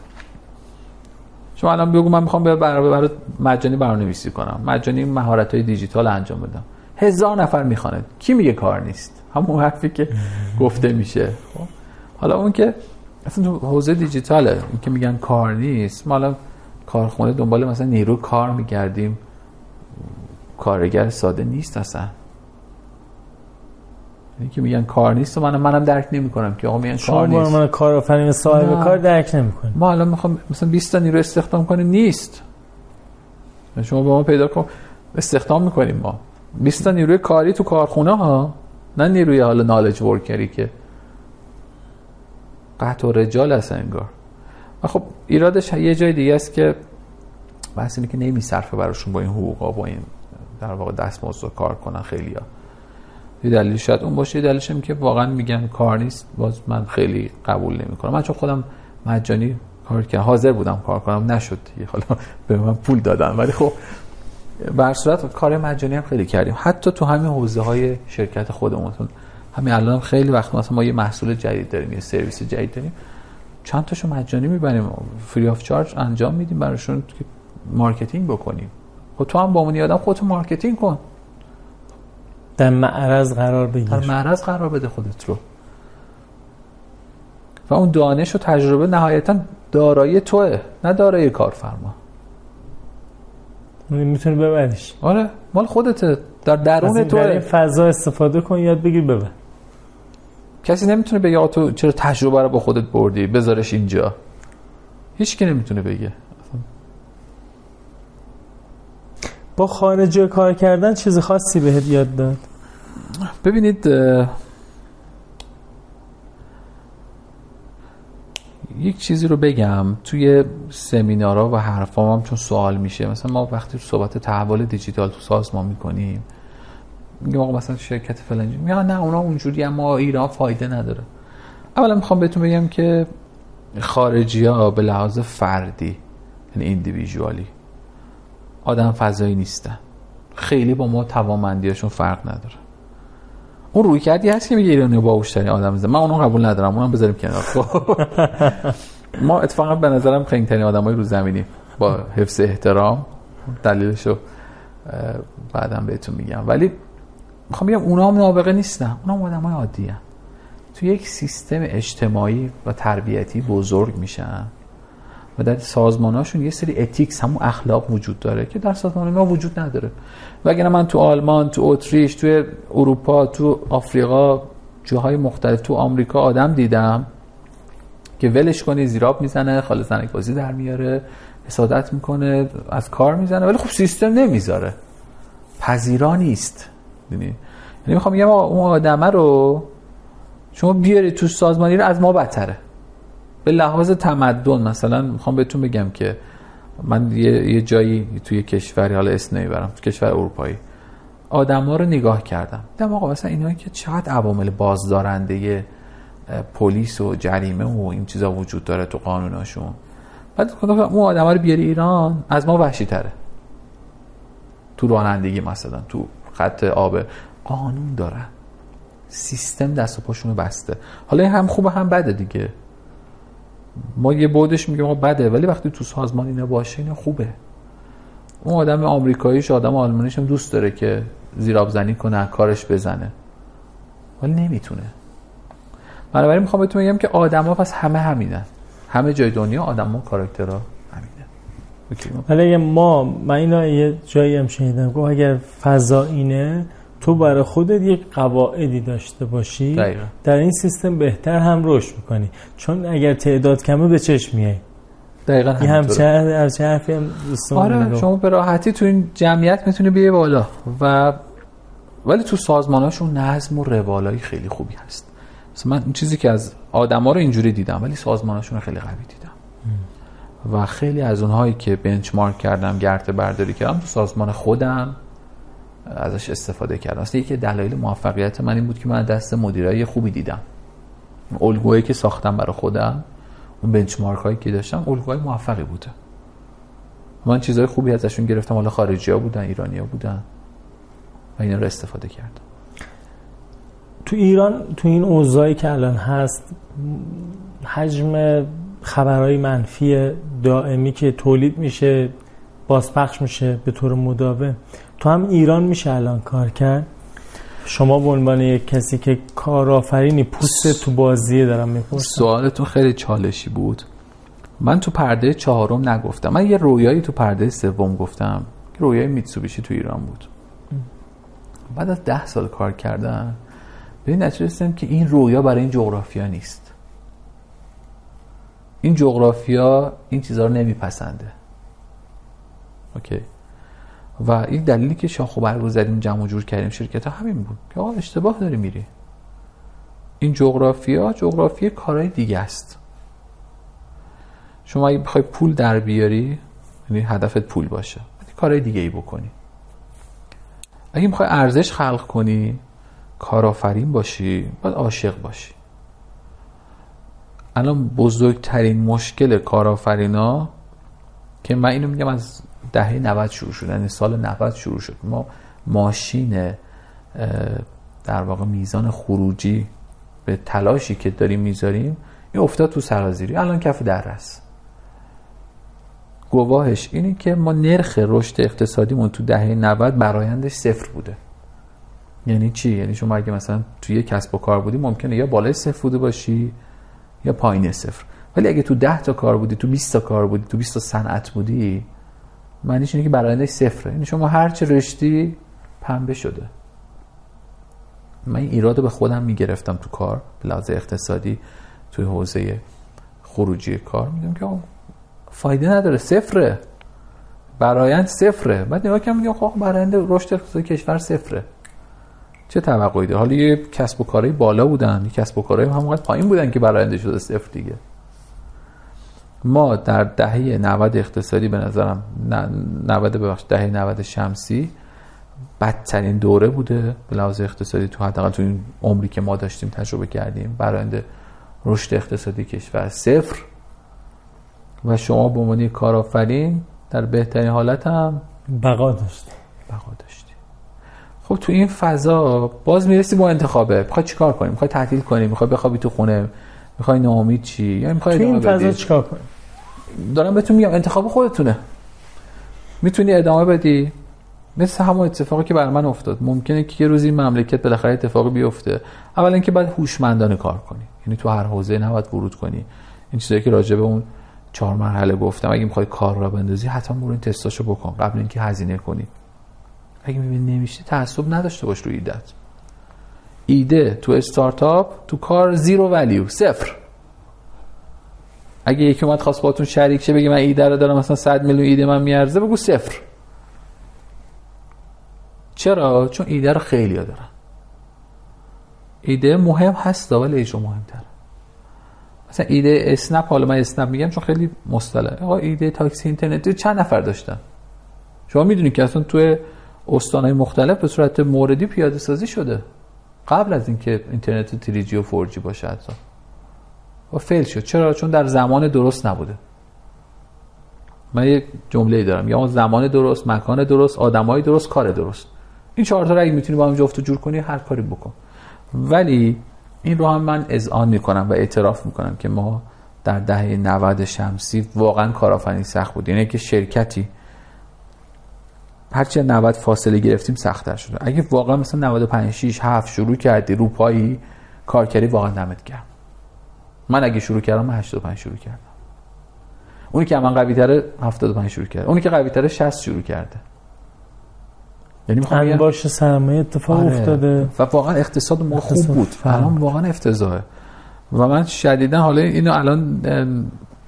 شما الان بگو من می‌خوام برای برای مجانی برنامه‌نویسی کنم. مجانی مهارت های دیجیتال انجام بدم. هزار نفر می‌خوانه کی میگه کار نیست؟ همون حرفی که گفته میشه. خب. حالا اون که اصلا تو حوزه دیجیتاله. این که میگن کار نیست. ما الان کارخونه دنبال مثلا نیرو کار میگردیم کارگر ساده نیست اصلا. که میگن کار نیست. و منم منم درک نمی‌کنم که آقا میگن کار نیست. من کار آفرین صاحب کار درک نمی‌کنم ما الان می‌خوام مثلا 20 تا نیرو استخدام کنیم نیست. شما با ما پیدا کن. استخدام می‌کنیم ما. 20 تا نیروی کاری تو کارخونه ها نه نیروی حالا نالج ورکری که قطع و رجال هست انگار. و خب ایرادش یه جای دیگه است که بحث اینه که نمیصرفه براشون با این حقوقا با این در واقع دستمزد کار کنن خیلی ها یه دلیل شاید اون باشه دلیلش که واقعا میگن کار نیست. باز من خیلی قبول نمی‌کنم. من چون خودم مجانی کار که حاضر بودم کار کنم. نشد. حالا به من پول دادن. ولی خب به صورت کار مجانی هم خیلی کردیم. حتی تو همین حوزه های شرکت خودمون. همین الان خیلی وقت مثلا ما یه محصول جدید داریم یه سرویس جدید داریم. چند تاشو مجانی می‌بریم. free of charge انجام میدیم براشون که marketing بکنیم. خب تو هم با اون آدم خودتو marketing کن. در معرض قرار بگیر. در معرض قرار بده خودت رو. و اون دانش و تجربه نهایتا دارایی توه نه دارایی کارفرما. می‌تونی ببریش. آره مال خودته. در درون تو این فضا استفاده کن یاد بگیر ببر. کسی نمی‌تونه بگه تو چرا تجربه رو با خودت بردی؟ بذارش اینجا. هیچ کی نمی‌تونه بگه. با خارجی کار کردن چیز خاصی بهت یاد داد؟ ببینید یک چیزی رو بگم. توی سمینارها و حرفام هم چون سوال میشه مثلا ما وقتی صحبت تحول دیجیتال تو سازمان می‌کنیم میگم آقا مثلا شرکت فلانجی میگن نه اونا اونجوری اما ایران فایده نداره. اولا می‌خوام بهتون بگم که خارجی ها به لحاظ فردی یعنی ایندیویژوالی آدم فضایی نیستن. خیلی با ما توامندیاشون فرق نداره. اون روی کردی هست که میگه ایرانی باهوش ترین آدم زده من اونو قبول ندارم اونم بذاریم کنار. خب. ما اتفاقا به نظرم خنگ ترین آدمای رو زمینی با حفظ احترام دلیلشو بعدم بهتون میگم. ولی می‌خوام بگم اونا هم نابغه نیستن. اونا هم آدمای عادی هم. تو یک سیستم اجتماعی و تربیتی بزرگ میشن. و در سازماناشون یه سری اتیکس همون اخلاق وجود داره که در سازمان ما وجود نداره. و من تو آلمان تو اتریش تو اروپا تو آفریقا جاهای مختلف تو آمریکا آدم دیدم که ولش کنی زیراب می‌زنه خالص زنک بازی در میاره حسادت می‌کنه از کار می‌زنه ولی خب سیستم نمی‌ذاره. پذیرا نیست. یعنی می‌خوام بگم اون آدمه رو شما بیاری تو سازمانی رو از ما بدتره. به لحاظ تمدن مثلا می‌خوام بهتون بگم که من یه, جایی توی کشوری حالا اسم نمی‌برم تو کشور اروپایی آدما رو نگاه کردم. دیدم آقا مثلا اینا که چقدر عوامل بازدارنده پلیس و جریمه و این چیزا وجود داره تو قانوناشون بعد اون آدما رو بیاری ایران از ما وحشی تره. تو رانندگی مثلا تو خط آب. قانون داره. سیستم دست و پاشونو بسته. حالا هم خوبه هم بده دیگه. ما یه بودش میگه ما بده ولی وقتی تو سازمان اینا باشه اینا خوبه. اون آدم آمریکاییش آدم آلمانیش هم دوست داره که زیراب زنی کنه کارش بزنه. ولی نمی‌تونه. بنابراین می‌خوام بهتون بگم که آدما پس همه همینن. همه جای دنیا آدما کاراکترها همینه. ولی ما من اینا یه جایی هم شنیدم گفت اگر فضا اینه تو برای خودت یک قواعدی داشته باشی دقیقا. در این سیستم بهتر هم رشد می‌کنی. چون اگر تعداد کمه به چشم میای. دقیقا این همچه حرفی هم آره شما به راحتی تو این جمعیت می‌تونی بیای بالا و ولی تو سازماناشون نظم و روالایی خیلی خوبی هست. مثلا من این چیزی که از آدما رو اینجوری دیدم ولی سازمانشون رو خیلی قوی دیدم. و خیلی از اونهایی که بنچمارک کردم گرت برداری کردم تو سازمان خودم ازش استفاده کردم. اصلا یکی دلایل موفقیت من این بود که من دست مدیرای خوبی دیدم. الگوهایی که ساختم برای خودم اون بنچمارک هایی که داشتم الگوهای موفقی بوده. من چیزهای خوبی ازشون گرفتم. حالا خارجی ها بودن ایرانی ها بودن. و اینا رو استفاده کردم. تو ایران تو این اوضاعی که الان هست حجم خبرهای منفی دائمی که تولید میشه بازپخش میشه به طور مداوم. تو هم ایران میشه الان کار کرد؟ شما به عنوان یک کسی که کارآفرینی پوست تو بازیه دارم می‌پرسم. سوالتون خیلی چالشی بود. من تو پرده چهارم نگفتم. من یه رویایی تو پرده سوم گفتم. که رویای میتسوبیشی تو ایران بود. بعد از ده سال کار کردن به این نتیجه رسیدم که این رویا برای این جغرافیا نیست. این جغرافیا این چیزها رو نمیپسنده. اوکی. و این دلیلی که شاخ و برگ زدیم جمع جور کردیم شرکت ها همین بود که آقا اشتباه داری میری. این جغرافیا جغرافی کارهای دیگه است. شما اگه بخوای پول در بیاری یعنی هدفت پول باشه کارهای دیگه ای بکنی. اگه می‌خوای ارزش خلق کنی کارآفرین باشی باید عاشق باشی. الان بزرگترین مشکل کارآفرینا که من اینو میگم از دهه 90 شروع شد یعنی سال 90 شروع شد. ما ماشین در واقع میزان خروجی به تلاشی که داریم می‌ذاریم این افتاد تو سرازیری. الان کف درس گواهش اینه که ما نرخ رشد اقتصادیمون تو دهه 90 برایندش صفر بوده. یعنی چی؟ یعنی شما اگه مثلا توی یه کسب و کار بودی ممکنه یا بالای صفر بوده باشی یا پایین صفر. ولی اگه تو 10 تا کار بودی تو 20 تا کار بودی تو 20 تا صنعت بودی معنیش اینه که برایندش صفره. یعنی شما هر چه رشتی پنبه شده. من این ایراد به خودم می‌گرفتم تو کار لحاظ اقتصادی توی حوزه خروجی کار. میگم که فایده نداره صفره. برایند صفره. بعد نگاه کنم میگم خب برآیند رشد اقتصادی کشور صفره. چه توقعی داره؟ حالا یه کسب و کارهای بالا بودن یه کسب و کارهای همونقدر پایین بودن که براینده شده صفر دیگه. ما در دهه 90 اقتصادی به نظرم 90 ببخش دهه 90 شمسی بدترین دوره بوده به لحاظ اقتصادی تو حداقل تو این عمری که ما داشتیم تجربه کردیم براینده رشد اقتصادی کشور. صفر. و شما به عنوان کارآفرین در بهترین حالت هم بقا داشتی. بقا داشتی. خب تو این فضا باز می‌رسی با انتخابه. می‌خوای چیکار کنیم می‌خوای تعطیل کنیم می‌خوای بخوابی تو خونه؟ می‌خوای ناامید چی؟ یا می‌خوای تو این فضا چیکار کنیم؟ دارم بهتون میگم انتخاب خودتونه. می‌تونی ادامه بدی؟ مثل همون اتفاقی که بر من افتاد. ممکنه که یه روزی مملکت بالاخره اتفاقی بیفته. اولا اینکه باید هوشمندانه کار کنی. یعنی تو هر حوزه نباید ورود کنی. این چیزایی که راجع به اون چهار مرحله گفتم اگه می‌خوای کار را بندازی حتما برو این تستاشو بکن. قبل اینکه هزینه کنی. اگه می‌بینی نمیشه تعصب نداشته باش روی ایدت ایده تو استارتاپ تو کار زیرو ولیو صفر. اگه یکی اومد خواست باتون شریک شه بگه من ایده رو دارم مثلا 100 میلیون ایده من میارزه بگو صفر. چرا؟ چون ایده رو خیلی ها دارن. ایده مهم هست ولی ایشو مهمتره. مثلا ایده اسنپ حالا من اسنپ میگم چون خیلی مصطلح آقا ایده تاکسی اینترنتی چند نفر داشتن؟ شما می‌دونید که اصلا توی استانهای مختلف به صورت موردی پیاده سازی شده. قبل از اینکه اینترنت تریجی و فورجی باشه حتی. و فیل شد. چرا؟ چون در زمان درست نبوده. من یک جمله دارم. یا زمان درست مکان درست آدمای درست کار درست. این چهار تا اگه می‌تونی با هم جفت و جور کنی هر کاری بکن. ولی این رو هم من اذعان می‌کنم و اعتراف می‌کنم که ما در دهه 90 شمسی واقعا کارآفرینی سخت بود یعنی که شرکتی هرچه 90 فاصله گرفتیم سختتر شده اگه واقعا مثلا 95 6 7 شروع کردی رو پایی کار کردی واقعا دمت گرم. من اگه شروع کردم من 85 شروع کردم. اونی که من قوی تره 75 شروع کرده. اونی که قوی تره 60 شروع کرده. یعنی می‌خوام باشه سرمایه اتفاق آره. افتاده. و واقعا اقتصاد ما خوب بود. الان واقعا افتضاحه. و من شدیدا حالا اینو الان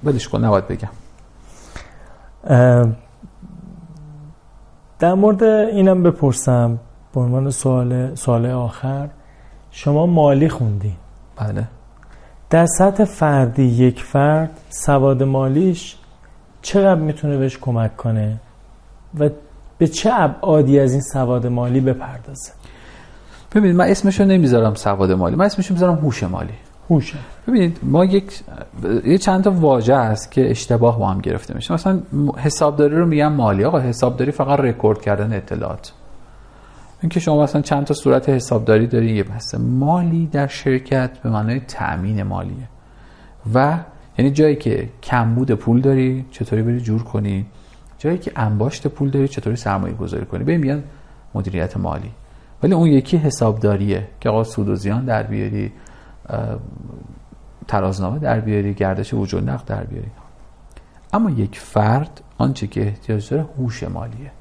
بدش کن نباید بگم. در مورد اینم بپرسم به عنوان سوال سوال آخر شما مالی خوندی بله. در سطح فردی یک فرد سواد مالیش چقدر می‌تونه بهش کمک کنه و به چه ابعادی از این سواد مالی بپردازه؟ ببینید من اسمشو نمی‌ذارم سواد مالی من اسمشو می‌ذارم هوش مالی. هوش ببینید ما یک یه چند تا واژه هست که اشتباه با هم گرفته میشه. مثلا حسابداری رو میگن مالی. آقا حسابداری فقط رکورد کردن اطلاعات. اینکه شما مثلا چند تا صورت حسابداری داری یه بحث مالی در شرکت به معنای تأمین مالیه. و یعنی جایی که کمبود پول داری چطوری بری جور کنی. جایی که انباشت پول داری چطوری سرمایه گذاری کنی. ببین میگن مدیریت مالی. ولی اون یکی حسابداریه که آقا سود و زیان در بیاری. ترازنامه در بیاری گردش وجود نقد در بیاری. اما یک فرد آنچه که احتیاج داره هوش مالیه.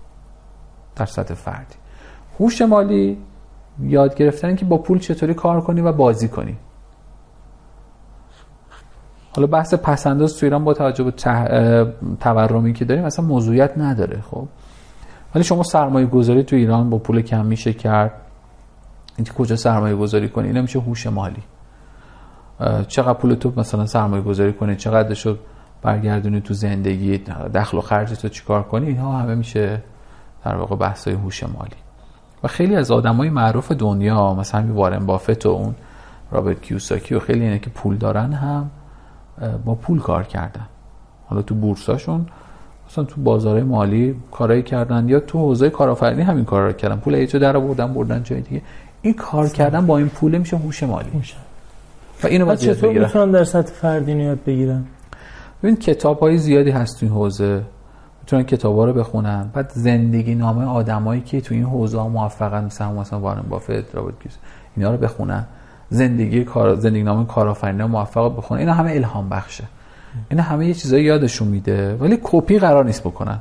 در سطح فردی. هوش مالی یاد گرفتن که با پول چطوری کار کنی و بازی کنی. حالا بحث پسنداز تو ایران با توجه به تورمی که داریم اصلا موضوعیت نداره خب. ولی شما سرمایه گذاری تو ایران با پول کم میشه کرد. اینکه کجا سرمایه گذاری کنی؟ اینا میشه هوش مالی. چقدر پول تو مثلا سرمایه گذاری کنی چقدر شد برگردونی تو زندگی دخل و خرج تو چیکار کنی؟ اینها همه میشه در واقع بحث های هوش مالی. و خیلی از آدمای معروف دنیا مثلا وارن بافت و اون رابرت کیوساکی و خیلی اینه که پول دارن هم با پول کار کردن. حالا تو بورساشون مثلا تو بازار مالی کارایی کردن یا تو حوزه کارآفرینی همین کارا رو کردن. پول یه در بردن بردن جای دیگه. این کار کردن با این پول میشه هوش مالی. میشه و اینو باید چطور می‌تونن در سطح فردی یاد بگیرن؟ ببین کتاب های زیادی هست تو این حوزه. می‌تونن کتاب ها رو بخونن. بعد زندگی نامه آدمایی که تو این حوزه ها موفقن مثلا مثلا وارن بافت رابرت کیوس اینا رو بخونن. زندگی کار زندگی نامه کارآفرینان موفق بخونن. اینا همه الهام بخشه. اینا همه یه چیزایی یادشون میده. ولی کپی قرار نیست بکنن.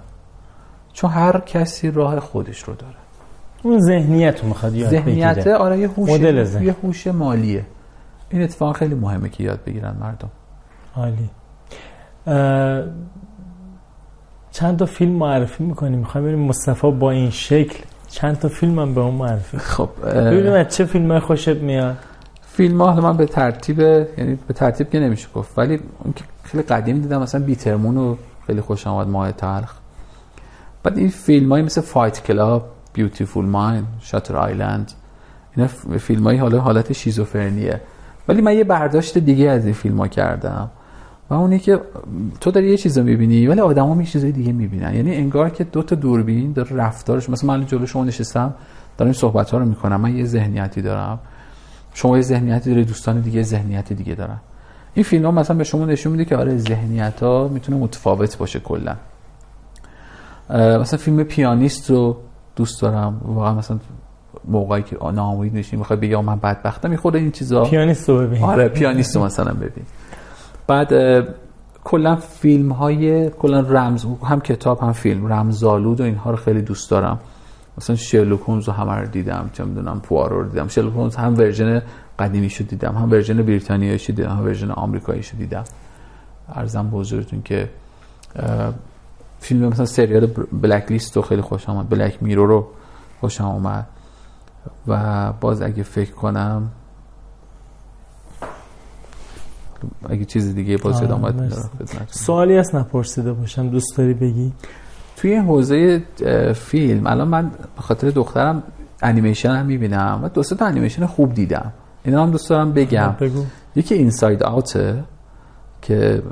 چون هر کسی راه خودش رو داره. اون ذهنیت رو می‌خواد یاد ذهنیت آره یه هوش. یه هوش مالیه. این اتفاق خیلی مهمه که یاد بگیرن مردم. عالی. اه، چند تا فیلم معرفی می‌کنیم می‌خوایم بریم مصطفی با این شکل چند تا فیلم هم به اون معرفی خب ببینیم از چه فیلم خوشت میاد؟ فیلم ها من به ترتیب یعنی به ترتیب که نمیشه گفت ولی اون که خیلی قدیم دیدم مثلا Bitter Moon رو خیلی خوش آمد ماه تلخ. بعد این فیلم های مثل Fight Club Beautiful Mind Shutter Island اینا فیلم های حالا حالت شیزوفرنیه. ولی من یه برداشت دیگه از این فیلم ها کردم و اونی که تو داری یه چیز رو می‌بینی ولی آدم ها چیزای دیگه می‌بینن. یعنی انگار که دو تا دوربین داره رفتارش مثلا من جلو شما نشستم دارم صحبت ها رو می‌کنم. من یه ذهنیتی دارم. شما یه ذهنیتی داری دوستان دیگه ذهنیت دیگه دارن. این فیلم ها مثلا به شما نشون میده که آره ذهنیت ها می‌تونه متفاوت باشه کلا. مثلا فیلم پیانیست رو دوست دارم. واقعا مثلا موقعی که ناامید میشی می‌خوای بگی من بدبختم خود این چیزا. پیانیست رو ببین. آره پیانیست رو مثلا ببین. بعد کلا فیلم های کلا رمز هم کتاب هم فیلم. رمزآلود و اینها رو خیلی دوست دارم. مثلا شرلوک هولمز رو همه رو دیدم چه می‌دونم پوارو رو دیدم. شرلوک هولمز هم version قدیمیشو دیدم هم version بریتانیاییشو دیدم هم version آمریکاییشو دیدم. عرضم به حضورتون که فیلم مثلا سریال بلک لیست رو خیلی خوشم آمد بلک میرو رو خوشم آمد و باز اگه فکر کنم اگه چیز دیگه باز یادم اومد سوالی هست نپرسیده باشم دوست داری بگی؟ توی حوزه فیلم الان من به خاطر دخترم انیمیشن هم می‌بینم و دو تا انیمیشن خوب دیدم. اینا هم دوست دارم بگم. بگو. یکی اینساید آوته که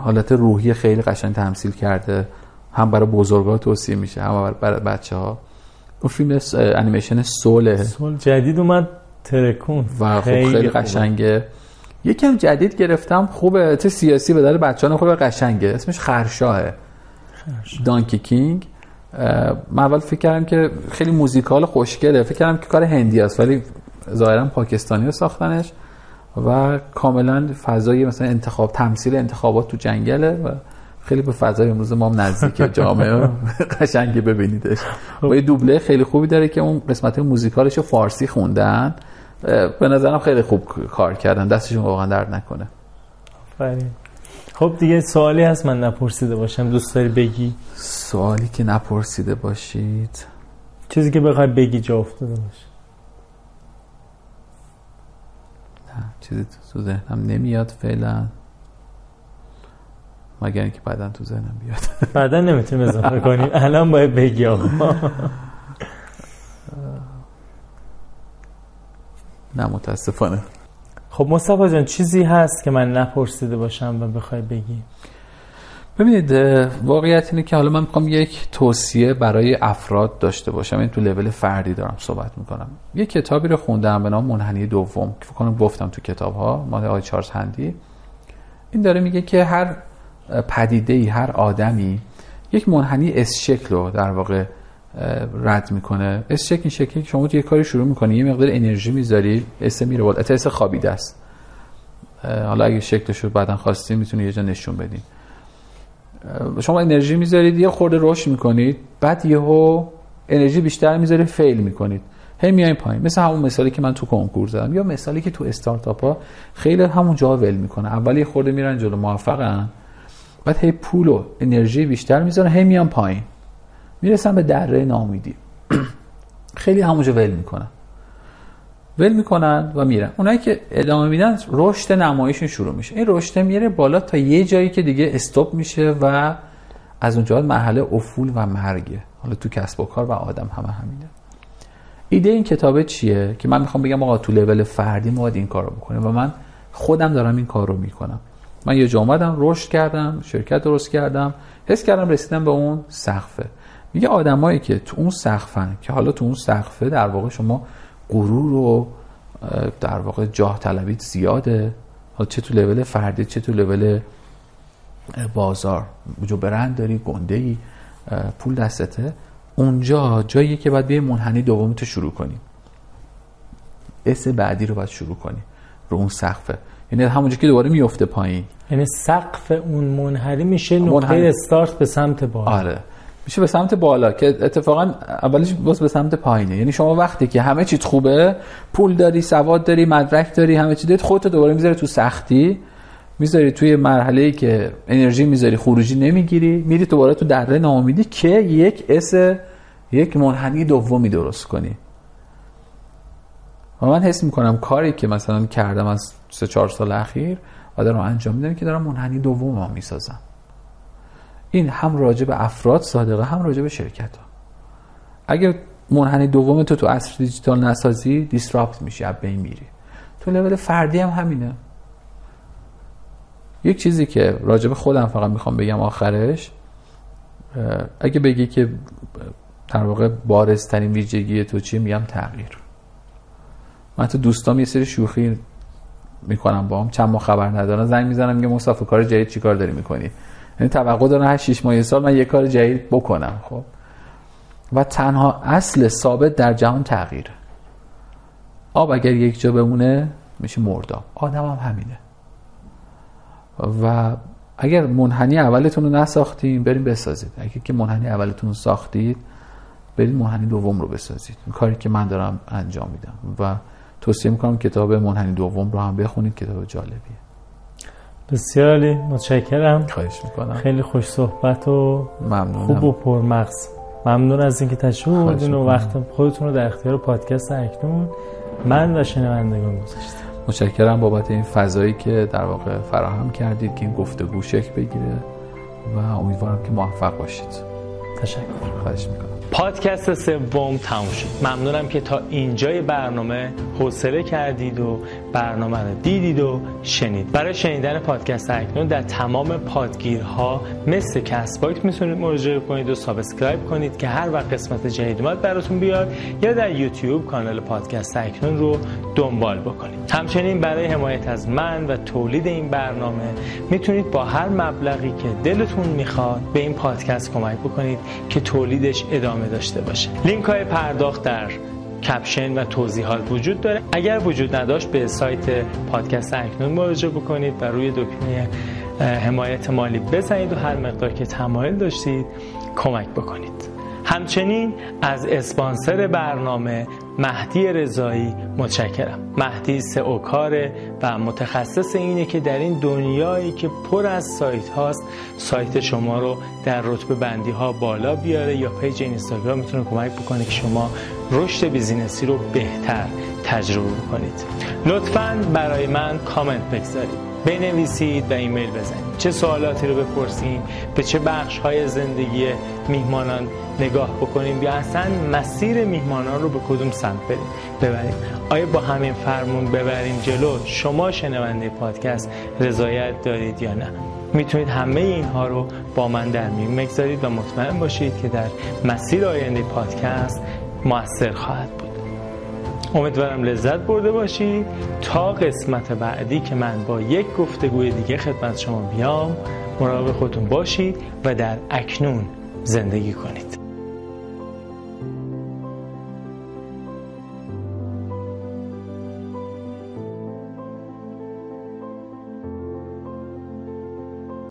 حالت روحی خیلی قشنگ تمثیل کرده هم برای بزرگا توصیه میشه هم برای بچه ها اون فیلم انیمیشن سوله سول جدید اومد ترکون. و خب خیلی, خیلی قشنگه. یکم جدید گرفتم خوبه. چه سیاسی به در بچه‌ها خوبه قشنگه. اسمش خرشاهه. دانکی کینگ من اول فکر کردم که خیلی موزیکال خوشگله. فکر کردم که کار هندی است ولی ظاهرا پاکستانی رو ساختنش. و کاملا فضای مثلا انتخاب تمثیل انتخابات تو جنگله و خیلی به فضای امروز ما هم نزدیک جامعه قشنگی ببینیدش. و یه دوبله خیلی خوبی داره که اون قسمت موزیکالش رو فارسی خوندن. به نظرم خیلی خوب کار کردن. دستشون واقعا درد نکنه. آفرین. خب دیگه سوالی هست من نپرسیده باشم. دوست داری بگی؟ سوالی که نپرسیده باشید. چیزی که بخوای بگی جا افتاده باشه. نه چیزی تو ذهنم نمیاد فعلا. مگر اینکه بعدا تو ذهنم بیاد. بعدا نمی‌تونیم اضافه کنیم. الان باید بگی آقا. نه متاسفانه. خب مصطفی جان چیزی هست که من نپرسیده باشم و بخوای بگی؟ ببینید واقعیت اینه که حالا من می‌خوام یک توصیه برای افراد داشته باشم. این تو لول فردی دارم صحبت می‌کنم. یه کتابی رو خوندم به نام منحنی دوم که فکر گفتم تو کتاب ها مال آقای چارلز هندی. این داره میگه که هر پدیده ای هر آدمی یک منحنی S شکل رو در واقع رد می‌کنه. S شکل این شکلی شما تو یه کاری شروع می‌کنی یه مقدار انرژی می‌ذاری S میره بالا. S خوابیده است. حالا اگه شکلش رو بعدا خواستین می‌تونی یه جا نشون بدین شما انرژی می‌ذارید یه خورده رشد می‌کنید بعد یهو انرژی بیشتر می‌ذارید فیل می‌کنید. هی میایم پایین. مثل همون مثالی که من تو کنکور زدم. یا مثالی که تو استارتاپ ها خیلی همون جا ول می‌کنه. اول یه خورده میرن جلو موفقن. بعد هی پول و انرژی بیشتر می‌ذارن هی میان پایین. می‌رسن به دره نامیدی خیلی همونجا ول می‌کنن. ول می‌کنن و میرن. اونایی که ادامه میدن رشد نمایشون شروع میشه. این رشد میره بالا تا یه جایی که دیگه استوب میشه و از اونجا مرحله افول و مرگه حالا تو کسب و کار و آدم همه همینه. ایده این کتابه چیه؟ که من می‌خوام بگم آقا تو لول فردی ما این کار رو بکنیم و من خودم دارم این کار رو می‌کنم. من یه جا اومدم رشد کردم شرکت درست کردم حس کردم رسیدم به اون سقفه. میگه آدمایی که تو اون سقفن که حالا تو اون سقفه در واقع شما غرور و در واقع جاه طلبیت زیاده. چه تو لول فردی چه تو لول بازار. جو برند داری گنده ای پول دستته. اونجا جایی که باید بیای منحنی دومتو شروع کنی. اس بعدی رو باید شروع کنی رو اون سقفه. یعنی همونجا که دوباره میفته پایین. یعنی سقف اون منحنی میشه نقطه استارت به سمت بالا. آره. میشه به سمت بالا که اتفاقا اولش باز به سمت پایینه. یعنی شما وقتی که همه چیت خوبه پول داری سواد داری مدرک داری همه چی داری خودت دوباره می‌ذاری تو سختی می‌ذاری توی مرحله ای که انرژی می‌ذاری خروجی نمی‌گیری میری دوباره تو دره ناامیدی که یک اس یک منحنی دومی درست کنی. و من حس می‌کنم کاری که مثلا کردم از سه چهار سال اخیر و دارم انجام میدم که دارم منحنی دوم می‌سازم این هم راجع به افراد صادقه هم راجع به شرکت ها اگر منحنی دوم تو تو عصر دیجیتال نسازی دیسراپت میشی از بین میری. تو لول فردی هم همینه. یک چیزی که راجع به خودم فقط می‌خوام بگم آخرش اگه بگی که در واقع بارزترین ویژگی تو چیه میگم تغییر. من تو دوستام یه سری شوخی می‌کنم با هم. چند ما خبر ندارن. زنگ می‌زنم میگه مصطفی کار جدید چیکار داری می‌کنی؟ یعنی توقع دارن هر 6 ماه سال من یه کار جدید بکنم خب. و تنها اصل ثابت در جهان تغییره آب اگر یک جا بمونه میشه مرداب آدم هم همینه. و اگر منحنی اولتون رو نساختین بریم بسازید. اگر که منحنی اولتون ساختید برید منحنی دوم رو بسازید. کاری که من دارم انجام میدم. و توصیه می‌کنم کتاب منحنی دوم رو هم بخونید کتاب جالبیه. بسیار عالی متشکرم. خواهش می‌کنم. خیلی خوش صحبت و ممنونم. خوب و پرمغز. ممنون از اینکه تشریف آوردین و وقت خودتون رو در اختیار پادکست اکنون من و شنوندگان گذاشتم متشکرم بابت این فضایی که در واقع فراهم کردید که این گفتگو شکل بگیره و امیدوارم که موفق باشید. تشکر. خواهش می‌کنم. پادکست سوم تموم شد. ممنونم که تا اینجای برنامه حوصله کردید و برنامه رو دیدید و شنید. برای شنیدن پادکست اکنون در تمام پادگیرها مثل کست می‌تونید مراجعه کنید و subscribe کنید که هر وقت قسمت جدید اومد براتون بیاد یا در یوتیوب کانال پادکست اکنون رو دنبال بکنید. همچنین برای حمایت از من و تولید این برنامه می‌تونید با هر مبلغی که دلتون می‌خواد به این پادکست کمک بکنید که تولیدش ادامه داشته باشه. لینک های پرداخت در caption و توضیحات وجود داره. اگر وجود نداشت به سایت پادکست اکنون مراجعه بکنید و روی دکمه حمایت مالی بزنید و هر مقدار که تمایل داشتید کمک بکنید. همچنین از اسپانسر برنامه مهدی رضایی متشکرم. مهدی سئوکاره و متخصص اینه که در این دنیایی که پر از سایت هاست سایت شما رو در رتبه بندی ها بالا بیاره یا پیج اینستاگرام می‌تونه کمک بکنه که شما رشد business ی رو بهتر تجربه کنید لطفا برای من کامنت بگذارید. بنویسید و ایمیل بزنید. چه سوالاتی رو بپرسیم؟ به چه بخش های زندگی میهمانان نگاه بکنیم یا اصلا مسیر میهمانان رو به کدوم سمت بریم؟ ببریم. آیا با همین فرمون ببریم جلو؟ شما شنونده پادکست رضایت دارید یا نه؟ می‌تونید همه اینها رو با من در میون بگذارید و مطمئن باشید که در مسیر آینده پادکست موثر خواهد بود. امیدوارم لذت برده باشید. تا قسمت بعدی که من با یک گفتگوی دیگه خدمت شما بیام مراقب خودتون باشید و در اکنون زندگی کنید.